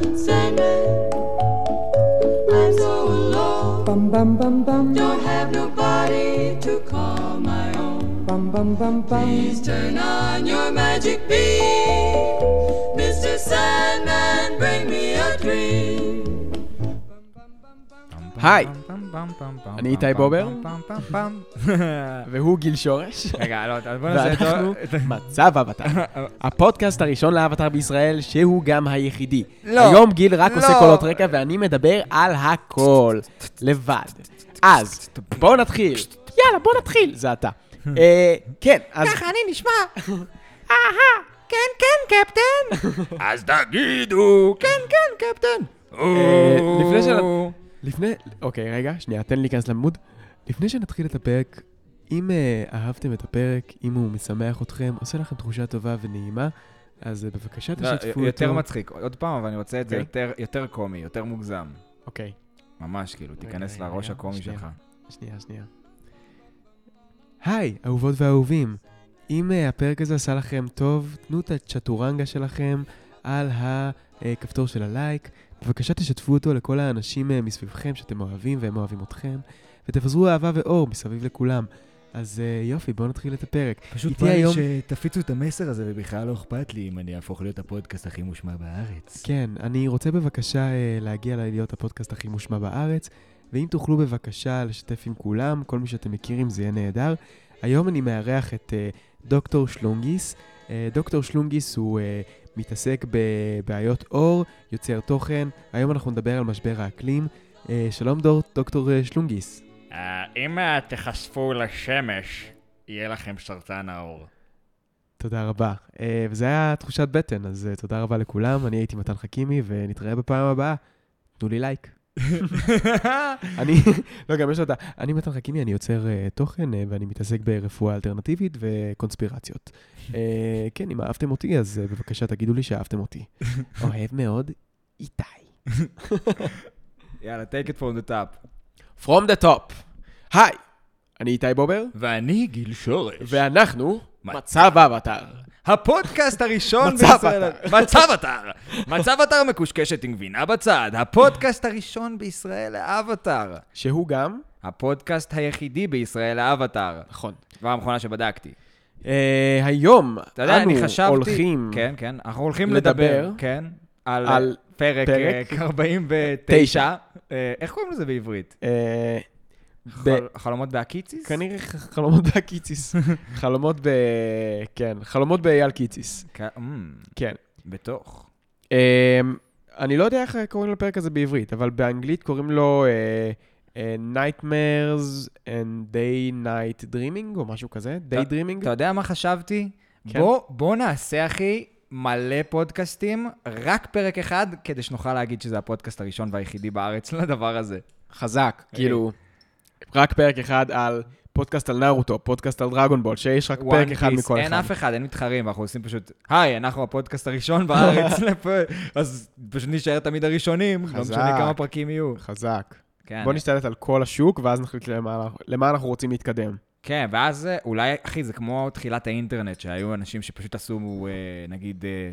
Sandman, I'm so alone. Bum, bum, bum, bum. Don't have nobody to call my own. Bum, bum, bum, bum. Please turn on your magic beam. Mr. Sandman, bring me a dream. Hi, אני איתי בובר. והוא גיל שורש. רגע, לא, אז בוא נעשה את ואנחנו זה. מצב אבטר. הפודקאסט הראשון לאבטר בישראל, שהוא גם היחידי. לא. היום גיל רק עושה לא. קולות רקע ואני מדבר על הכל. לבד. אז, בואו נתחיל. יאללה, בואו נתחיל. זה אתה. אה, כן, אז... ככה אני נשמע. אהה, כן, כן, קפטן. אז תגידו, כן, כן, קפטן. אה, לפני של- לפני... אוקיי, רגע, שנייה, תן לי להיכנס לעמוד. לפני שנתחיל את הפרק, אם אה, אהבתם את הפרק, אם הוא משמח אתכם, עושה לכם תחושה טובה ונעימה, אז אה, בבקשה לא, תשתפו אותו. יותר מצחיק. עוד פעם, אבל אני רוצה את זה אוקיי. יותר- יותר קומי, יותר מוגזם. אוקיי. ממש, כאילו, תיכנס רגע, לראש רגע, הקומי שנייה. שלך. שנייה, שנייה. היי, אהובות ואהובים. אם uh, הפרק הזה עשה לכם טוב, תנו את הצ'טורנגה שלכם על הכפתור של הלייק. בבקשה תשתפו אותו לכל האנשים uh, מסביבכם שאתם אוהבים והם אוהבים אתכם, ותפזרו אהבה ואור מסביב לכולם. אז uh, יופי, בואו נתחיל את הפרק. פשוט בא לי היום- שתפיצו את המסר הזה, ובכלל לא אכפת לי אם אני אהפוך להיות הפודקאסט הכי מושמע בארץ. כן, אני רוצה בבקשה להגיע להיות הפודקאסט הכי מושמע בארץ, ואם תוכלו בבקשה לשתף עם כולם, כל מי שאתם מכירים, זה יהיה נהדר. היום אני מארח את דוקטור שלונגיס. דוקטור שלונגיס הוא מתעסק בבעיות אור, יוצר תוכן. היום אנחנו נדבר על משבר האקלים. Uh, שלום דור, דוקטור uh, שלונגיס. אה, אם אה, תיחשפו לשמש, יהיה לכם סרטן העור. תודה רבה. וזה היה תחושת בטן, אז תודה רבה לכולם. אני הייתי מתן חכימי, ונתראה בפעם הבאה. תנו לי לייק. אני, לא, גם יש לו את ה... אני מתן חכימי, אני יוצר uh, תוכן uh, ואני מתעסק ברפואה אלטרנטיבית וקונספירציות. uh, כן, אם אהבתם אותי, אז בבקשה תגידו לי שאהבתם אותי. אוהב מאוד, איתי. יאללה, take it from the top. From the top. היי, אני איתי בובר, ואני גיל שורש. ואנחנו מצב מצב אבטר. הפודקאסט הראשון בישראל... מצב אתר. מצב אתר מקושקשת עם גבינה בצד. הפודקאסט הראשון בישראל לאבטר. שהוא גם, הפודקאסט היחידי בישראל לאבטר. נכון. דבר המכונה שבדקתי. Uh, היום אנו. הולכים כן, כן. אנחנו הולכים לדבר כן, על, פרק, פרק אה, 49. תשע. אה, איך קוראים לזה בעברית? חלומות בהקיציס? כנראה חלומות בהקיציס. חלומות ב... כן, חלומות באייל קיציס. אמ, כן. בתוך. Um, אני לא יודע איך קוראים לפרק הזה בעברית, אבל באנגלית קוראים לו uh, uh, Nightmares and Day Night Dreaming, או משהו כזה, Day Dreaming. אתה יודע מה חשבתי? כן. בוא, בוא נעשה, אחי, מלא פודקאסטים, רק פרק אחד, כדי שנוכל להגיד שזה הפודקאסט הראשון והיחידי בארץ לדבר הזה. חזק, כאילו, רק פרק אחד על פודקאסט על נרוטו, פודקאסט על דרגון בול, שיש רק פרק אחד מכל אין אחד. אף אחד, אין מתחרים, אנחנו עושים פשוט, היי, אנחנו הפודקאסט הראשון בארץ, אז פשוט נשאר תמיד הראשונים, לא. משנה כמה פרקים יהיו. חזק. כן, בוא נשתלט על כל השוק, ואז נחליט למה אנחנו- למה אנחנו רוצים להתקדם. כן, ואז אה, אולי, אחי, זה כמו תחילת האינטרנט, שהיו אנשים שפשוט עשו, אה, נגיד, אה,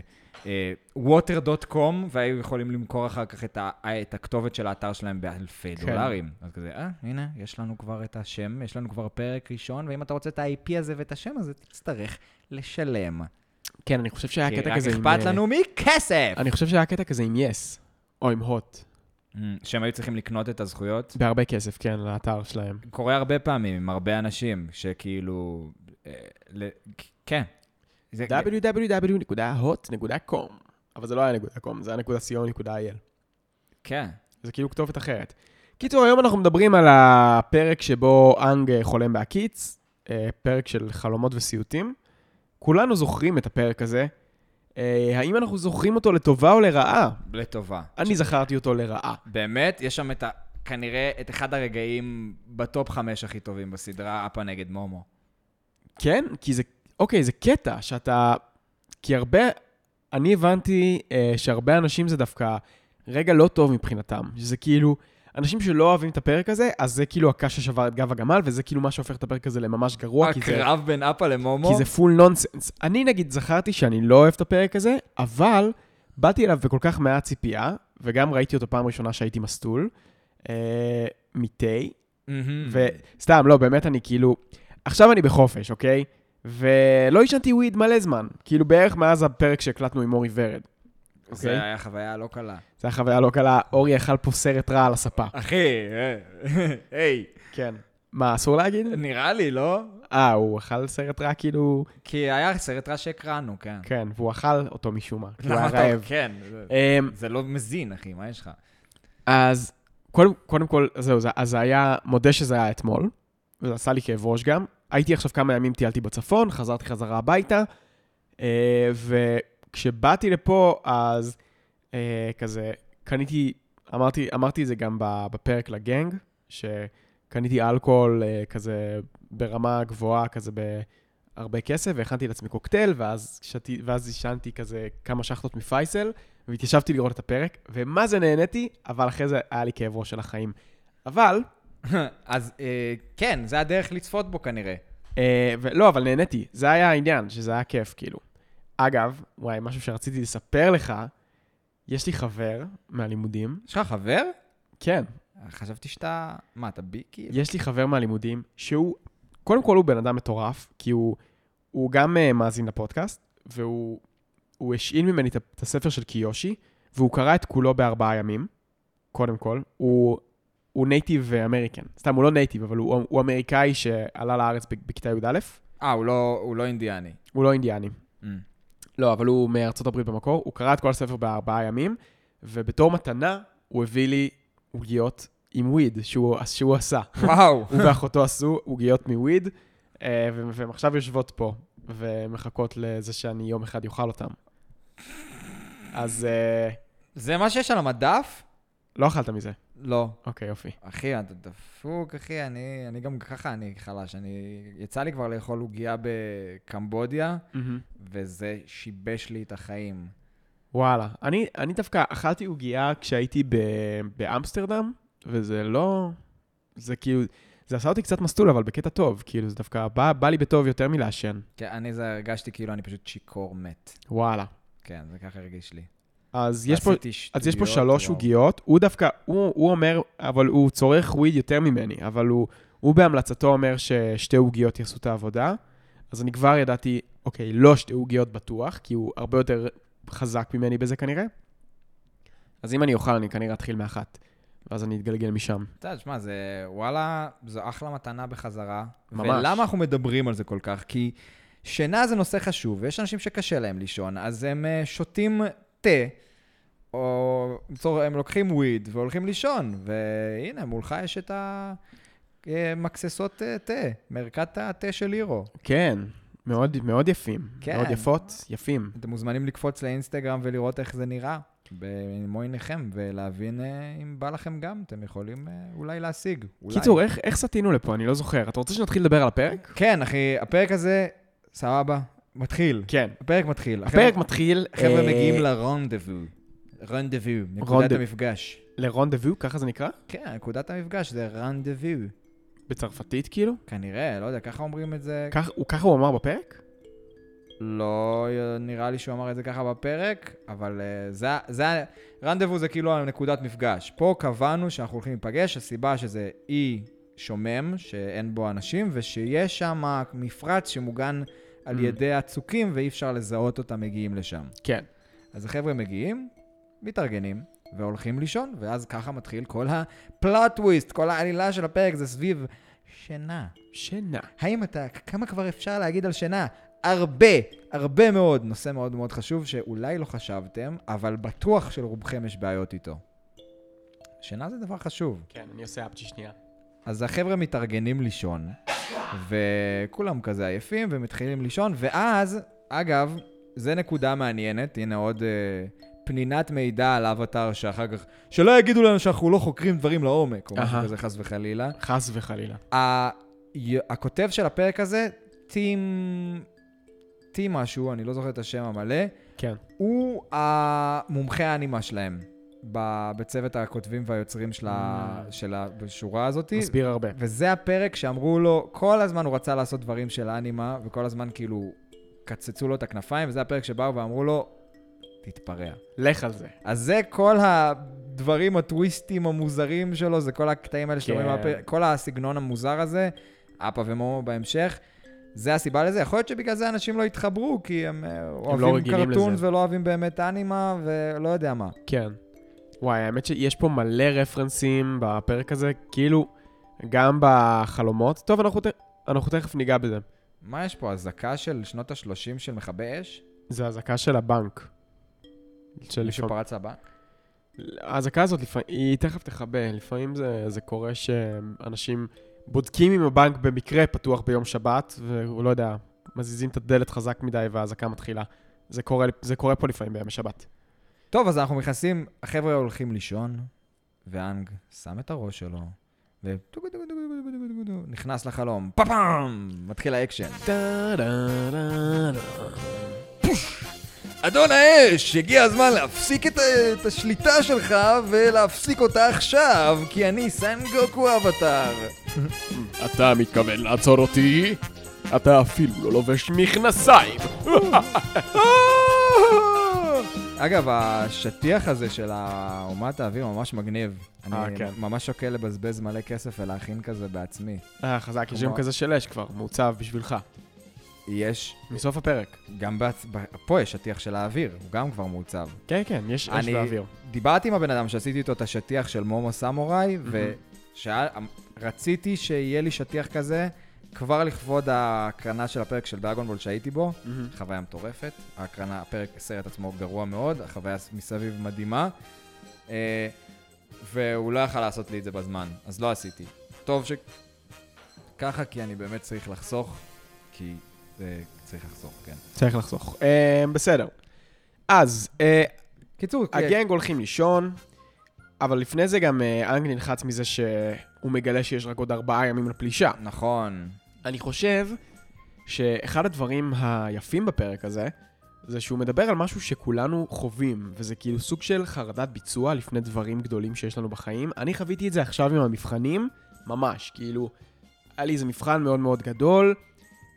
water.com, והיו יכולים למכור אחר כך את, ה, אה, את הכתובת של האתר שלהם באלפי כן. דולרים. אז כזה, אה, הנה, יש לנו כבר את השם, יש לנו כבר פרק ראשון, ואם אתה רוצה את ה-IP הזה ואת השם הזה, תצטרך לשלם. כן, אני חושב שהיה כי קטע רק כזה עם... אכפת אה, לנו מכסף! אני חושב שהיה קטע כזה עם יס, או עם הוט. Mm, שהם היו צריכים לקנות את הזכויות. בהרבה כסף, כן, לאתר שלהם. קורה הרבה פעמים עם הרבה אנשים, שכאילו... אה, כן. זה- www.hot.com אבל זה לא היה נקודה .com, זה היה נקודה .co.il. כן. זה כאילו כתובת אחרת. קיצור, היום אנחנו מדברים על הפרק שבו אנג חולם בהקיץ, אה, פרק של חלומות וסיוטים. כולנו זוכרים את הפרק הזה. אה, האם אנחנו זוכרים אותו לטובה או לרעה? לטובה. אני זכרתי אותו לרעה. באמת, יש שם את ה... כנראה את אחד הרגעים בטופ חמש הכי טובים בסדרה, אפה נגד מומו. כן? כי זה, אוקיי, זה קטע שאתה... כי הרבה... אני הבנתי אה, שהרבה אנשים זה דווקא רגע לא טוב מבחינתם. שזה כאילו, אנשים שלא אוהבים את הפרק הזה, אז זה כאילו הקש ששבר את גב הגמל, וזה כאילו מה שהופך את הפרק הזה לממש גרוע, כי זה, הקרב בין אפה למומו? כי זה פול נונסנס. אני נגיד זכרתי שאני לא אוהב את הפרק הזה, אבל באתי אליו בכל כך מעט ציפייה, וגם ראיתי אותו פעם ראשונה שהייתי מסטול, אה, מתה, מהמם. וסתם, לא, באמת אני כאילו... עכשיו אני בחופש, אוקיי? ולא עישנתי וויד מלא זמן, כאילו בערך מאז הפרק שהקלטנו עם אורי ורד. אוקיי? זה היה חוויה לא קלה. זו הייתה חוויה לא קלה, אורי אכל פה סרט רע על הספה. אחי, אה, היי. כן. מה, אסור להגיד? נראה לי, לא? אה, הוא אכל סרט רע כאילו... כי היה סרט רע שהקראנו, כן. כן, והוא אכל אותו משום מה. כי הוא היה. רעב. כן. זה- אמ, זה לא מזין, אחי, מה יש לך? אז קודם, קודם כל, זהו, זה, אז זה היה, מודה שזה היה אתמול, וזה עשה לי כאב ראש גם. הייתי עכשיו כמה ימים, טיילתי בצפון, חזרתי חזרה הביתה, אה, וכשבאתי לפה, אז אה, כזה, קניתי, אמרתי, אמרתי את זה גם בפרק לגנג, שקניתי אלכוהול אה, כזה ברמה גבוהה, כזה בהרבה כסף, והכנתי לעצמי קוקטייל, ואז, שתי, ואז עישנתי כזה כמה שחטות מפייסל, והתיישבתי לראות את הפרק, ומה זה נהניתי, אבל אחרי זה היה לי כאב ראש של החיים. אבל, אז אה, כן, זה הדרך לצפות בו כנראה. אה, ולא, אבל נהניתי, זה היה העניין, שזה היה כיף, כאילו. אגב, וואי, משהו שרציתי לספר לך, יש לי חבר מהלימודים, יש לך חבר? כן, חשבתי שאתה... מה, אתה בי כאילו? יש לי חבר מהלימודים, שהוא, קודם כל הוא בן אדם מטורף, כי הוא, הוא גם uh, מאזין לפודקאסט, והוא הוא השאיל ממני את, את הספר של קיושי, והוא קרא את כולו בארבעה ימים, קודם כל. הוא, הוא native American. סתם, הוא לא native, אבל הוא, הוא אמריקאי שעלה לארץ בכיתה י"א. אה, הוא לא- הוא לא אינדיאני. הוא לא אינדיאני. Mm. לא, אבל הוא מארצות הברית במקור. הוא קרא את כל הספר בארבעה ימים, ובתור מתנה הוא הביא לי עוגיות עם weed שהוא, שהוא עשה. וואו. הוא ואחותו עשו עוגיות מ weed, אה, והן עכשיו יושבות פה, ומחכות לזה שאני יום אחד אוכל אותן. אז אה, זה מה שיש על המדף? לא אכלת מזה. לא. אוקיי, יופי. אחי, אתה דפוק, אחי, אני, אני גם ככה, אני חלש. אני... יצא לי כבר לאכול עוגייה בקמבודיה, וזה שיבש לי את החיים. וואלה. אני, אני דווקא אכלתי עוגייה כשהייתי ב- באמסטרדם, וזה לא... זה כאילו... זה עשה אותי קצת מסטול, אבל בקטע טוב. כאילו, זה דווקא בא, בא לי בטוב יותר מלעשן. כן, אני זה הרגשתי כאילו אני פשוט שיכור מת. וואלה. כן, זה ככה הרגיש לי. אז יש פה... אז יש פה שלוש. עוגיות, הוא דווקא, הוא, הוא אומר, אבל הוא צורך וויד יותר ממני, אבל הוא, הוא בהמלצתו אומר ששתי עוגיות יעשו את העבודה, אז אני כבר ידעתי, אוקיי, לא שתי עוגיות בטוח, כי הוא הרבה יותר חזק ממני בזה כנראה. אז אם אני אוכל, אני כנראה אתחיל מאחת, ואז אני אתגלגל משם. אתה יודע, שמע, זה וואלה, זו אחלה מתנה בחזרה. ממש. ולמה אנחנו מדברים על זה כל כך? כי שינה זה נושא חשוב, ויש אנשים שקשה להם לישון, אז הם אה, שותים תה, או הם לוקחים וויד והולכים לישון, והנה, מולך יש את המקססות אה, תה, מרכת התה של לירו. כן, מאוד, מאוד יפים. כן. מאוד יפות, יפים. אתם מוזמנים לקפוץ לאינסטגרם ולראות איך זה נראה. במו עיניכם, ולהבין אה, אם בא לכם גם, אתם יכולים אה, אולי להשיג. אולי. קיצור, איך, איך סטינו לפה? אני לא זוכר. אתה רוצה שנתחיל לדבר על הפרק? כן, אחי, הפרק הזה, סבבה, מתחיל. כן. הפרק מתחיל. הפרק מתחיל... החבר'ה אה, מגיעים לרונדבו. רונדבו, נקודת המפגש. לרונדבו, ככה זה נקרא? כן, נקודת המפגש זה רונדבו. בצרפתית כאילו? כנראה, לא יודע, ככה אומרים את זה. ככה הוא אמר בפרק? לא נראה לי שהוא אמר את זה ככה בפרק, אבל uh, זה, זה, רנדבו זה כאילו הנקודת מפגש. פה קבענו שאנחנו הולכים להיפגש, הסיבה שזה אי שומם, שאין בו אנשים, ושיש שם מפרץ שמוגן על Mm. ידי הצוקים, ואי אפשר לזהות אותם מגיעים לשם. כן. אז החבר'ה מגיעים, מתארגנים, והולכים לישון, ואז ככה מתחיל כל הפלוט טוויסט, כל העלילה של הפרק זה סביב שינה. שינה. האם אתה, כמה כבר אפשר להגיד על שינה? הרבה, הרבה מאוד. נושא מאוד מאוד חשוב שאולי לא חשבתם, אבל בטוח שלרובכם יש בעיות איתו. שינה זה דבר חשוב. כן, אני עושה אפצ'י שנייה. אז החבר'ה מתארגנים לישון, וכולם כזה עייפים ומתחילים לישון, ואז, אגב, זה נקודה מעניינת, הנה עוד אה, פנינת מידע על אבטאר שאחר כך, שלא יגידו לנו שאנחנו לא חוקרים דברים לעומק, או משהו. כזה חס וחלילה. חס וחלילה. ה- הכותב של הפרק הזה, טים... טים משהו, אני לא זוכר את השם המלא, כן. הוא המומחה האנימה שלהם, בצוות הכותבים והיוצרים של, ה... של השורה הזאת. מסביר הרבה. וזה הפרק שאמרו לו, כל הזמן הוא רצה לעשות דברים של אנימה, וכל הזמן כאילו קצצו לו את הכנפיים, וזה הפרק שבאו ואמרו לו, תתפרע. לך על זה. אז זה כל הדברים, הטוויסטים המוזרים שלו, זה כל הקטעים האלה שאתם כן. רואים, מהפרק, כל הסגנון המוזר הזה, אפה ומומו בהמשך. זה הסיבה לזה. יכול להיות שבגלל זה אנשים לא התחברו, כי הם אה, אוהבים רגילים קרטונס. ולא אוהבים באמת אנימה, ולא יודע מה. כן. וואי, האמת שיש פה מלא רפרנסים בפרק הזה, כאילו, גם בחלומות. טוב, אנחנו. אנחנו תכף ניגע בזה. מה יש פה, אזעקה של שנות ה-30 של מכבי אש? זה אזעקה של הבנק. של מישהו לפעמים... פרץ לבנק? האזעקה הזאת, לפעמים, היא תכף תכבה. לפעמים זה, זה קורה שאנשים בודקים אם הבנק במקרה פתוח ביום שבת, והוא לא יודע, מזיזים את הדלת חזק מדי והאזעקה מתחילה. זה קורה, זה קורה פה לפעמים בימי שבת. טוב, אז אנחנו נכנסים, החבר'ה הולכים לישון, ואאנג שם את הראש שלו, ונכנס לחלום, פאפאם! מתחיל האקשן. אדון האש, הגיע הזמן להפסיק את, את השליטה שלך ולהפסיק אותה עכשיו, כי אני סנגוקו אבטאר. אתה מתכוון לעצור אותי? אתה אפילו לא לובש מכנסיים. אגב, השטיח הזה של אומת האוויר ממש מגניב. אה, אני כן. ממש שוקל לבזבז מלא כסף ולהכין כזה בעצמי. אה, חזק, יש גם כזה של אש כבר, מעוצב בשבילך. יש, מסוף הפרק. גם בעצ... פה יש שטיח של האוויר, הוא גם כבר מעוצב. כן, כן, יש אש אני- באוויר. דיברתי עם הבן אדם שעשיתי איתו את השטיח של מומו סמוראי, ורציתי שיהיה לי שטיח כזה כבר לכבוד ההקרנה של הפרק של דרגון שהייתי בו. חוויה מטורפת. ההקרנה, הפרק, הסרט עצמו גרוע מאוד, החוויה מסביב מדהימה. אה, והוא לא יכל לעשות לי את זה בזמן, אז לא עשיתי. טוב שככה, כי אני באמת צריך לחסוך, כי זה צריך לחסוך, כן. צריך לחסוך. אה, בסדר. אז, אה, קיצור, הגנג הולכים לישון, אבל לפני זה גם אה, אנג נלחץ מזה שהוא מגלה שיש רק עוד ארבעה ימים לפלישה. נכון. אני חושב שאחד הדברים היפים בפרק הזה, זה שהוא מדבר על משהו שכולנו חווים, וזה כאילו סוג של חרדת ביצוע לפני דברים גדולים שיש לנו בחיים. אני חוויתי את זה עכשיו עם המבחנים, ממש, כאילו, היה לי איזה מבחן מאוד מאוד גדול,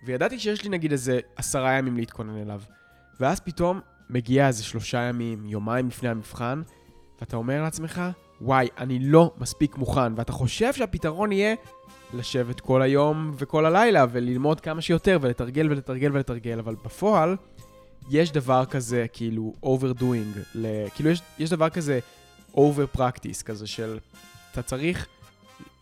וידעתי שיש לי נגיד איזה עשרה ימים להתכונן אליו. ואז פתאום מגיע איזה שלושה ימים, יומיים לפני המבחן, ואתה אומר לעצמך, וואי, אני לא מספיק מוכן, ואתה חושב שהפתרון יהיה לשבת כל היום וכל הלילה וללמוד כמה שיותר ולתרגל ולתרגל ולתרגל, אבל בפועל יש דבר כזה כאילו overdoing, ל... כאילו יש, יש דבר כזה over practice כזה של אתה צריך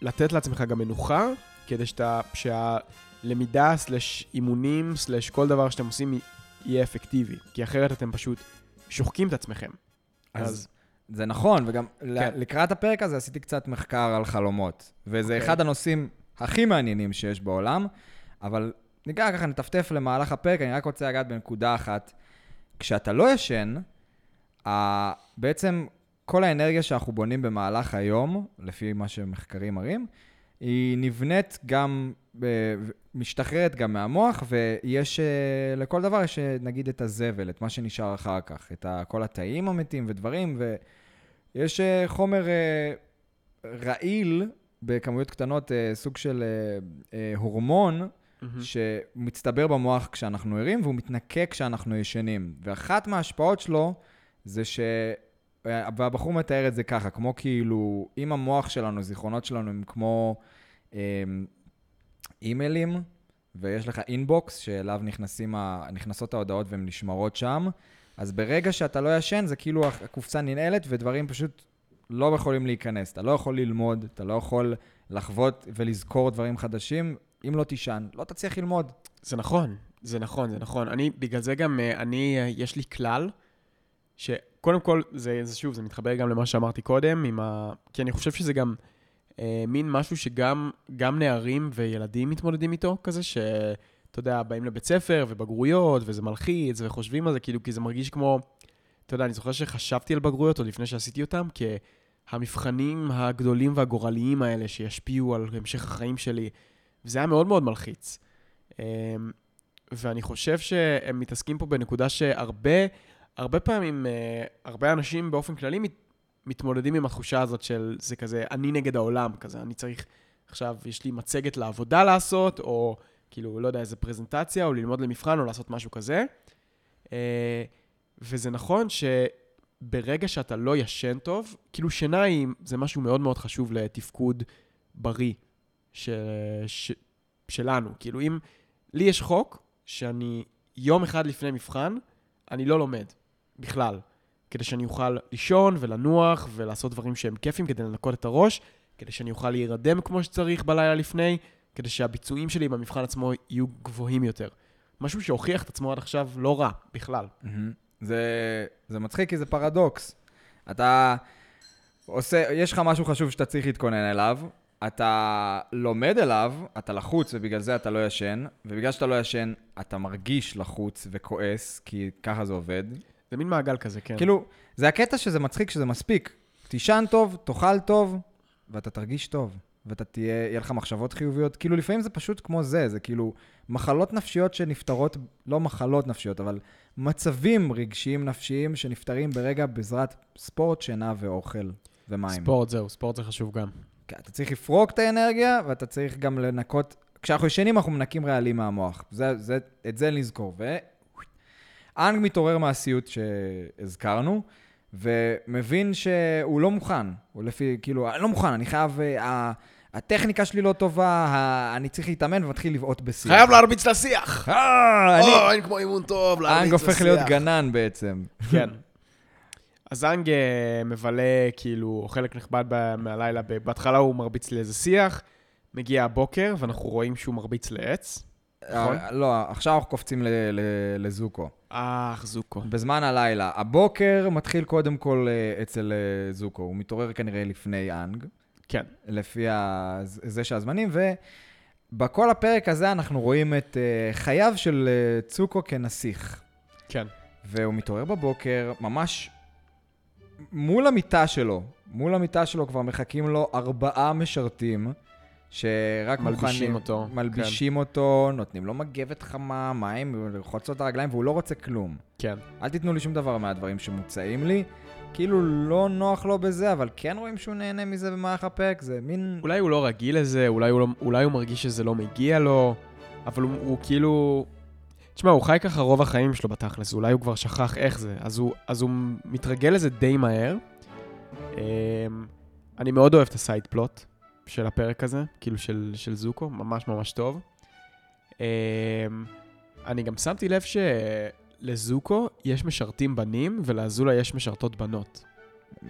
לתת לעצמך גם מנוחה כדי שאתה, שהלמידה סלש אימונים סלש כל דבר שאתם עושים יהיה אפקטיבי, כי אחרת אתם פשוט שוחקים את עצמכם. אז אז זה נכון, וגם כן. לקראת הפרק הזה עשיתי קצת מחקר על חלומות. וזה אוקיי. okay. אחד הנושאים הכי מעניינים שיש בעולם, אבל ניגע ככה, נטפטף למהלך הפרק, אני רק רוצה לגעת בנקודה אחת. כשאתה לא ישן, בעצם כל האנרגיה שאנחנו בונים במהלך היום, לפי מה שמחקרים מראים, היא נבנית גם, משתחררת גם מהמוח, ויש, אה, לכל דבר יש אה, נגיד את הזבל, את מה שנשאר אחר כך, את כל התאים המתים ודברים, ויש אה, חומר רעיל בכמויות קטנות, סוג של הורמון, שמצטבר במוח כשאנחנו ערים, והוא מתנקה כשאנחנו ישנים. ואחת מההשפעות שלו זה ש... והבחור מתאר את זה ככה, כמו כאילו, אם המוח שלנו, זיכרונות שלנו הם כמו אימיילים, ויש לך אינבוקס שאליו נכנסים ה... נכנסות ההודעות והן נשמרות שם, אז ברגע שאתה לא ישן, זה כאילו הקופסה ננעלת ודברים פשוט לא יכולים להיכנס. אתה לא יכול ללמוד, אתה לא יכול לחוות ולזכור דברים חדשים. אם לא תישן, לא תצליח ללמוד. זה נכון, זה נכון, זה נכון. אני, בגלל זה גם, אה, אני, אה, יש לי כלל, שקודם כל, זה, זה שוב, זה מתחבר גם למה שאמרתי קודם, ה... כי אני חושב שזה גם מין משהו שגם גם נערים וילדים מתמודדים איתו, כזה, שאתה יודע, באים לבית ספר ובגרויות, וזה מלחיץ, וחושבים על זה, כאילו, כי זה מרגיש כמו, אתה יודע, אני זוכר שחשבתי על בגרויות עוד לפני שעשיתי אותם, כהמבחנים הגדולים והגורליים האלה שישפיעו על המשך החיים שלי, וזה היה מאוד מאוד מלחיץ. אמ, ואני חושב שהם מתעסקים פה בנקודה שהרבה, הרבה פעמים, אה, הרבה אנשים באופן כללי מתמודדים עם התחושה הזאת של זה כזה, אני נגד העולם, כזה, אני צריך, עכשיו יש לי מצגת לעבודה לעשות, או כאילו, לא יודע, איזה פרזנטציה, או ללמוד למבחן, או לעשות משהו כזה. אה, וזה נכון שברגע שאתה לא ישן טוב, כאילו שינה היא, זה משהו מאוד מאוד חשוב לתפקוד בריא ש, ש, שלנו. כאילו אם, לי יש חוק שאני יום אחד לפני מבחן, אני לא לומד בכלל. כדי שאני אוכל לישון ולנוח ולעשות דברים שהם כיפים כדי לנקות את הראש, כדי שאני אוכל להירדם כמו שצריך בלילה לפני, כדי שהביצועים שלי במבחן עצמו יהיו גבוהים יותר. משהו שהוכיח את עצמו עד עכשיו לא רע בכלל. מהמם. זה, זה מצחיק כי זה פרדוקס. אתה עושה, יש לך משהו חשוב שאתה צריך להתכונן אליו, אתה לומד אליו, אתה לחוץ ובגלל זה אתה לא ישן, ובגלל שאתה לא ישן, אתה מרגיש לחוץ וכועס, כי ככה זה עובד. זה מין מעגל כזה, כן. כאילו, זה הקטע שזה מצחיק, שזה מספיק. תישן טוב, תאכל טוב, ואתה תרגיש טוב. ואתה תהיה, יהיה לך מחשבות חיוביות. כאילו, לפעמים זה פשוט כמו זה, זה כאילו מחלות נפשיות שנפתרות, לא מחלות נפשיות, אבל מצבים רגשיים נפשיים שנפתרים ברגע בעזרת ספורט, שינה ואוכל ומים. ספורט זהו, ספורט זה חשוב גם. כן, אתה צריך לפרוק את האנרגיה, ואתה צריך גם לנקות... כשאנחנו ישנים, אנחנו מנקים רעלים מהמוח. זה, זה, את זה לזכור. אנג מתעורר מהסיוט שהזכרנו, ומבין שהוא לא מוכן. הוא לפי, כאילו, אני לא מוכן, אני חייב... אה, ה- הטכניקה שלי לא טובה, אני צריך להתאמן ומתחיל לבעוט בשיח. חייב להרביץ לשיח! אה, אני... או, אין כמו אימון טוב, להרביץ אנג לשיח. הופך להיות גנן בעצם. כן. אז אנג אה, מבלה, כאילו, חלק נכבד מהלילה, בהתחלה הוא מרביץ לאיזה שיח, מגיע הבוקר, ואנחנו רואים שהוא מרביץ לעץ. נכון. אה, לא, עכשיו אנחנו קופצים ל- ל- לזוקו. אך, זוקו. בזמן הלילה. הבוקר מתחיל קודם כל אה, אצל אה, זוקו. הוא מתעורר כנראה לפני אנג, כן. לפי ה- זה שהזמנים, ובכל הפרק הזה אנחנו רואים את אה, חייו של צוקו כנסיך. כן. והוא מתעורר בבוקר, ממש מול המיטה שלו, מול המיטה שלו כבר מחכים לו ארבעה משרתים, שרק מלבישים מוכנים, אותו, מלבישים אותו, נותנים לו מגבת חמה, מים, לרחוץ לו את הרגליים, והוא לא רוצה כלום. כן. אל תיתנו לי שום דבר מהדברים שמוצעים לי. כאילו לא נוח לו בזה, אבל כן רואים שהוא נהנה מזה במהלך הפרק, זה מין... אולי הוא לא רגיל לזה, אולי הוא, לא, אולי הוא מרגיש שזה לא מגיע לו, אבל הוא, הוא כאילו... תשמע, הוא חי ככה רוב החיים שלו בתכלס, אולי הוא כבר שכח איך זה, אז הוא, אז הוא מתרגל לזה די מהר. אמ, אני מאוד אוהב את הסייד פלוט של הפרק הזה, כאילו של, של זוקו, ממש ממש טוב. אמ, אני גם שמתי לב שלזוקו יש משרתים בנים ולאזולה יש משרתות בנות.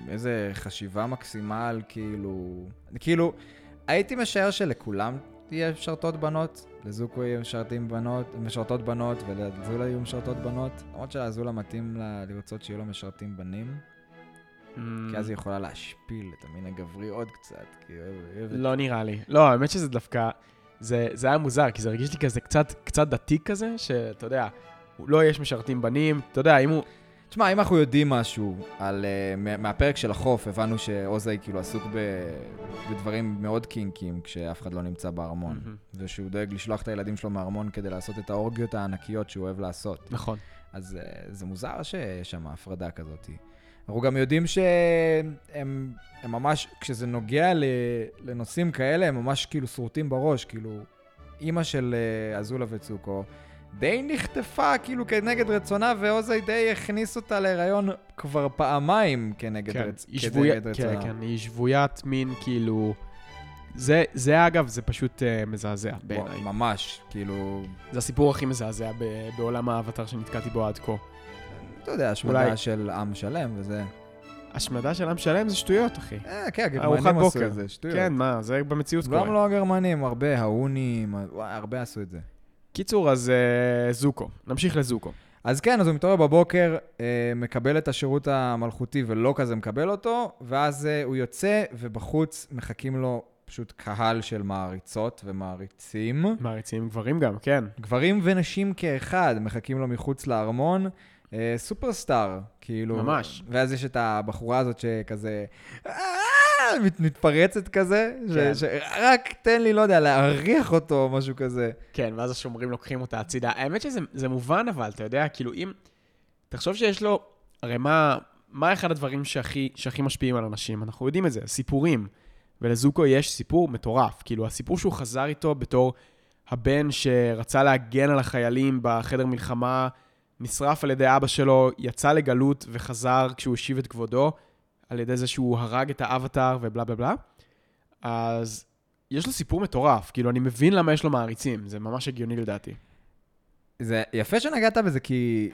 איזה חשיבה מקסימה על כאילו... כאילו, הייתי משער שלכולם תהיה משרתות בנות, לזוקו יהיה משרתים בנות, משרתות בנות, ולזולה יהיו משרתות בנות. למרות שלזולה מתאים לה לרצות שיהיו לה משרתים בנים, כי אז היא יכולה להשפיל את המין הגברי עוד קצת, כי היא אוהבת... לא נראה לי. לא, האמת שזה דווקא... זה, זה היה מוזר, כי זה הרגיש לי כזה קצת, קצת דתי כזה, שאתה יודע, לא יש משרתים בנים, אתה יודע, אם הוא... תשמע, אם אנחנו יודעים משהו על, uh, מה- מהפרק של החוף, הבנו שעוזי כאילו עסוק ב, בדברים מאוד קינקים כשאף אחד לא נמצא בארמון. מהמם. ושהוא דואג לשלוח את הילדים שלו מהארמון כדי לעשות את האורגיות הענקיות שהוא אוהב לעשות. נכון. אז uh, זה מוזר שיש שם הפרדה כזאת. אנחנו גם יודעים שהם הם ממש, כשזה נוגע לנושאים כאלה, הם ממש כאילו שרוטים בראש, כאילו, אימא של uh, אזולה וצוקו, די נחטפה כאילו כנגד רצונה, ועוזי די הכניס אותה להיריון כבר פעמיים כנגד, כן, רצ... היא שבויה, כנגד כן, רצונה. כן, היא שבוית מין כאילו... זה, זה אגב, זה פשוט uh, מזעזע בעיניי. ממש, כאילו, זה הסיפור הכי מזעזע ב- בעולם האבטר שנתקלתי בו עד כה. אתה יודע, השמדה אולי- של עם שלם וזה. השמדה של עם שלם זה שטויות, אחי. אה, כן, הגרמנים עשו בוקר. את זה, שטויות. כן, מה, זה במציאות קורה. גם לא הגרמנים, הרבה האונים, הרבה עשו את זה. קיצור, אז uh, זוקו. נמשיך לזוקו. אז כן, אז הוא מתעורר בבוקר, אה, מקבל את השירות המלכותי ולא כזה מקבל אותו, ואז אה, הוא יוצא, ובחוץ מחכים לו פשוט קהל של מעריצות ומעריצים. מעריצים גברים גם, כן. גברים ונשים כאחד מחכים לו מחוץ לארמון. אה, סופרסטאר, כאילו. ממש. ואז יש את הבחורה הזאת שכזה... "אה", מת- מתפרצת כזה, כן. שרק תן לי, לא יודע, להריח אותו או משהו כזה. כן, ואז השומרים לוקחים אותה הצידה. האמת שזה זה מובן, אבל, אתה יודע, כאילו, אם... תחשוב שיש לו... הרי מה, מה אחד הדברים שהכי, שהכי משפיעים על אנשים? אנחנו יודעים את זה, סיפורים. ולזוקו יש סיפור מטורף. כאילו, הסיפור שהוא חזר איתו בתור הבן שרצה להגן על החיילים בחדר מלחמה נשרף על ידי אבא שלו, יצא לגלות וחזר כשהוא השיב את כבודו, על ידי זה שהוא הרג את האבטאר ובלה בלה בלה. אז יש לו סיפור מטורף, כאילו, אני מבין למה יש לו מעריצים, זה ממש הגיוני לדעתי. זה יפה שנגעת בזה, כי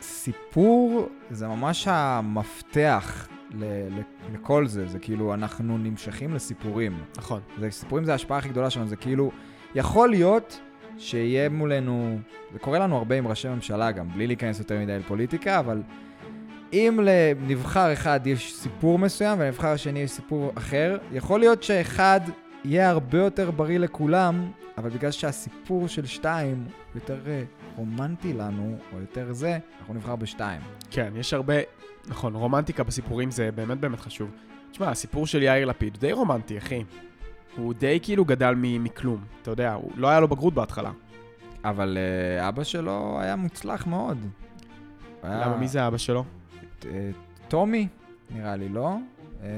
סיפור זה ממש המפתח ל- ל- לכל זה. זה כאילו, אנחנו נמשכים לסיפורים. נכון. זה, סיפורים זה ההשפעה הכי גדולה שלנו, זה כאילו, יכול להיות שיהיה מולנו, זה קורה לנו הרבה עם ראשי ממשלה גם, בלי להיכנס יותר מדי לפוליטיקה, אבל אם לנבחר אחד יש סיפור מסוים ולנבחר השני יש סיפור אחר, יכול להיות שאחד יהיה הרבה יותר בריא לכולם, אבל בגלל שהסיפור של שתיים יותר אה, רומנטי לנו, או יותר זה, אנחנו נבחר בשתיים. כן, יש הרבה, נכון, רומנטיקה בסיפורים זה באמת באמת חשוב. תשמע, הסיפור של יאיר לפיד די רומנטי, אחי. הוא די כאילו גדל מ- מכלום, אתה יודע, הוא לא היה לו בגרות בהתחלה. אבל אה, אבא שלו היה מוצלח מאוד. היה- למה, מי זה אבא שלו? אה, טומי, נראה לי, לא? אה,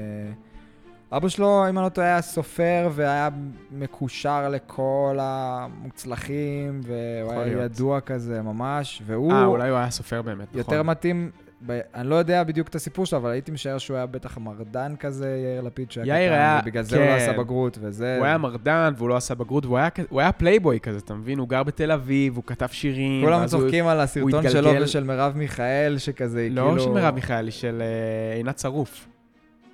אבא שלו, אם אני לא טועה, היה סופר והיה מקושר לכל המוצלחים, והוא היה להיות. ידוע כזה ממש, והוא אה, אולי הוא היה סופר באמת, נכון. יותר מתאים, ב- אני לא יודע בדיוק את הסיפור שלו, אבל הייתי משער שהוא היה בטח מרדן כזה, יאיר לפיד, שהיה יאיר קטן, היה- ובגלל זה הוא לא כן. עשה בגרות, וזה... הוא היה מרדן והוא לא עשה בגרות, והוא היה, הוא היה פלייבוי כזה, אתה מבין? הוא גר בתל אביב, הוא כתב שירים. כולם ואז הוא- צוחקים על הסרטון שלו התגלגל- ושל מרב מיכאל, שכזה, לא כאילו... של מרב מיכאלי, של אה, עינת שרוף.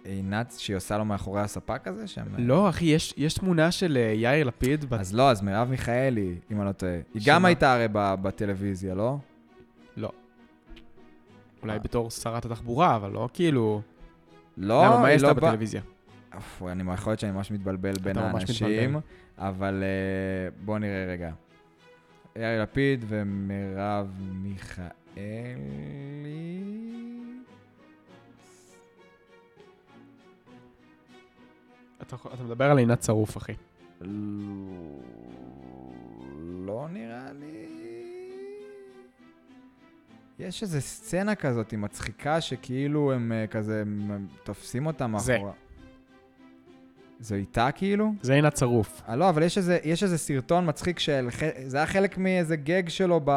עינת, שהיא עושה לו מאחורי הספה כזה? שם... לא, אחי, יש, יש תמונה של אה, יאיר לפיד. בת... אז לא, אז מרב מיכאלי, אם אני לא טועה. היא שמה? גם הייתה הרי ב- בטלוויזיה, לא? אולי בתור שרת התחבורה, אבל לא כאילו... לא, למה, מה היא לא עשתה באה... בטלוויזיה? אוף, אני יכול להיות שאני ממש מתבלבל בין האנשים. אבל אה, בואו נראה רגע. יאיר לפיד ומרב מיכאלי... אתה, אתה מדבר על עינת שרוף, אחי. לא נראה לי... יש איזו סצנה כזאת מצחיקה שכאילו הם אה, כזה הם- תופסים אותה זה. מאחורה. זו איתה כאילו? זה עינת שרוף. אה, לא, אבל יש איזה, יש איזה סרטון מצחיק של... זה היה חלק מאיזה גג שלו ב,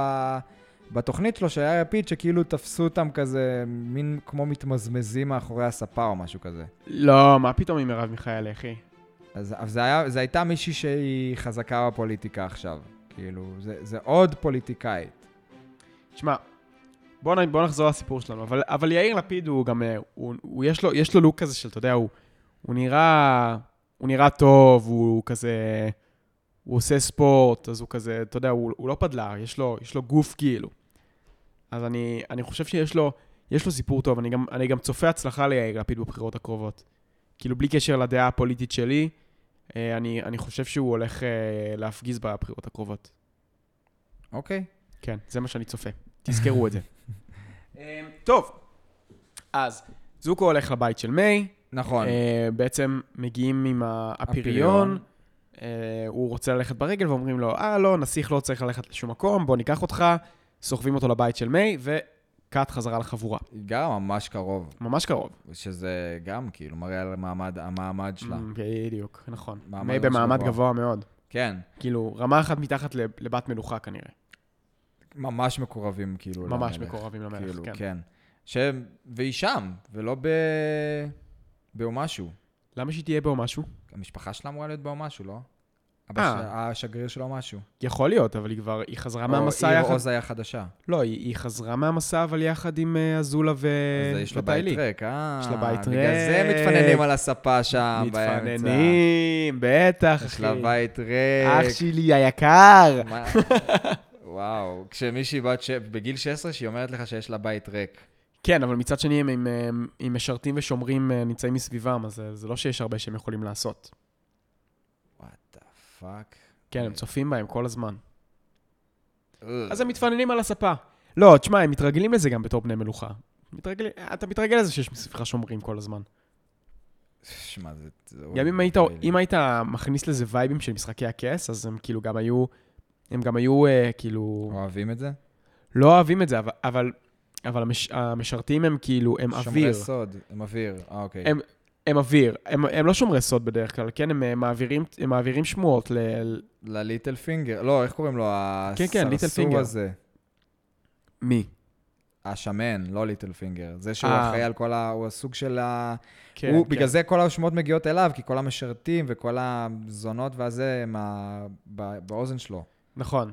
בתוכנית שלו, שהיה לפיד, שכאילו תפסו אותם כזה, מין כמו מתמזמזים מאחורי הספה או משהו כזה. לא, מה פתאום עם מרב מיכאלי, אחי? אז, אז זה, היה, זה הייתה מישהי שהיא חזקה בפוליטיקה עכשיו. כאילו, זה, זה עוד פוליטיקאית. תשמע, בוא, נ- בוא נחזור לסיפור שלנו, אבל, אבל יאיר לפיד הוא גם, אה, הוא, הוא, יש, לו, יש לו לוק כזה של, אתה יודע, הוא, הוא נראה, הוא נראה טוב, הוא כזה, הוא עושה ספורט, אז הוא כזה, אתה יודע, הוא, הוא לא פדלר, יש לו, יש לו גוף כאילו. אז אני, אני חושב שיש לו, יש לו סיפור טוב, אני גם, אני גם צופה הצלחה ליאיר לפיד בבחירות הקרובות. כאילו, בלי קשר לדעה הפוליטית שלי, אה, אני, אני חושב שהוא הולך אה, להפגיז בבחירות הקרובות. אוקיי. כן, זה מה שאני צופה. תזכרו את זה. אמ, טוב, אז זוקו הולך לבית של מיי, נכון. אה, בעצם מגיעים עם ה- הפריון, אה, הוא רוצה ללכת ברגל ואומרים לו, אה, לא, נסיך לא צריך ללכת לשום מקום, בוא ניקח אותך, סוחבים אותו לבית של מיי, וקאט חזרה לחבורה. היא גרה ממש קרוב, ממש קרוב. שזה גם כאילו מראה על המעמד, המעמד שלה. בדיוק, נכון. מיי במעמד גבוה. מאוד. כן, כאילו, רמה אחת מתחת לב- לבת מלוכה כנראה. ממש מקורבים כאילו ממש למלך. מקורבים למלך, כאילו, כן. כן. ש... והיא שם, ולא ב... באומשהו. למה שהיא תהיה בו משהו? המשפחה שלה אמורה להיות באומשהו, לא? אבא אה. ש... השגריר שלו משהו. יכול להיות, אבל היא כבר, היא חזרה או מהמסע עיר יחד עוז היה חדשה. לא, היא, היא חזרה מהמסע, אבל יחד עם אה, אזולה ו... אז יש לה בית. ריק, אה? יש לה בית בגלל זה ריק. מתפננים על הספה שם באמצע. מתפננים, בטח, יש אחי. לה בית ריק. אח שלי היקר. וואו, כשמישהי בת ש... בגיל 16 שהיא אומרת לך שיש לה בית ריק. כן, אבל מצד שני, הם עם, אה, עם משרתים ושומרים אה, נמצאים מסביבם, אז אה, זה לא שיש הרבה שהם יכולים לעשות. what the fuck. כן, הם צופים בהם כל הזמן. אז הם מתפננים על הספה. לא, תשמע, הם מתרגלים לזה גם בתור בני מלוכה. מתרגל... אתה מתרגל לזה שיש מסביבך שומרים כל הזמן. שמע, זה... גם אם היית. אם היית מכניס לזה וייבים של משחקי הכס, אז הם כאילו גם היו, הם גם היו אה, כאילו, אוהבים את זה? לא אוהבים את זה, אבל, אבל, אבל המש, המשרתים הם כאילו, הם שומרי אוויר. סוד, הם אוויר. אה, אוקיי. הם- הם אוויר. הם, הם לא שומרי סוד בדרך כלל, כן? הם אה, מעבירים, הם מעבירים שמועות ל... לליטל פינגר. לא, איך קוראים לו? כן, כן, ליטל הסרסור פינגר. הזה. מי? השמן, לא ליטל פינגר. זה שהוא אה. אחראי על כל ה... הוא הסוג של ה... כן, הוא, כן. בגלל זה כל השמות מגיעות אליו, כי כל המשרתים וכל הזונות והזה הם ה... באוזן שלו. נכון.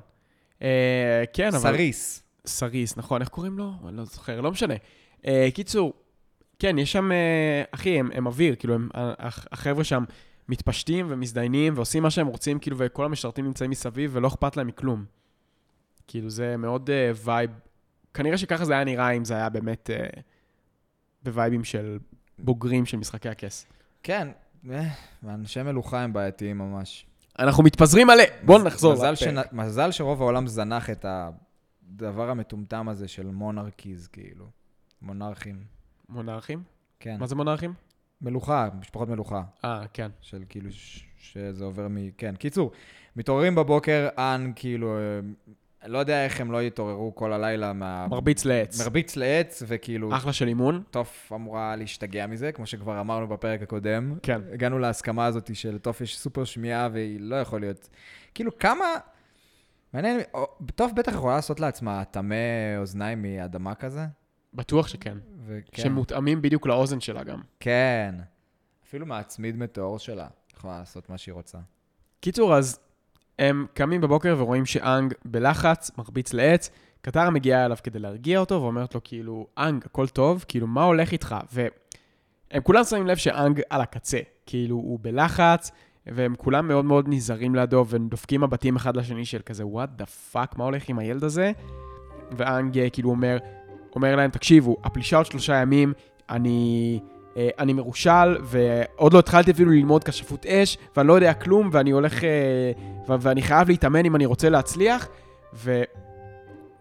אה, כן, אבל... סריס. סריס, נכון, איך קוראים לו? אני לא זוכר, לא משנה. אה, קיצור, כן, יש שם, אה, אחי, הם, הם אוויר, כאילו, הם, הח- החבר'ה שם מתפשטים ומזדיינים ועושים מה שהם רוצים, כאילו, וכל המשרתים נמצאים מסביב ולא אכפת להם מכלום. כאילו, זה מאוד אה, vibe. כנראה שככה זה היה נראה אם זה היה באמת אה, בווייבים של בוגרים של משחקי הכס. כן, אנשי מלוכה הם בעייתיים ממש. אנחנו מתפזרים מלא, בואו נחזור. מזל. שנ... מזל שרוב העולם זנח את הדבר המטומטם הזה של monarchies, כאילו. מונרכים. מונרכים? כן. מה זה מונרכים? מלוכה, משפחות מלוכה. אה, כן. של כאילו, ש... שזה עובר מ... כן. קיצור, מתעוררים בבוקר, אן, כאילו, אה, לא יודע איך הם לא יתעוררו כל הלילה מה... מרביץ לעץ. מרביץ לעץ, וכאילו, אחלה של אימון. טוף אמורה להשתגע מזה, כמו שכבר אמרנו בפרק הקודם. כן. הגענו להסכמה הזאת שלטוף יש סופר שמיעה והיא לא יכול להיות... כאילו, כמה... מעניין, טוף בטח יכולה לעשות לעצמה טמא אוזניים מאדמה כזה. בטוח שכן. וכן. שמותאמים בדיוק לאוזן שלה גם. כן. אפילו מהצמיד מטאור שלה. יכולה לעשות מה שהיא רוצה. קיצור, אז הם קמים בבוקר ורואים שאנג בלחץ, מרביץ לעץ. קטרה מגיעה אליו כדי להרגיע אותו, ואומרת לו, כאילו, אנג, הכל טוב? כאילו, מה הולך איתך? והם כולם שמים לב שאנג על הקצה. כאילו, הוא בלחץ, והם כולם מאוד מאוד נזהרים לידו, ודופקים מבטים אחד לשני של כזה, what the fuck, מה הולך עם הילד הזה? ואנג אה, כאילו אומר, אומר להם, תקשיבו, הפלישה עוד שלושה ימים, אני, אני מרושל, ועוד לא התחלתי אפילו ללמוד כשפות אש, ואני לא יודע כלום, ואני הולך, אה, ואני חייב להתאמן אם אני רוצה להצליח, ו...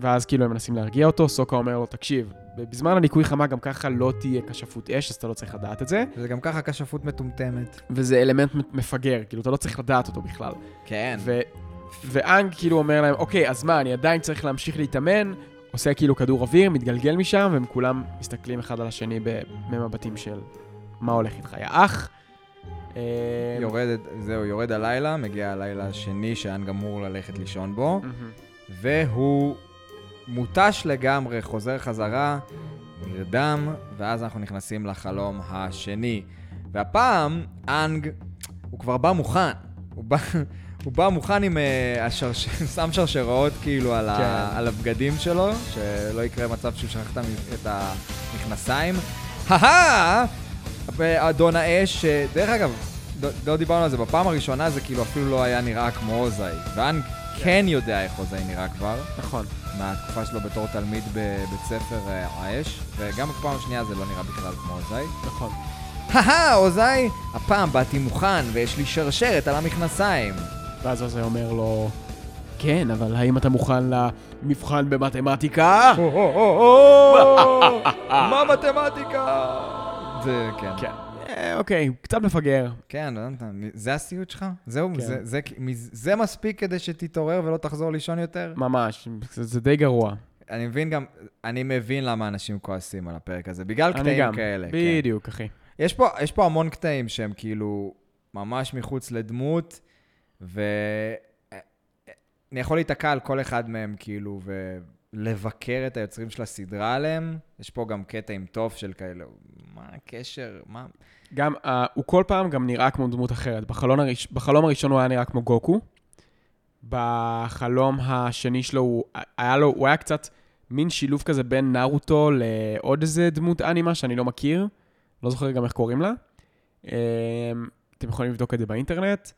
ואז כאילו הם מנסים להרגיע אותו, סוקה אומר לו, תקשיב, בזמן הניקוי חמה גם ככה לא תהיה כשפות אש, אז אתה לא צריך לדעת את זה, וזה גם ככה כשפות מטומטמת. וזה אלמנט מפגר, כאילו, אתה לא צריך לדעת אותו בכלל. כן. ו... ואנג כאילו אומר להם, אוקיי, אז מה, אני עדיין צריך להמשיך להתאמן, עושה כאילו כדור אוויר, מתגלגל משם, והם כולם מסתכלים אחד על השני במבטים של מה הולך איתך, יא אח. אה, יורד, זהו, יורד הלילה, מגיע הלילה השני שאן גמור ללכת לישון בו. והוא מותש לגמרי, חוזר חזרה, נרדם, ואז אנחנו נכנסים לחלום השני. והפעם, אנג, הוא כבר בא מוכן. הוא בא, הוא בא מוכן עם השרש... שם שרשראות כאילו על. כן. על הבגדים שלו, שלא יקרה מצב שהוא שכח את המ- את המכנסיים. הא אדון האש, אה, דרך אגב, לא, לא דיברנו על זה, בפעם הראשונה זה כאילו אפילו לא היה נראה כמו אוזאי. ואנג כן יודע איך אוזאי נראה כבר. נכון. מהתקופה שלו בתור תלמיד בבית ספר אה, האש, וגם בפעם השנייה זה לא נראה בכלל כמו אוזאי. נכון. הא אוזאי, הפעם באתי מוכן ויש לי שרשרת על המכנסיים. ואז זה אומר לו, כן, אבל האם אתה מוכן למבחן במתמטיקה? מה מתמטיקה? זה, כן. כן. אה, אוקיי, קצת מפגר. כן, לא זה הסיוט שלך? זהו, כן. זה- זה- זה מספיק כדי שתתעורר ולא תחזור לישון יותר? ממש, זה, די גרוע. אני מבין גם, אני מבין למה אנשים כועסים על הפרק הזה, בגלל קטעים. כאלה. כן. בדיוק, אחי. יש פה, יש פה המון קטעים שהם כאילו ממש מחוץ לדמות, ואני יכול להיתקע על כל אחד מהם, כאילו, ולבקר את היוצרים של הסדרה עליהם. יש פה גם קטע עם טוב של כאלה, מה הקשר? מה... גם, uh, הוא כל פעם גם נראה כמו דמות אחרת. בחלום, הראש, בחלום הראשון הוא היה נראה כמו גוקו. בחלום השני שלו הוא היה, לו, הוא היה קצת מין שילוב כזה בין נרוטו לעוד איזה דמות אנימה שאני לא מכיר. לא זוכר גם איך קוראים לה. Um, אתם יכולים לבדוק את זה באינטרנט.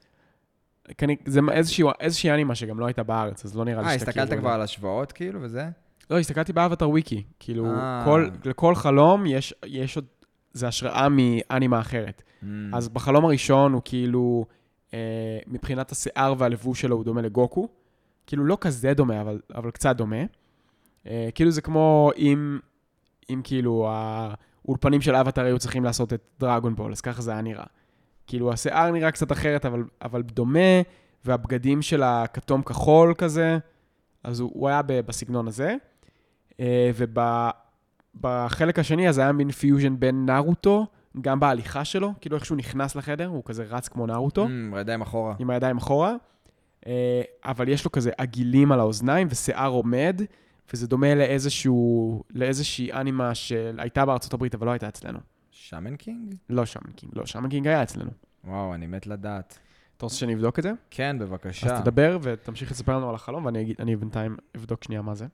זה איזושהי, איזושהי אנימה שגם לא הייתה בארץ, אז לא נראה לי אה, שתכירו הסתכלת את זה. כבר על השוואות, כאילו, וזה? לא, הסתכלתי באבטר וויקי. כאילו, אה. כל, לכל חלום יש, יש עוד, זה השראה מאנימה אחרת. Mm. אז בחלום הראשון הוא כאילו, אה, מבחינת השיער והלבוש שלו הוא דומה לגוקו. כאילו לא כזה דומה, אבל, אבל קצת דומה. אה, כאילו זה כמו אם, אם כאילו האולפנים של אבטר היו צריכים לעשות את דרגון בול, אז ככה זה היה נראה. כאילו השיער נראה קצת אחרת, אבל, אבל דומה, והבגדים של הכתום כחול כזה, אז הוא, הוא היה בסגנון הזה. אה, ובחלק השני, אז היה מין פיוז'ן בין נרוטו, גם בהליכה שלו, כאילו איך שהוא נכנס לחדר, הוא כזה רץ כמו נרוטו, Mm, הידיים אחורה. עם הידיים אחורה, אה, אבל יש לו כזה עגילים על האוזניים ושיער עומד, וזה דומה לאיזשהו, לאיזושהי אנימה שהייתה בארצות הברית, אבל לא הייתה אצלנו. שמן קינג? לא שמן קינג, לא, שמן קינג היה אצלנו. וואו, אני מת לדעת. אתה רוצה שאני אבדוק את זה? כן, בבקשה. אז תדבר ותמשיך לספר לנו על החלום, ואני אגיד- אני בינתיים אבדוק שנייה מה זה.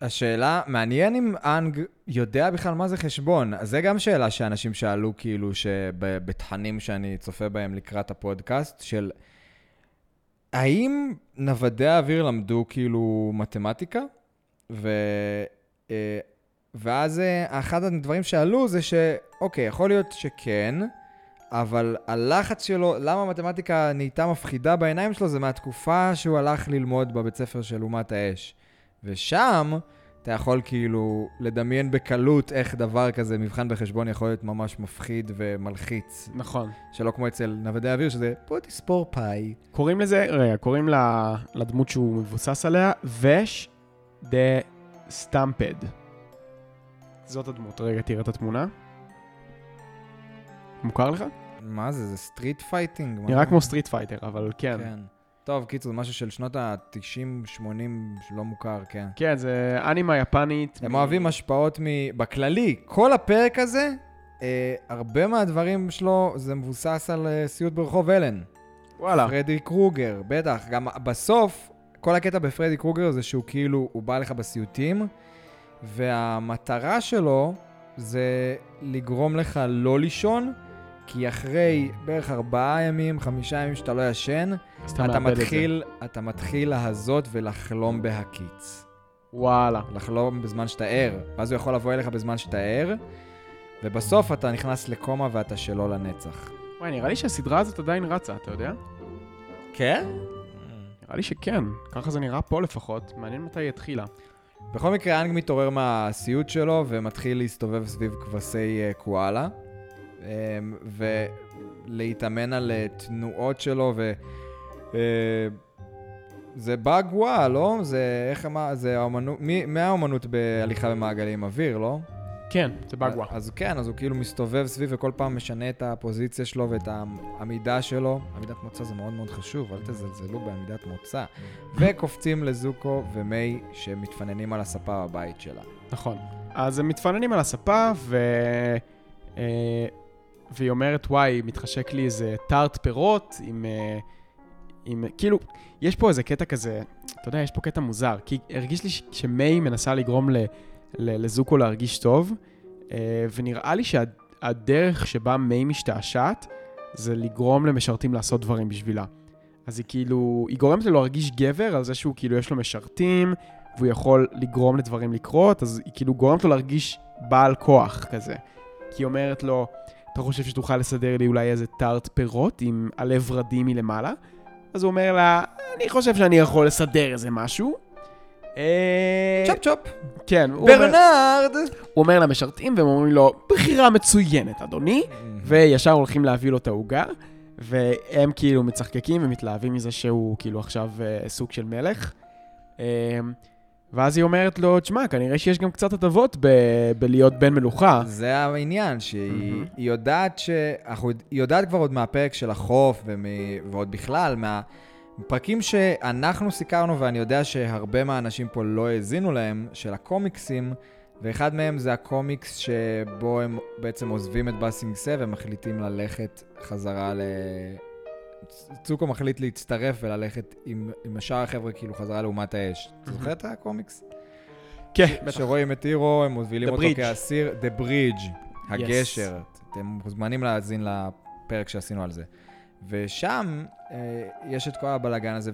השאלה, מעניין אם אנג יודע בכלל מה זה חשבון. אז זה גם שאלה שאנשים שאלו, כאילו, שבתכנים שאני צופה בהם לקראת הפודקאסט, של האם נוודי האוויר למדו כאילו מתמטיקה? ו... ואז אה, אחד הדברים שעלו זה שאוקיי, יכול להיות שכן, אבל הלחץ שלו, למה המתמטיקה נהייתה מפחידה בעיניים שלו, זה מהתקופה שהוא הלך ללמוד בבית ספר של אומת האש. ושם אתה יכול כאילו לדמיין בקלות איך דבר כזה, מבחן בחשבון, יכול להיות ממש מפחיד ומלחיץ. נכון. שלא כמו אצל נוודי האוויר, שזה בוא תספר פאי. קוראים לזה, רגע, קוראים לדמות שהוא מבוסס עליה, וש דה סטמפד. זאת הדמות. רגע, תראה את התמונה. מוכר לך? מה זה, זה סטריט פייטינג? נראה? כמו סטריט פייטר, אבל כן. כן. טוב, קיצור, זה משהו של שנות ה-90-80 שלא מוכר, כן. כן, זה אנימה יפנית. הם מ- אוהבים השפעות מ... בכללי, כל הפרק הזה, אה, הרבה מהדברים שלו זה מבוסס על אה, סיוט ברחוב אלן. וואלה. פרדי קרוגר, בטח. גם בסוף, כל הקטע בפרדי קרוגר זה שהוא כאילו, הוא בא לך בסיוטים, והמטרה שלו זה לגרום לך לא לישון, כי אחרי בערך ארבעה ימים, חמישה ימים שאתה לא ישן, אז אתה מאבד את. מתחיל, אתה מתחיל להזות ולחלום בהקיץ. וואלה. לחלום בזמן שאתה ער, ואז הוא יכול לבוא אליך בזמן שאתה ער, ובסוף אתה נכנס לקומה ואתה שלו לנצח. וואי, נראה לי שהסדרה הזאת עדיין רצה, אתה יודע? כן? נראה לי שכן. ככה זה נראה פה לפחות. מעניין מתי היא התחילה. בכל מקרה, אנג מתעורר מהסיוט שלו ומתחיל להסתובב סביב כבשי אה, קואלה, אמ, ולהתאמן על אה, תנועות שלו, ו... אה, זה בגווה, לא? זה איך אמר, זה האומנות, מי, מי האומנות בהליכה במעגלים? אוויר, לא? כן, זה בגווה. אז כן, אז הוא כאילו מסתובב סביב וכל פעם משנה את הפוזיציה שלו ואת העמידה שלו. עמידת מוצא זה מאוד מאוד חשוב, אל תזלזלו בעמידת מוצא. וקופצים לזוקו ומיי שמתפננים על הספה בבית שלה. נכון. אז הם מתפננים על הספה, ו... אה, והיא אומרת, וואי, מתחשק לי איזה טארט פירות עם... אה, עם... כאילו, יש פה איזה קטע כזה, אתה יודע, יש פה קטע מוזר, כי הרגיש לי ש- שמיי מנסה לגרום ל... לזוקו להרגיש טוב, אה, ונראה לי שהדרך שבה מיי משתעשעת, זה לגרום למשרתים לעשות דברים בשבילה. אז היא כאילו, היא גורמת לו להרגיש גבר על זה שהוא כאילו יש לו משרתים, והוא יכול לגרום לדברים לקרות, אז היא כאילו גורמת לו להרגיש בעל כוח כזה. כי היא אומרת לו, אתה חושב שתוכל לסדר לי אולי איזה טארט פירות עם עלה ורדים מלמעלה? אז הוא אומר לה, אני חושב שאני יכול לסדר איזה משהו. אה, צ'ופ צ'ופ. כן, ברנרד! הוא אומר למשרתים, והם אומרים לו, בחירה מצוינת, אדוני. וישר הולכים להביא לו את העוגה, והם כאילו מצחקקים ומתלהבים מזה שהוא כאילו עכשיו אה, סוג של מלך. אה, ואז היא אומרת לו, תשמע, כנראה שיש גם קצת הטבות ב- בלהיות בן מלוכה. זה העניין, שהיא. היא יודעת ש... אנחנו, היא יודעת כבר עוד מהפרק של החוף ומ, ועוד בכלל, מהפרקים שאנחנו סיקרנו, ואני יודע שהרבה מהאנשים פה לא האזינו להם, של הקומיקסים, ואחד מהם זה הקומיקס שבו הם בעצם עוזבים את באסינג סה ומחליטים ללכת חזרה ל... צוקו מחליט להצטרף וללכת עם, עם שאר החבר'ה כאילו חזרה לאומת האש. אתה זוכר את הקומיקס? כן, בטח. שרואים את הירו, הם מובילים אותו. כאסיר, The Bridge, הגשר. אתם מוזמנים להאזין לפרק שעשינו על זה. ושם יש את כל הבלאגן הזה,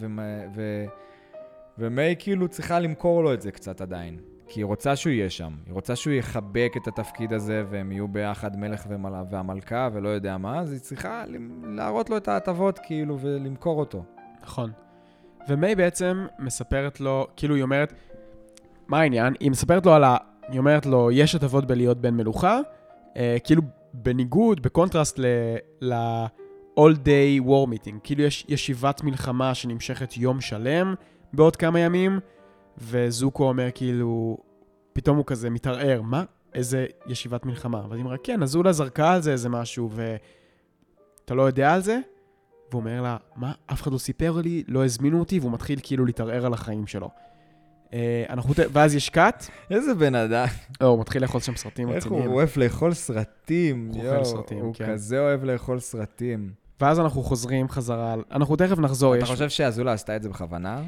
ומיי כאילו צריכה למכור לו את זה קצת עדיין. כי היא רוצה שהוא יהיה שם. היא רוצה שהוא יחבק את התפקיד הזה, והם יהיו ביחד מלך ומל... והמלכה, ולא יודע מה, אז היא צריכה להראות לו את ההטבות, כאילו, ולמכור אותו. נכון. ומיי בעצם מספרת לו, כאילו היא אומרת, מה העניין? היא מספרת לו על ה... היא אומרת לו, יש הטבות בלהיות בן מלוכה, אה, כאילו בניגוד, בקונטרסט ל... ל... all day war meeting, כאילו יש ישיבת מלחמה שנמשכת יום שלם בעוד כמה ימים, וזוקו אומר כאילו, פתאום הוא כזה מתערער, מה? איזה ישיבת מלחמה? ואז היא אומרת, כן, אזולה זרקה על זה איזה משהו, ואתה לא יודע על זה? והוא אומר לה, מה, אף אחד לא סיפר לי, לא הזמינו אותי, והוא מתחיל כאילו להתערער על החיים שלו. אה, אנחנו, ואז יש קאט, איזה בן אדם, או, הוא מתחיל לאכול שם סרטים איך הוא רציניים. אוהב לאכול סרטים, הוא אוכל סרטים, הוא כן. כזה אוהב לאכול סרטים. ואז אנחנו חוזרים חזרה, אנחנו תכף נחזור, אתה יש... חושב שאזולה עשתה את זה בכוונה?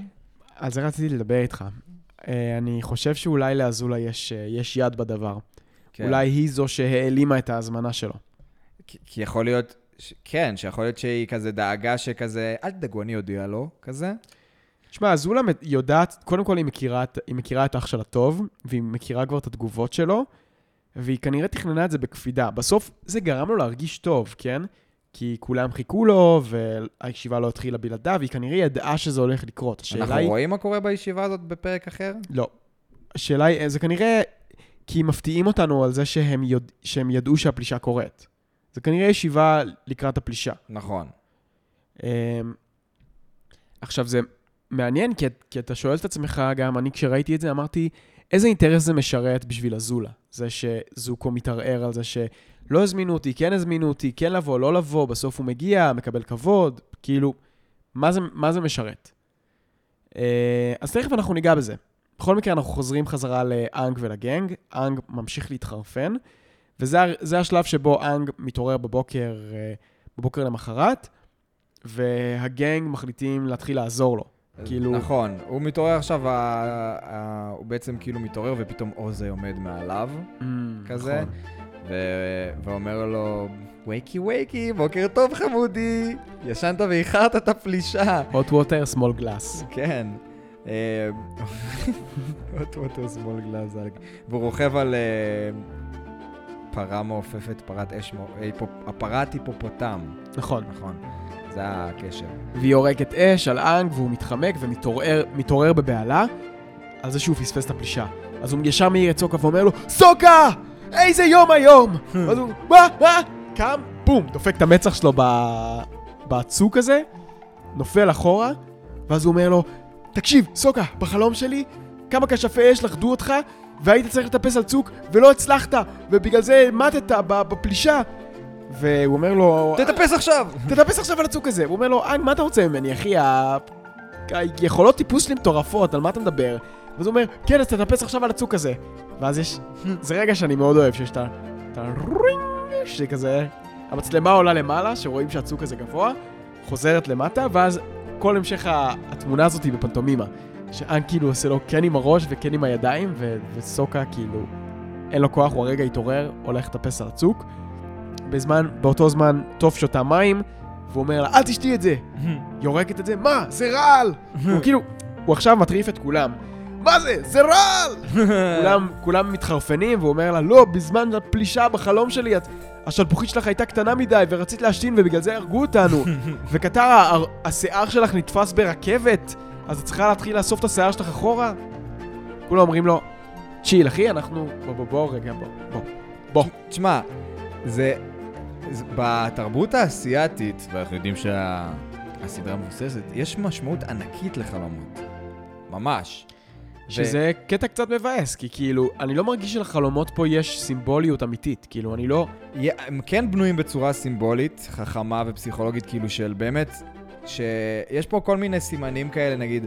על זה רציתי לדבר איתך. אה, אני חושב שאולי לאזולה יש, אה, יש יד בדבר. כן. אולי היא זו שהעלימה את ההזמנה שלו. כי- כי יכול להיות, ש- כן, שיכול להיות שהיא כזה דאגה שכזה, אל תדאגו, אני אודיע לו, כזה. תשמע, אזולה יודעת, קודם כל היא מכירה, היא מכירה את אח שלה טוב, והיא מכירה כבר את התגובות שלו, והיא כנראה תכננה את זה בקפידה. בסוף זה גרם לו להרגיש טוב, כן? כי כולם חיכו לו, והישיבה לא התחילה בלעדיו, היא כנראה ידעה שזה הולך לקרות. אנחנו היא... רואים מה קורה בישיבה הזאת בפרק אחר? לא. השאלה היא, זה כנראה כי מפתיעים אותנו על זה שהם, יודע, שהם ידעו שהפלישה קורית. זה כנראה ישיבה לקראת הפלישה. נכון. אמ, עכשיו, זה מעניין, כי, כי אתה שואל את עצמך, גם אני כשראיתי את זה, אמרתי, איזה אינטרס זה משרת בשביל אזולה? זה שזוקו מתערער על זה שלא הזמינו אותי, כן הזמינו אותי, כן לבוא, לא לבוא, בסוף הוא מגיע, מקבל כבוד, כאילו, מה זה, מה זה משרת? אה, אז תכף אנחנו ניגע בזה. בכל מקרה, אנחנו חוזרים חזרה לאנג ולגנג, אנג ממשיך להתחרפן, וזה השלב שבו אנג מתעורר בבוקר, אה, בבוקר למחרת, והגנג מחליטים להתחיל לעזור לו. כאילו- נכון, הוא מתעורר עכשיו, ה- ה- הוא בעצם כאילו מתעורר ופתאום עוזי עומד מעליו, כזה, נכון. ו- ואומר לו, וייקי וייקי, בוקר טוב חמודי, ישנת ואיחרת את הפלישה. hot water, small glass. כן. אה, עוד ווטר שמאל גלאזל. והוא רוכב על אה, פרה מעופפת, פרת אש, הפרת היפופוטם, נכון. נכון. זה הקשר. והיא הורגת אש על אנג, והוא מתחמק ומתעורר מתעורר בבהלה על זה שהוא פספס את הפלישה. אז הוא ישר מעיר את סוקה ואומר לו, סוקה! איזה יום היום! ואז הוא, מה? מה? קם, בום, דופק את המצח שלו בצוק הזה, נופל אחורה, ואז הוא אומר לו, תקשיב, סוקה, בחלום שלי, כמה כשפי אש לכדו אותך, והיית צריך לטפס על צוק, ולא הצלחת, ובגלל זה מתת בפלישה. והוא אומר לו, תטפס עכשיו! תטפס עכשיו על הצוק הזה. הוא אומר לו, אנג, מה אתה רוצה ממני, אחי? היכולות טיפוס שלי מטורפות, על מה אתה מדבר? ואז הוא אומר, כן, אז תטפס עכשיו על הצוק הזה. ואז יש, זה רגע שאני מאוד אוהב, שיש את ה... את הרינג, שכזה, המצלמה עולה למעלה, שרואים שהצוק הזה גבוה, חוזרת למטה, ואז כל המשך התמונה הזאת היא בפנטומימה. שאנג כאילו עושה לו כן עם הראש וכן עם הידיים, ו- וסוקה כאילו, אין לו כוח, הוא הרגע התעורר, הולך לטפס על הצוק. בזמן, באותו זמן טוף שותה מים, והוא אומר לה, אל תשתי את זה. יורקת את זה, מה? זה רעל! הוא כאילו, הוא עכשיו מטריף את כולם. מה זה? זה רעל! כולם, כולם מתחרפנים, והוא אומר לה, לא, בזמן הפלישה בחלום שלי, את, השלפוחית שלך הייתה קטנה מדי, ורצית להשתין, ובגלל זה הרגו אותנו. וקטר, ה- השיער שלך נתפס ברכבת, אז את צריכה להתחיל לאסוף את השיער שלך אחורה? כולם אומרים לו, צ'יל, אחי, אנחנו... בוא, בוא, בוא, רגע, בוא, בוא. תשמע, זה, זה... בתרבות האסייתית, ואנחנו יודעים שהסדרה מבוססת, יש משמעות ענקית לחלומות. ממש. שזה קטע קצת מבאס, כי כאילו, אני לא מרגיש שלחלומות פה יש סימבוליות אמיתית. כאילו, אני לא... הם כן בנויים בצורה סימבולית, חכמה ופסיכולוגית, כאילו של באמת, שיש פה כל מיני סימנים כאלה, נגיד,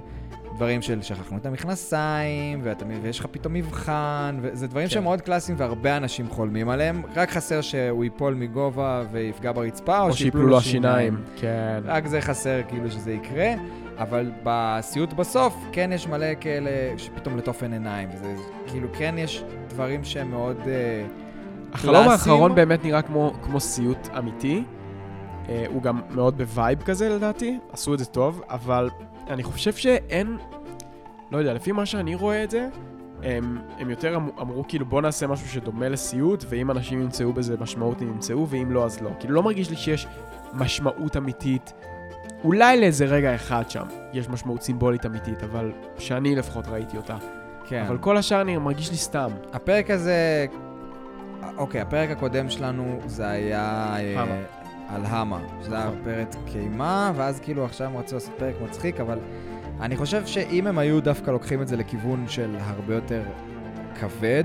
דברים של שכחנו את המכנסיים, ואתה, ויש לך פתאום מבחן, וזה דברים כן. שהם מאוד קלאסיים והרבה אנשים חולמים עליהם, רק חסר שהוא ייפול מגובה ויפגע ברצפה, או, או שיפלו לו השיניים. כן. רק זה חסר כאילו שזה יקרה, אבל בסיוט בסוף כן יש מלא כאלה שפתאום לטופ עיניים, וזה כאילו כן יש דברים שהם מאוד... אה, החלום קלאסיים. האחרון באמת נראה כמו, כמו סיוט אמיתי. אה, הוא גם מאוד ב vibe כזה לדעתי, עשו את זה טוב, אבל אני חושב שאין, לא יודע, לפי מה שאני רואה את זה, הם, הם יותר אמ- אמרו כאילו בוא נעשה משהו שדומה לסיוט, ואם אנשים ימצאו בזה משמעות הם ימצאו, ואם לא אז לא. כאילו לא מרגיש לי שיש משמעות אמיתית. אולי לאיזה רגע אחד שם יש משמעות סימבולית אמיתית, אבל שאני לפחות ראיתי אותה. כן. אבל כל השאר אני מרגיש לי סתם. הפרק הזה, אוקיי, הפרק הקודם שלנו זה היה אה, המה. על המה, שזה היה נכון. פרק קימה, ואז כאילו עכשיו הם רצו לעשות פרק מצחיק, אבל אני חושב שאם הם היו דווקא לוקחים את זה לכיוון של הרבה יותר כבד,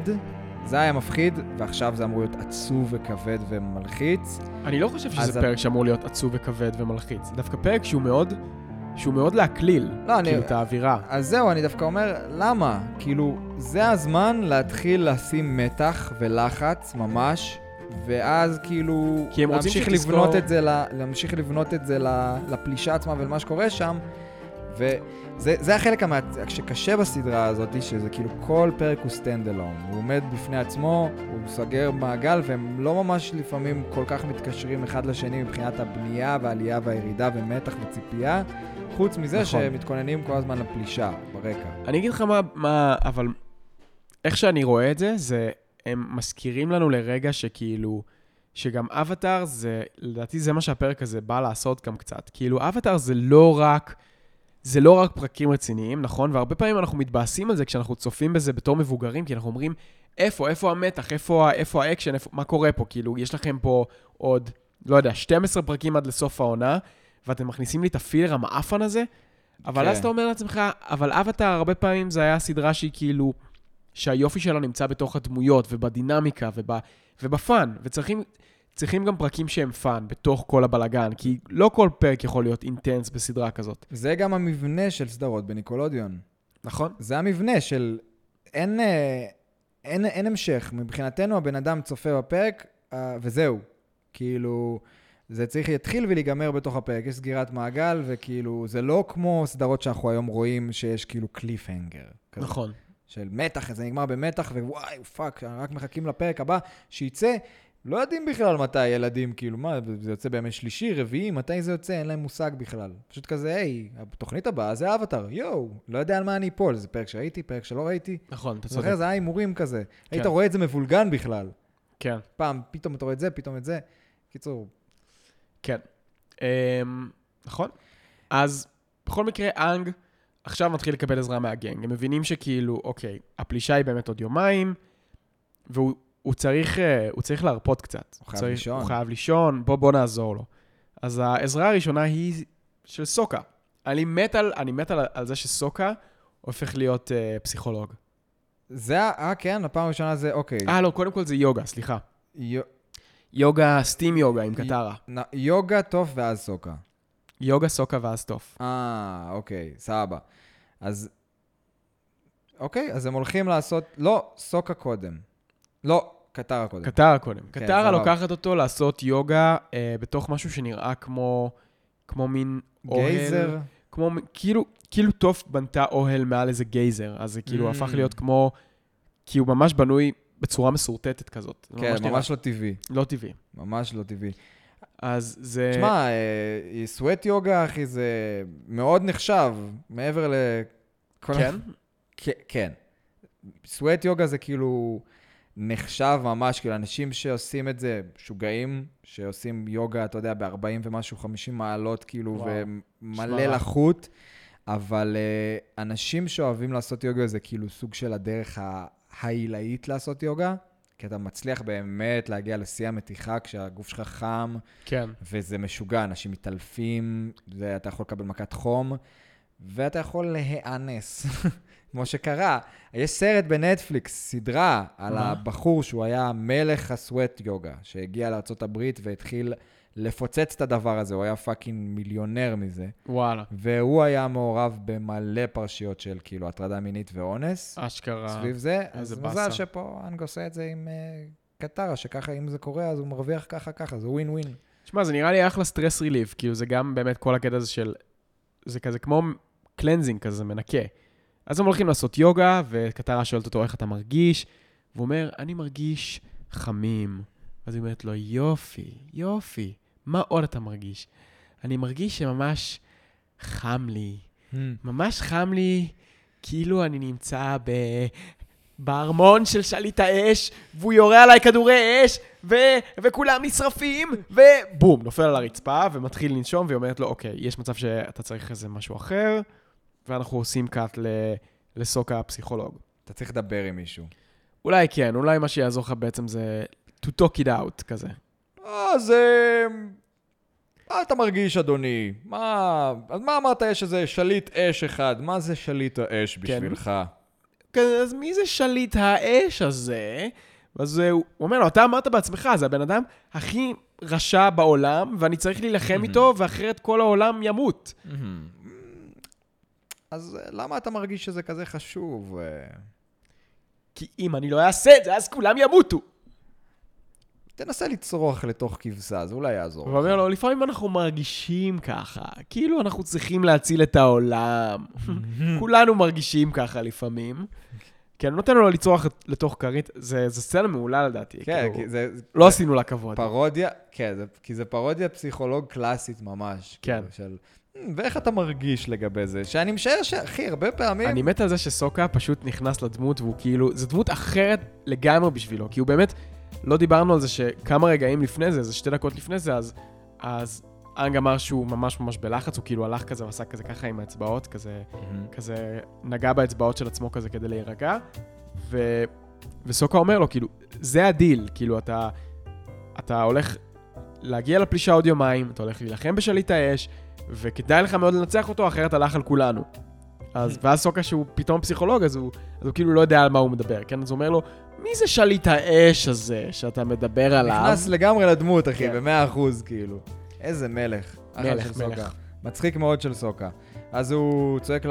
זה היה מפחיד, ועכשיו זה אמור להיות עצוב וכבד ומלחיץ. אני לא חושב שזה אני- פרק שאמור להיות עצוב וכבד ומלחיץ. דווקא פרק שהוא מאוד שהוא מאוד להקליל, לא, אני- כאילו, את האווירה. אז זהו, אני דווקא אומר, למה? כאילו, זה הזמן להתחיל לשים מתח ולחץ, ממש, ואז כאילו... כי הם להמשיך שתזכור- לבנות את זה, להמשיך לבנות את זה לפלישה עצמה ולמה שקורה שם, וזה זה החלק המע... שקשה בסדרה הזאת, שזה כאילו כל פרק הוא stand alone. הוא עומד בפני עצמו, הוא סוגר מעגל, והם לא ממש לפעמים כל כך מתקשרים אחד לשני מבחינת הבנייה והעלייה והירידה ומתח וציפייה, חוץ מזה נכון. שהם מתכוננים כל הזמן לפלישה ברקע. אני אגיד לך מה, מה, אבל איך שאני רואה את זה, זה הם מזכירים לנו לרגע שכאילו, שגם אבטאר זה, לדעתי זה מה שהפרק הזה בא לעשות גם קצת. כאילו, אבטאר זה לא רק, זה לא רק פרקים רציניים, נכון? והרבה פעמים אנחנו מתבאסים על זה כשאנחנו צופים בזה בתור מבוגרים, כי אנחנו אומרים, איפה, איפה המתח, איפה, איפה האקשן, איפה, מה קורה פה? כאילו, יש לכם פה עוד, לא יודע, 12 פרקים עד לסוף העונה, ואתם מכניסים לי את ה filler המאפן הזה, אבל כן. אז אתה אומר לעצמך, אבל אבטאר הרבה פעמים זה היה סדרה שהיא כאילו, שהיופי שלה נמצא בתוך הדמויות ובדינמיקה וב, וב fun, וצריכים צריכים גם פרקים שהם fun בתוך כל הבלגן, כי לא כל פרק יכול להיות intense בסדרה כזאת, זה גם המבנה של סדרות בניקלודיון. נכון? זה המבנה של אין, אה, אין, אין המשך. מבחינתנו הבן אדם צופה בפרק, אה, וזהו. כאילו, זה צריך להתחיל ולהיגמר בתוך הפרק. יש סגירת מעגל, וכאילו, זה לא כמו סדרות שאנחנו היום רואים שיש כאילו cliffhanger. כזה. נכון. של מתח, זה נגמר במתח, ווואי, fuck, רק מחכים לפרק הבא שיצא. לא יודעים בכלל מתי ילדים, כאילו, מה, זה יוצא בימי שלישי, רביעי, מתי זה יוצא, אין להם מושג בכלל. פשוט כזה, היי, התוכנית הבאה זה אבטאר, יואו, לא יודע על מה אני אפול, זה פרק שראיתי, פרק שלא ראיתי. נכון, אתה צודק. זה היה הימורים כזה. היית כן. רואה את זה מבולגן בכלל. כן, פעם, פתאום אתה רואה את זה, פתאום את זה. קיצור, כן. אמ, נכון. אז בכל מקרה, אנג עכשיו מתחיל לקבל עזרה מהגנג. הם מבינים שכאילו, אוקיי, הפלישה היא באמת עוד יומיים, והוא הוא צריך, אה, הוא צריך להרפות קצת. הוא חייב צריך, לישון. הוא חייב לישון, בוא, בוא נעזור לו. אז העזרה הראשונה היא של סוקה. אני מת על, אני מת על, על זה שסוקה הופך להיות אה, פסיכולוג. זה, אה, כן, הפעם הראשונה זה, אוקיי. אה, לא, קודם כל זה יוגה, סליחה. יו- יוגה, סטים יוגה עם קטרה. נ- יוגה, טוף ואז סוקה. יוגה, סוקה ואז טוף. אה, אוקיי, סבבה. אז... אוקיי, אז הם הולכים לעשות... לא, סוקה קודם. לא, קטרה קודם. קטרה קודם. כן, קטרה. לוקחת אותו לעשות יוגה אה, בתוך משהו שנראה כמו, כמו מין אוהל. גייזר. כמו, כאילו, כאילו טוף בנתה אוהל מעל איזה גייזר, אז זה כאילו Mm. הפך להיות כמו, כי הוא ממש בנוי בצורה מסורטטת כזאת. כן, נראה ממש לא טבעי. לא טבעי. ממש לא טבעי. אז זה... תשמע, סווט יוגה, אחי, זה מאוד נחשב, מעבר ל... כל- כן? כן. סווט יוגה זה כאילו נחשב ממש, כאילו אנשים שעושים את זה, משוגעים, שעושים יוגה, אתה יודע, ב-40 ומשהו, 50 מעלות, כאילו, וואו, ומלא רע. לחות, אבל uh, אנשים שאוהבים לעשות יוגה זה כאילו סוג של הדרך העילאית לעשות יוגה, כי אתה מצליח באמת להגיע לשיא המתיחה כשהגוף שלך חם, כן. וזה משוגע, אנשים מתעלפים, זה, אתה יכול לקבל מכת חום, ואתה יכול להיאנס, כמו שקרה. יש סרט בנטפליקס, סדרה, על? הבחור שהוא היה מלך הסוואט יוגה, שהגיע לארה"ב והתחיל לפוצץ את הדבר הזה, הוא היה fucking מיליונר מזה, וואלה. והוא היה מעורב במלא פרשיות של כאילו הטרדה מינית ואונס. אשכרה. סביב זה, אז באסה. מזל שפה אאנג עושה את זה עם uh, קטארה, שככה אם זה קורה אז הוא מרוויח ככה ככה, זה ווין ווין. תשמע, זה נראה לי אחלה stress relief, כאילו זה גם באמת כל הקטע הזה של... זה כזה כמו cleansing כזה, מנקה. אז הם הולכים לעשות יוגה, וקטארה שואלת אותו איך אתה מרגיש, והוא אומר, אני מרגיש חמים. אז היא אומרת לו, יופי, יופי, מה עוד אתה מרגיש? אני מרגיש שממש חם לי. ממש חם לי, כאילו אני נמצא ב... בארמון של שליט האש, והוא יורה עליי כדורי אש, ו... וכולם נשרפים, ובום, נופל על הרצפה, ומתחיל לנשום, והיא אומרת לו, אוקיי, יש מצב שאתה צריך איזה משהו אחר, ואנחנו עושים קאט. לסוקה הפסיכולוג. אתה צריך לדבר עם מישהו. אולי כן, אולי מה שיעזור לך בעצם זה to talk it out כזה. אז אה, מה אתה מרגיש, אדוני? מה... אז מה אמרת, יש איזה שליט אש אחד, מה זה שליט האש בשבילך? כזה, אז מי זה שליט האש הזה? אז אה, הוא אומר לו, אתה אמרת בעצמך, זה הבן אדם הכי רשע בעולם, ואני צריך להילחם איתו, ואחרת כל העולם ימות. אז אה, למה אתה מרגיש שזה כזה חשוב? אה, כי אם אני לא אעשה את זה, אז כולם ימותו. תנסה לצרוח לתוך כבשה, זה אולי יעזור. הוא אומר לו, לפעמים אנחנו מרגישים ככה, כאילו אנחנו צריכים להציל את העולם. כולנו מרגישים ככה לפעמים. כי אני נותן לו לצרוח לתוך כרית, זה זה סצנה מעולה לדעתי. כן, כאילו, כי זה לא עשינו לה כבוד. פרודיה, כן, זה, כי זה פרודיה פסיכולוג קלאסית ממש. כן. כאילו, של, "מ, ואיך אתה מרגיש לגבי זה? שאני משער שאחי, הרבה פעמים... אני מת על זה שסוקה פשוט נכנס לדמות, והוא כאילו, זו דמות אחרת לגמרי בשבילו, כי הוא באמת, לא דיברנו על זה שכמה רגעים לפני זה, זה שתי דקות לפני זה, אז, אז אאנג אמר שהוא ממש ממש בלחץ, הוא כאילו הלך כזה ועשה כזה ככה עם האצבעות, כזה, מהמם. כזה נגע באצבעות של עצמו כזה כדי להירגע, ו, וסוקה אומר לו, כאילו, זה הדיל, כאילו, אתה, אתה הולך להגיע לפלישה עוד יומיים, אתה הולך להילחם בשליט האש, וכדאי לך מאוד לנצח אותו, אחרת הלך על כולנו. אז, ואז סוקה שהוא פתאום פסיכולוג, אז הוא, אז הוא כאילו לא יודע על מה הוא מדבר, כן? אז הוא אומר לו, מי זה שליט האש הזה שאתה מדבר עליו? נכנס לגמרי לדמות, אחי, כן. במאה אחוז, כאילו. איזה מלך. מלך, של סוקה. מלך. מצחיק מאוד של סוקה. אז הוא צועק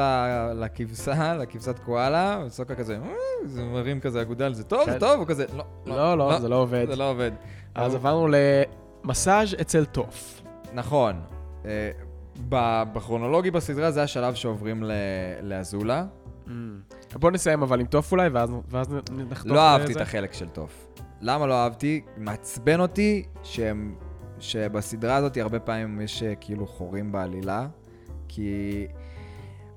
לכבשה, לכבשת קואלה, וסוקה כזה, "אה", זה מרים כזה אגודל, זה טוב, כן. זה טוב, הוא כזה, לא, לא, לא, זה לא עובד. זה לא עובד. אז עברנו למסאז' אצל טוף. נכון. בכרונולוגי בסדרה זה השלב שעוברים לאזולה. בוא נסיים אבל עם טוף אולי, ואז ואז נחתוך לא אהבתי את. החלק של טוף. למה לא אהבתי? מעצבן אותי שהם, שבסדרה הזאת הרבה פעמים יש אה, כאילו חורים בעלילה. כי...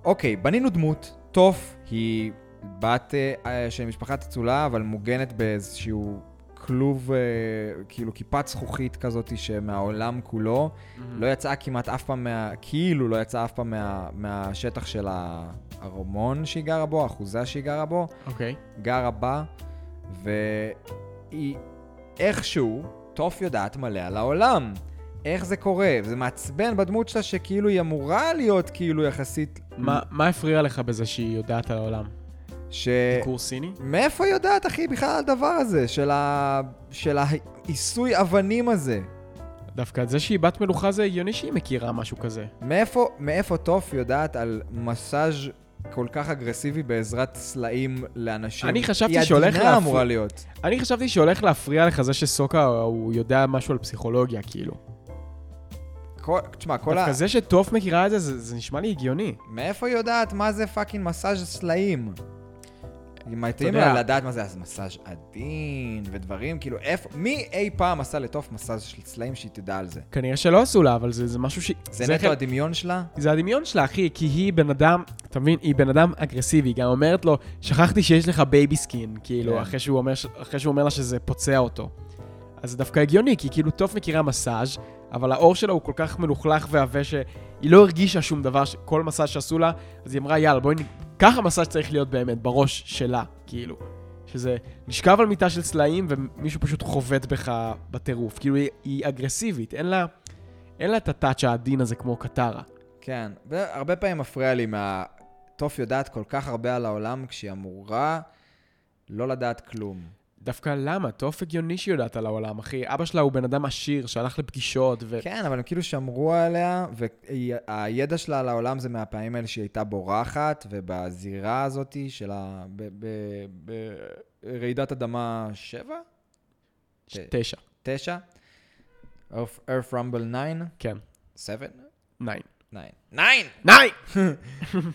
אוקיי, בנינו דמות. טוף היא בת אה, אה, של משפחת אצולה, אבל מוגנת באיזשהו כלוב, אה, כאילו כיפת זכוכית כזאת שמהעולם כולו. לא יצאה כמעט אף פעם מה... כאילו לא יצאה אף פעם מה, מהשטח של הארמון שהיא גרה בו, האחוזה שהיא גרה בו. אוקיי. גרה בה, והיא איכשהו, טוף יודעת מלא על העולם. איך זה קורה? זה מעצבן בדמות שלה שכאילו היא אמורה להיות כאילו יחסית... מה- מה הפריע לך בזה שהיא יודעת על העולם? ש... קורס סיני? מאיפה היא יודעת, אחי, בכלל על הדבר הזה? של, ה... של העיסוי אבנים הזה? דווקא את זה שהיא בת מלוכה זה הגיוני שהיא מכירה משהו כזה. מאיפה, מאיפה טוף יודעת על מסאז' כל כך אגרסיבי בעזרת סלעים לאנשים? אני חשבתי היא שהולך עדינה להפריע- אמורה להיות. אני חשבתי שהולך להפריע לך זה שסוקה הוא יודע משהו על פסיכולוגיה, כאילו. כל, תשמע, כל ה... דווקא זה שטוף מכירה את זה, זה, זה נשמע לי הגיוני. מאיפה היא יודעת מה זה fucking מסאז' סלעים? מתאים יודע- לה לדעת מה זה אז מסאז' עדין ודברים, כאילו איפה, מי אי פעם עשה לטוף מסאז' של סלעים שהיא תדע על זה? כנראה שלא עשו לה, אבל זה, זה משהו ש... זה חלק- נטו הדמיון שלה? זה הדמיון שלה, אחי, כי היא בן אדם, אתה מבין, היא בן אדם אגרסיבי, היא גם אומרת לו, שכחתי שיש לך baby skin, כאילו, כן. אחרי, שהוא אומר, אחרי שהוא אומר לה שזה פוצע אותו. אז זה דווקא הגיוני, כי כאילו טוף מכירה מסאז', אבל האור שלה הוא כל כך מלוכלך ועבה שהיא לא הרגישה שום דבר, כל מסאז' שעשו לה, אז היא אמרה, יאללה, בואי, ככה מסאז' צריך להיות באמת, בראש שלה, כאילו. שזה לשכב על מיטה של סלעים ומישהו פשוט חובט בך בטירוף. כאילו, היא, היא אגרסיבית, אין לה, אין לה את הטאצ' העדין הזה כמו קטרה. כן, והרבה פעמים מפריע לי מה... טוף יודעת כל כך הרבה על העולם כשהיא אמורה לא לדעת כלום. דווקא למה? טוב הגיוני שהיא יודעת על העולם, אחי. אבא שלה הוא בן אדם עשיר שהלך לפגישות ו... כן, אבל הם כאילו שמרו עליה, והידע שלה על העולם זה מהפעמים האלה שהיא הייתה בורחת, ובזירה הזאת של ה... ברעידת אדמה שבע? ש... תשע. תשע? Earth, Earth Rumble 9? כן. 7? 9. 9. 9! 9!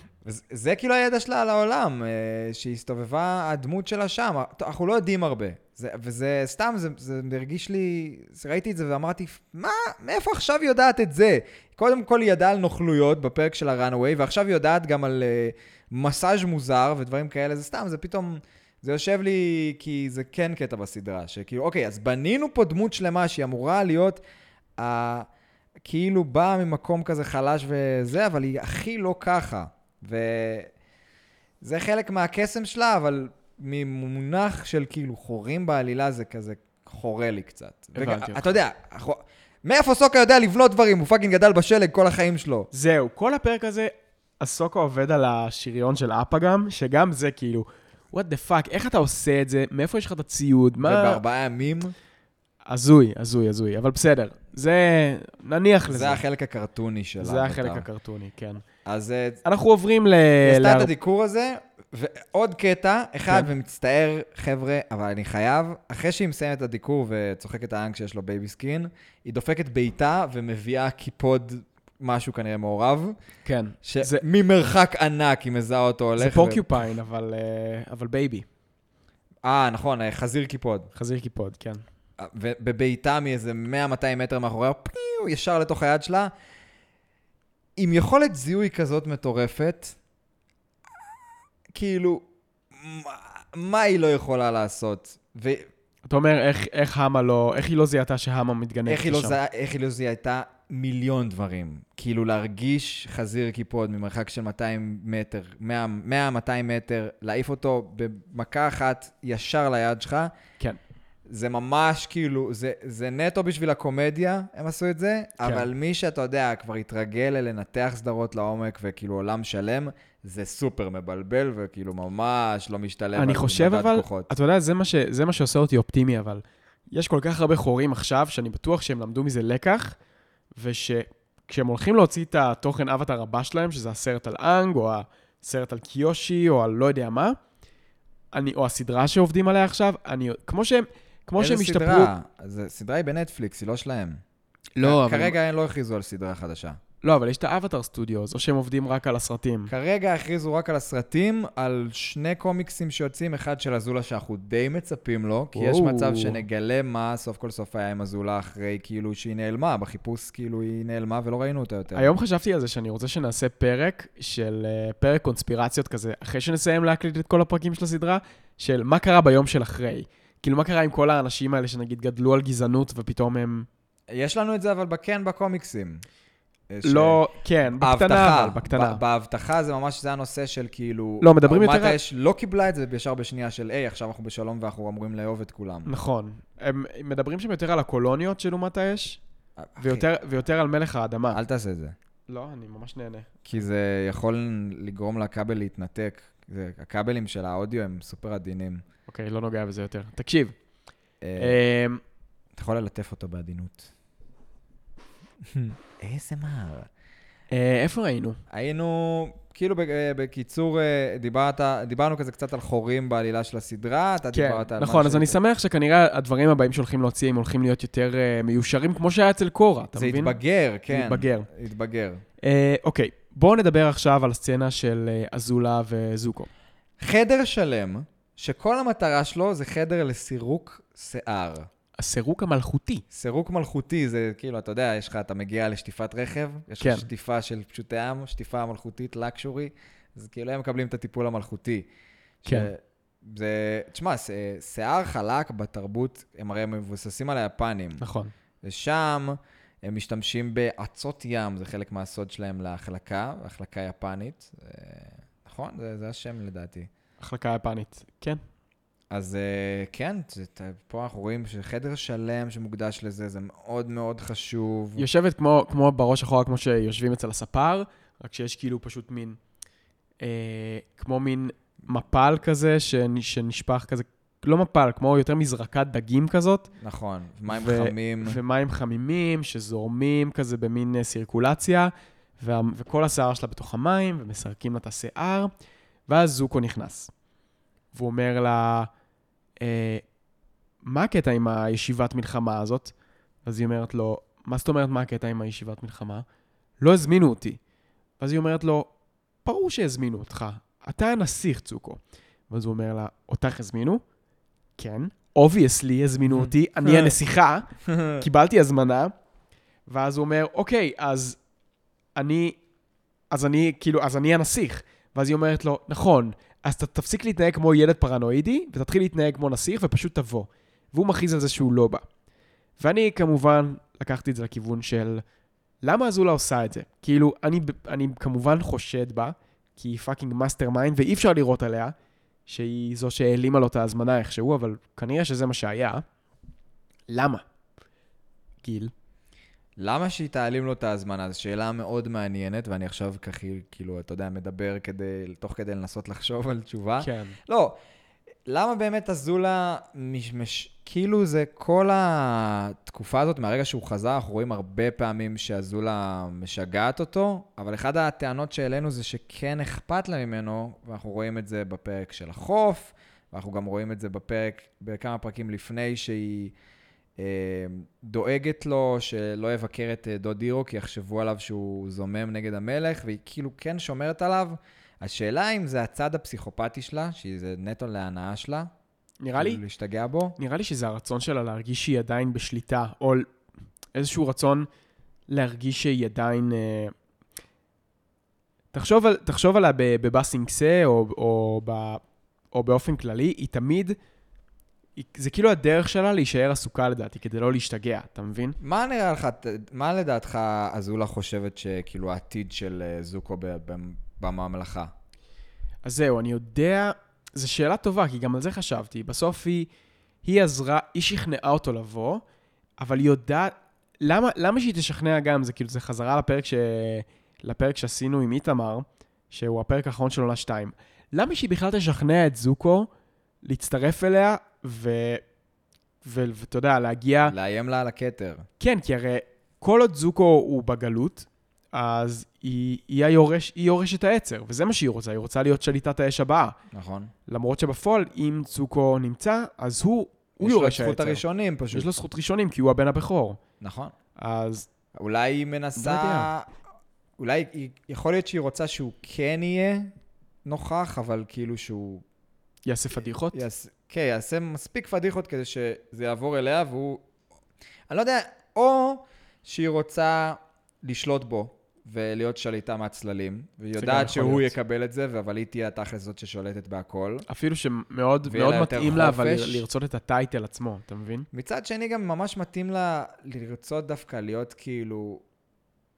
זה כאילו הידע שלה על העולם, אה, שהיא הסתובבה, הדמות שלה שם. אנחנו לא יודעים הרבה. זה, וזה סתם, זה, זה הרגיש לי, ראיתי את זה ואמרתי, מה, מאיפה עכשיו היא יודעת את זה? קודם כל היא ידעה על נוכלויות בפרק של הראנוויי, ועכשיו היא יודעת גם על uh, מסאז' מוזר ודברים כאלה, זה סתם, זה פתאום, זה יושב לי, כי זה כן קטע בסדרה, שכאילו, אוקיי, אז בנינו פה דמות שלמה שהיא אמורה להיות, uh, כאילו באה ממקום כזה חלש וזה, אבל היא הכי לא ככה. וזה חלק מהקסם שלה, אבל ממונח של כאילו חורים בעלילה זה כזה חורה לי קצת. הבנתי וג- אותך. אתה יודע, מאיפה סוקה יודע לבנות דברים? הוא פאקינג גדל בשלג כל החיים שלו. זהו, כל הפרק הזה, הסוקה עובד על השריון של אפה גם, שגם זה כאילו, what the fuck, איך אתה עושה את זה? מאיפה יש לך את הציוד? מה... ובארבעה ימים, הזוי, הזוי, הזוי, אבל בסדר. זה, נניח לזה. זה החלק הקרטוני של זה החלק הקרטוני, כן. אז אה, אנחנו עוברים ל... עשתה את הדיקור הזה, ועוד קטע, אחד, כן. ומצטער, חבר'ה, אבל אני חייב, אחרי שהיא מסיימת את הדיקור וצוחקת את אאנג שיש לו baby skin, היא דופקת בעיטה ומביאה קיפוד, משהו כנראה מעורב, כן. זה- שממרחק ענק היא מזהה אותו הולך. זה ו- porcupine, אבל, אה, אבל baby. אה, נכון, אה, חזיר קיפוד. חזיר קיפוד, כן. ובבעיטה מאיזה 100-200 מטר מאחוריה, פיו, ישר לתוך היד שלה. עם יכולת זיהוי כזאת מטורפת, כאילו, מה, מה היא לא יכולה לעשות? ואיך אתה אומר, איך, איך אמא לא, איך היא לא זיהתה שאמא מתגנבת היא, לא? זיהה- איך היא לא זיהתה מיליון דברים. כאילו, להרגיש חזיר קיפוד ממרחק של 200 מטר, 100-200 מטר, להעיף אותו במכה אחת ישר ליד שלך, כן. זה ממש כאילו, זה, זה נטו בשביל הקומדיה, הם עשו את זה, כן. אבל מי שאתה יודע, כבר התרגל ללנתח סדרות לעומק וכאילו עולם שלם, זה סופר מבלבל וכאילו ממש לא משתלם. אני חושב אבל, כוחות. אתה יודע, זה מה, ש, זה מה שעושה אותי אופטימי, אבל יש כל כך הרבה חורים עכשיו, שאני בטוח שהם למדו מזה לקח, ושכשהם הולכים להוציא את התוכן אבטר הבא שלהם, שזה הסרט על אנג, או הסרט על קיושי, או על לא יודע מה, אני, או הסדרה שעובדים עליה עכשיו, אני, כמו שהם, כמו שהם איזה השתפרו... סדרה? זה, סדרה היא בנטפליקס, היא לא שלהם. לא, אבל, כרגע הם לא הכריזו על סדרה חדשה. לא, אבל יש את האבטר סטודיוס, או שהם עובדים רק על הסרטים. כרגע הכריזו רק על הסרטים, על שני קומיקסים שיוצאים, אחד של אזולה שאנחנו די מצפים לו, כי יש וואו. מצב שנגלה מה סוף כל סוף היה עם אזולה אחרי כאילו שהיא נעלמה, בחיפוש כאילו היא נעלמה ולא ראינו אותה יותר. היום חשבתי על זה שאני רוצה שנעשה פרק של אה, פרק קונספירציות כזה, אחרי שנסיים להקליט את כל הפרקים של הסדרה, של מה קרה ביום של אחרי. כאילו, מה קרה עם כל האנשים האלה שנגיד גדלו על גזענות ופתאום הם... יש לנו את זה אבל כן בקומיקסים. ש- לא, כן, בקטנה האבטחה, אבל, בקטנה. ב- באבטחה זה ממש, זה הנושא של כאילו... לא, מדברים יותר על- האש לא קיבלה את זה ישר בשנייה של, היי, עכשיו אנחנו בשלום ואנחנו אמורים לאהוב את כולם. נכון. הם מדברים שם יותר על הקולוניות של אומת האש, אחי, ויותר, ויותר על מלך האדמה. אל תעשה את זה. לא, אני ממש נהנה. כי זה יכול לגרום לכבל להתנתק. זה, הכבלים של האודיו הם סופר עדינים. אוקיי, לא נוגע בזה יותר. תקשיב, אה, אמ, אתה יכול ללטף אותו בעדינות. ASMR. אה, איפה היינו? היינו, כאילו אה, בקיצור, אה, דיברת, דיברנו כזה קצת על חורים בעלילה של הסדרה, אתה כן, דיברת על... נכון, מה אז אני שמח שכנראה הדברים הבאים שהולכים להוציא, הם הולכים להיות יותר מיושרים, כמו שהיה אצל קורה, אתה זה מבין? התבגר, כן. התבגר. התבגר. אוקיי, בואו נדבר עכשיו על הסצנה של אזולה וזוקו. חדר שלם, שכל המטרה שלו זה חדר לסירוק שיער. הסירוק המלכותי. סירוק מלכותי זה כאילו, אתה יודע, יש לך, אתה מגיע לשטיפת רכב, יש כן. לך שטיפה של פשוטי עם, שטיפה מלכותית, לקשורי, אז כאילו הם מקבלים את הטיפול המלכותי. כן. ש- זה, תשמע, שיער חלק בתרבות, הם הרי מבוססים על היפנים. נכון. ושם הם משתמשים באצות ים, זה חלק מהסוד שלהם להחלקה, החלקה יפנית. אה, נכון? זה, זה השם לדעתי. החלקה יפנית. כן. אז אה, כן, פה אנחנו רואים שחדר שלם שמוקדש לזה, זה מאוד מאוד חשוב. יושבת כמו, כמו בראש אחורה, כמו שיושבים אצל הספר, רק שיש כאילו פשוט מין, אה, כמו מין מפל כזה, שנ- שנשפך כזה, לא מפל, כמו יותר מזרקת דגים כזאת. נכון, מים ו- חמים. ומים חמימים שזורמים כזה במין אה, סירקולציה, וה, וכל השיער שלה בתוך המים, ומסרקים לה את השיער, ואז זוקו נכנס. והוא אומר לה, אה, מה הקטע עם הישיבת מלחמה הזאת? אז היא אומרת לו, מה זאת אומרת מה הקטע עם הישיבת מלחמה? לא הזמינו אותי. ואז היא אומרת לו, ברור שהזמינו אותך, אתה הנסיך, זוקו. ואז הוא אומר לה, אותך הזמינו? כן. obviously הזמינו אותי, אני הנסיכה, קיבלתי הזמנה, ואז הוא אומר, אוקיי, אז אני, אז אני, כאילו, אז אני הנסיך. ואז היא אומרת לו, נכון, אז ת, תפסיק להתנהג כמו ילד פרנואידי, ותתחיל להתנהג כמו נסיך, ופשוט תבוא. והוא מכריז על זה שהוא לא בא. ואני כמובן לקחתי את זה לכיוון של, למה אזולה עושה את זה? כאילו, אני, אני כמובן חושד בה, כי היא fucking mastermind, ואי אפשר לראות עליה, שהיא זו שהעלימה לו את ההזמנה איכשהו, אבל כנראה שזה מה שהיה. למה? גיל. למה שהיא תעלים לו את ההזמנה? זו שאלה מאוד מעניינת, ואני עכשיו ככה, כאילו, אתה יודע, מדבר כדי, תוך כדי לנסות לחשוב על תשובה. כן. לא, למה באמת אזולה, מש, מש, כאילו זה כל התקופה הזאת, מהרגע שהוא חזר, אנחנו רואים הרבה פעמים שאזולה משגעת אותו, אבל אחת הטענות שהעלינו זה שכן אכפת לה ממנו, ואנחנו רואים את זה בפרק של החוף, ואנחנו גם רואים את זה בפרק, בכמה פרקים לפני שהיא דואגת לו שלא יבקר את אה, דוד הירו, כי יחשבו עליו שהוא זומם נגד המלך, והיא כאילו כן שומרת עליו. השאלה אם זה הצד הפסיכופתי שלה, שזה נטו להנאה שלה. נראה לי, כאילו להשתגע בו. נראה לי שזה הרצון שלה להרגיש שהיא עדיין בשליטה, או איזשהו רצון להרגיש שהיא עדיין... אה, תחשוב, על, תחשוב עליה ב- בבאסינגסה, או, או, או באופן כללי, היא תמיד... זה כאילו הדרך שלה להישאר עסוקה לדעתי, כדי לא להשתגע, אתה מבין? מה נראה לך, מה לדעתך אזולה חושבת שכאילו העתיד של אה, זוקו בממלכה? אז זהו, אני יודע, זו שאלה טובה, כי גם על זה חשבתי. בסוף היא, היא עזרה, היא שכנעה אותו לבוא, אבל היא יודעת, למה, למה שהיא תשכנע גם? זה כאילו, זה חזרה לפרק, ש, לפרק שעשינו עם איתמר, שהוא הפרק האחרון של עונה 2. למה שהיא בכלל תשכנע את זוקו להצטרף אליה, ואתה יודע, להגיע... לאיים לה על הכתר. כן, כי הרי כל עוד זוקו הוא בגלות, אז היא, היא, היורש, היא יורשת העצר, וזה מה שהיא רוצה, היא רוצה להיות שליטת האש הבאה. נכון. למרות שבפועל, אם צוקו נמצא, אז הוא, הוא יש לו יורש העצר. זכות הראשונים פשוט. יש לו זכות ראשונים, כי הוא הבן הבכור. נכון. אז אולי היא לא מנסה... יודע. אולי, היא- יכול להיות שהיא רוצה שהוא כן יהיה נוכח, אבל כאילו שהוא... יעשה פדיחות. יעשה, כן, יעשה מספיק פדיחות כדי שזה יעבור אליה, והוא... אני לא יודע, או שהיא רוצה לשלוט בו ולהיות שליטה מהצללים, והיא יודעת שהוא להיות. יקבל את זה, אבל היא תהיה התכלס זאת ששולטת בהכל. אפילו שמאוד מאוד מתאים לה, אבל. לרצות את הטייטל עצמו, אתה מבין? מצד שני, גם ממש מתאים לה לרצות דווקא להיות כאילו,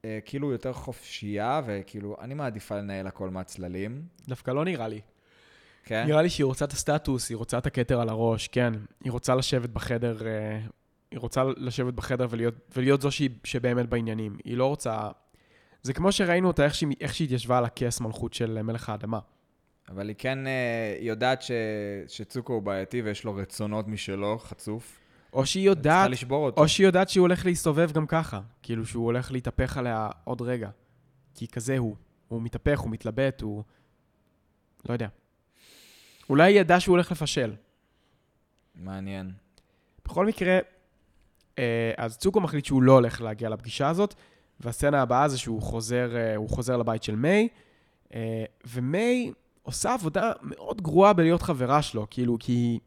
אה, כאילו יותר חופשייה, וכאילו, אני מעדיפה לנהל הכל מהצללים, דווקא לא נראה לי. כן? נראה לי שהיא רוצה את הסטטוס, היא רוצה את הכתר על הראש, כן. היא רוצה לשבת בחדר, אה, היא רוצה לשבת בחדר ולהיות, ולהיות זו שהיא, שבאמת בעניינים. היא לא רוצה... זה כמו שראינו אותה, איך שהיא, איך שהיא התיישבה על הכס מלכות של אה, מלך האדמה. אבל היא כן, אה, היא יודעת ש, שצוקו הוא בעייתי ויש לו רצונות משלו, חצוף. או שהיא צריכה יודעת, לשבור אותו. או שהיא יודעת שהוא הולך להסתובב גם ככה. כאילו שהוא הולך להתהפך עליה עוד רגע. כי כזה הוא. הוא מתהפך, הוא מתלבט, הוא... לא יודע. אולי ידעה שהוא הולך לפשל. מעניין. בכל מקרה, אה, אז צוקו מחליט שהוא לא הולך להגיע לפגישה הזאת, והסצנה הבאה זה שהוא חוזר, אה, הוא חוזר לבית של מיי, אה, ומיי עושה עבודה מאוד גרועה בלהיות חברה שלו, כאילו, כי,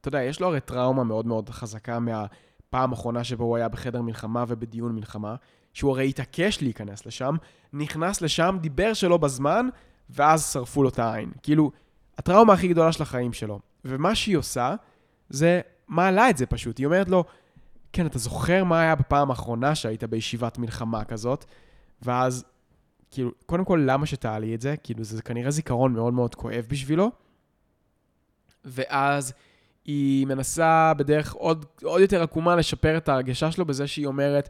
אתה יודע, יש לו הרי טראומה מאוד מאוד חזקה מהפעם האחרונה שבו הוא היה בחדר מלחמה ובדיון מלחמה, שהוא הרי התעקש להיכנס לשם, נכנס לשם, דיבר שלא בזמן, ואז שרפו לו את העין. כאילו, הטראומה הכי גדולה של החיים שלו. ומה שהיא עושה, זה מעלה את זה פשוט. היא אומרת לו, כן, אתה זוכר מה היה בפעם האחרונה שהיית בישיבת מלחמה כזאת? ואז, כאילו, קודם כל, למה שתעלי את זה? כאילו, זה כנראה זיכרון מאוד מאוד כואב בשבילו. ואז היא מנסה בדרך עוד, עוד יותר עקומה לשפר את ההרגשה שלו בזה שהיא אומרת,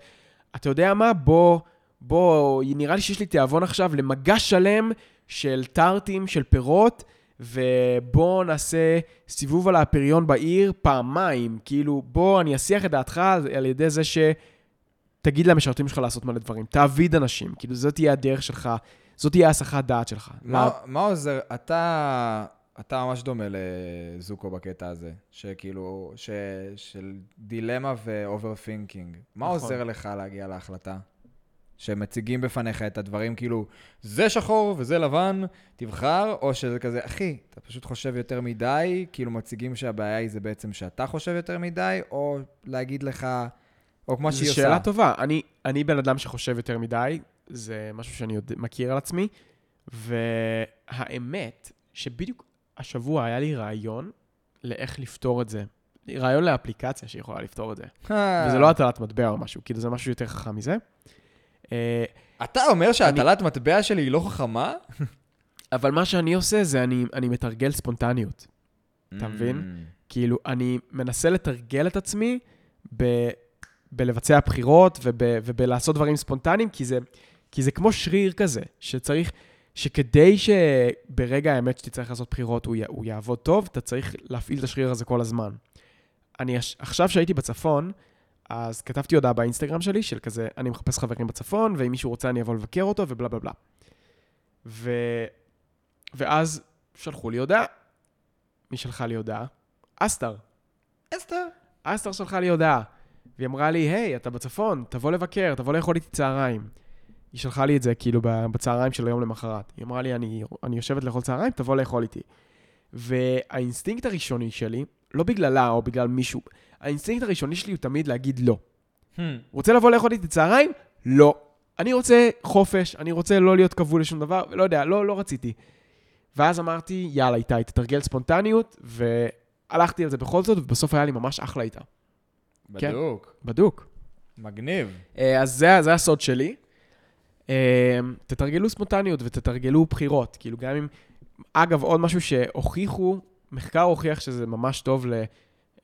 אתה יודע מה? בוא, בוא, נראה לי שיש לי תיאבון עכשיו למגש שלם של טארטים, של פירות, ובוא נעשה סיבוב על הפריון בעיר פעמיים. כאילו, בוא, אני אסיח את דעתך על ידי זה שתגיד למשרתים שלך לעשות מלא דברים. תעביד אנשים. כאילו, זאת תהיה הדרך שלך, זאת תהיה הסחת דעת שלך. מה, מה עוזר, אתה, אתה ממש דומה לזוקו בקטע הזה, שכאילו, ש, של דילמה ו overthinking. מה נכון. עוזר לך להגיע להחלטה? שמציגים בפניך את הדברים כאילו, זה שחור וזה לבן, תבחר, או שזה כזה, אחי, אתה פשוט חושב יותר מדי, כאילו מציגים שהבעיה היא זה בעצם שאתה חושב יותר מדי, או להגיד לך, או כמו שאזולה עושה. שאלה טובה. אני, אני בן אדם שחושב יותר מדי, זה משהו שאני יודע, מכיר על עצמי, והאמת, שבדיוק השבוע היה לי רעיון לאיך לפתור את זה. רעיון לאפליקציה שיכולה לפתור את זה. אה. וזה לא הטלת מטבע או משהו, כאילו זה משהו יותר חכם מזה. אה, אתה אומר שהטלת מטבע שלי היא לא חכמה? אבל מה שאני עושה זה אני, אני מתרגל ספונטניות. אתה מבין? Mm. כאילו, אני מנסה לתרגל את עצמי ב, בלבצע בחירות וב, ובלעשות דברים ספונטניים, כי זה, כי זה כמו שריר כזה, שצריך, שכדי שברגע האמת שתצטרך לעשות בחירות הוא, י- הוא יעבוד טוב, אתה צריך להפעיל את השריר הזה כל הזמן. אני עכשיו שהייתי בצפון, אז כתבתי הודעה באינסטגרם שלי של כזה, אני מחפש חברים בצפון, ואם מישהו רוצה אני אבוא לבקר אותו, ובלה בלה בלה. ו... ואז שלחו לי הודעה. מי שלחה לי הודעה? אסתר. אסתר. אסתר שלחה לי הודעה. והיא אמרה לי, היי, אתה בצפון, תבוא לבקר, תבוא לאכול איתי צהריים. היא שלחה לי את זה כאילו בצהריים של היום למחרת. היא אמרה לי, אני, אני יושבת לאכול צהריים, תבוא לאכול איתי. והאינסטינקט הראשוני שלי, לא בגללה או בגלל מישהו, האינסטינקט הראשוני שלי הוא תמיד להגיד לא. Hmm. רוצה לבוא לאכול איתי צהריים? לא. אני רוצה חופש, אני רוצה לא להיות כבול לשום דבר, לא יודע, לא, לא רציתי. ואז אמרתי, יאללה, איתי, תתרגל ספונטניות, והלכתי על זה בכל זאת, ובסוף היה לי ממש אחלה איתה. כן. בדוק. בדוק. מגניב. אה, אז זה, זה הסוד שלי. אה, תתרגלו ספונטניות ותתרגלו בחירות. כאילו, גם אם... אגב, עוד משהו שהוכיחו, מחקר הוכיח שזה ממש טוב ל...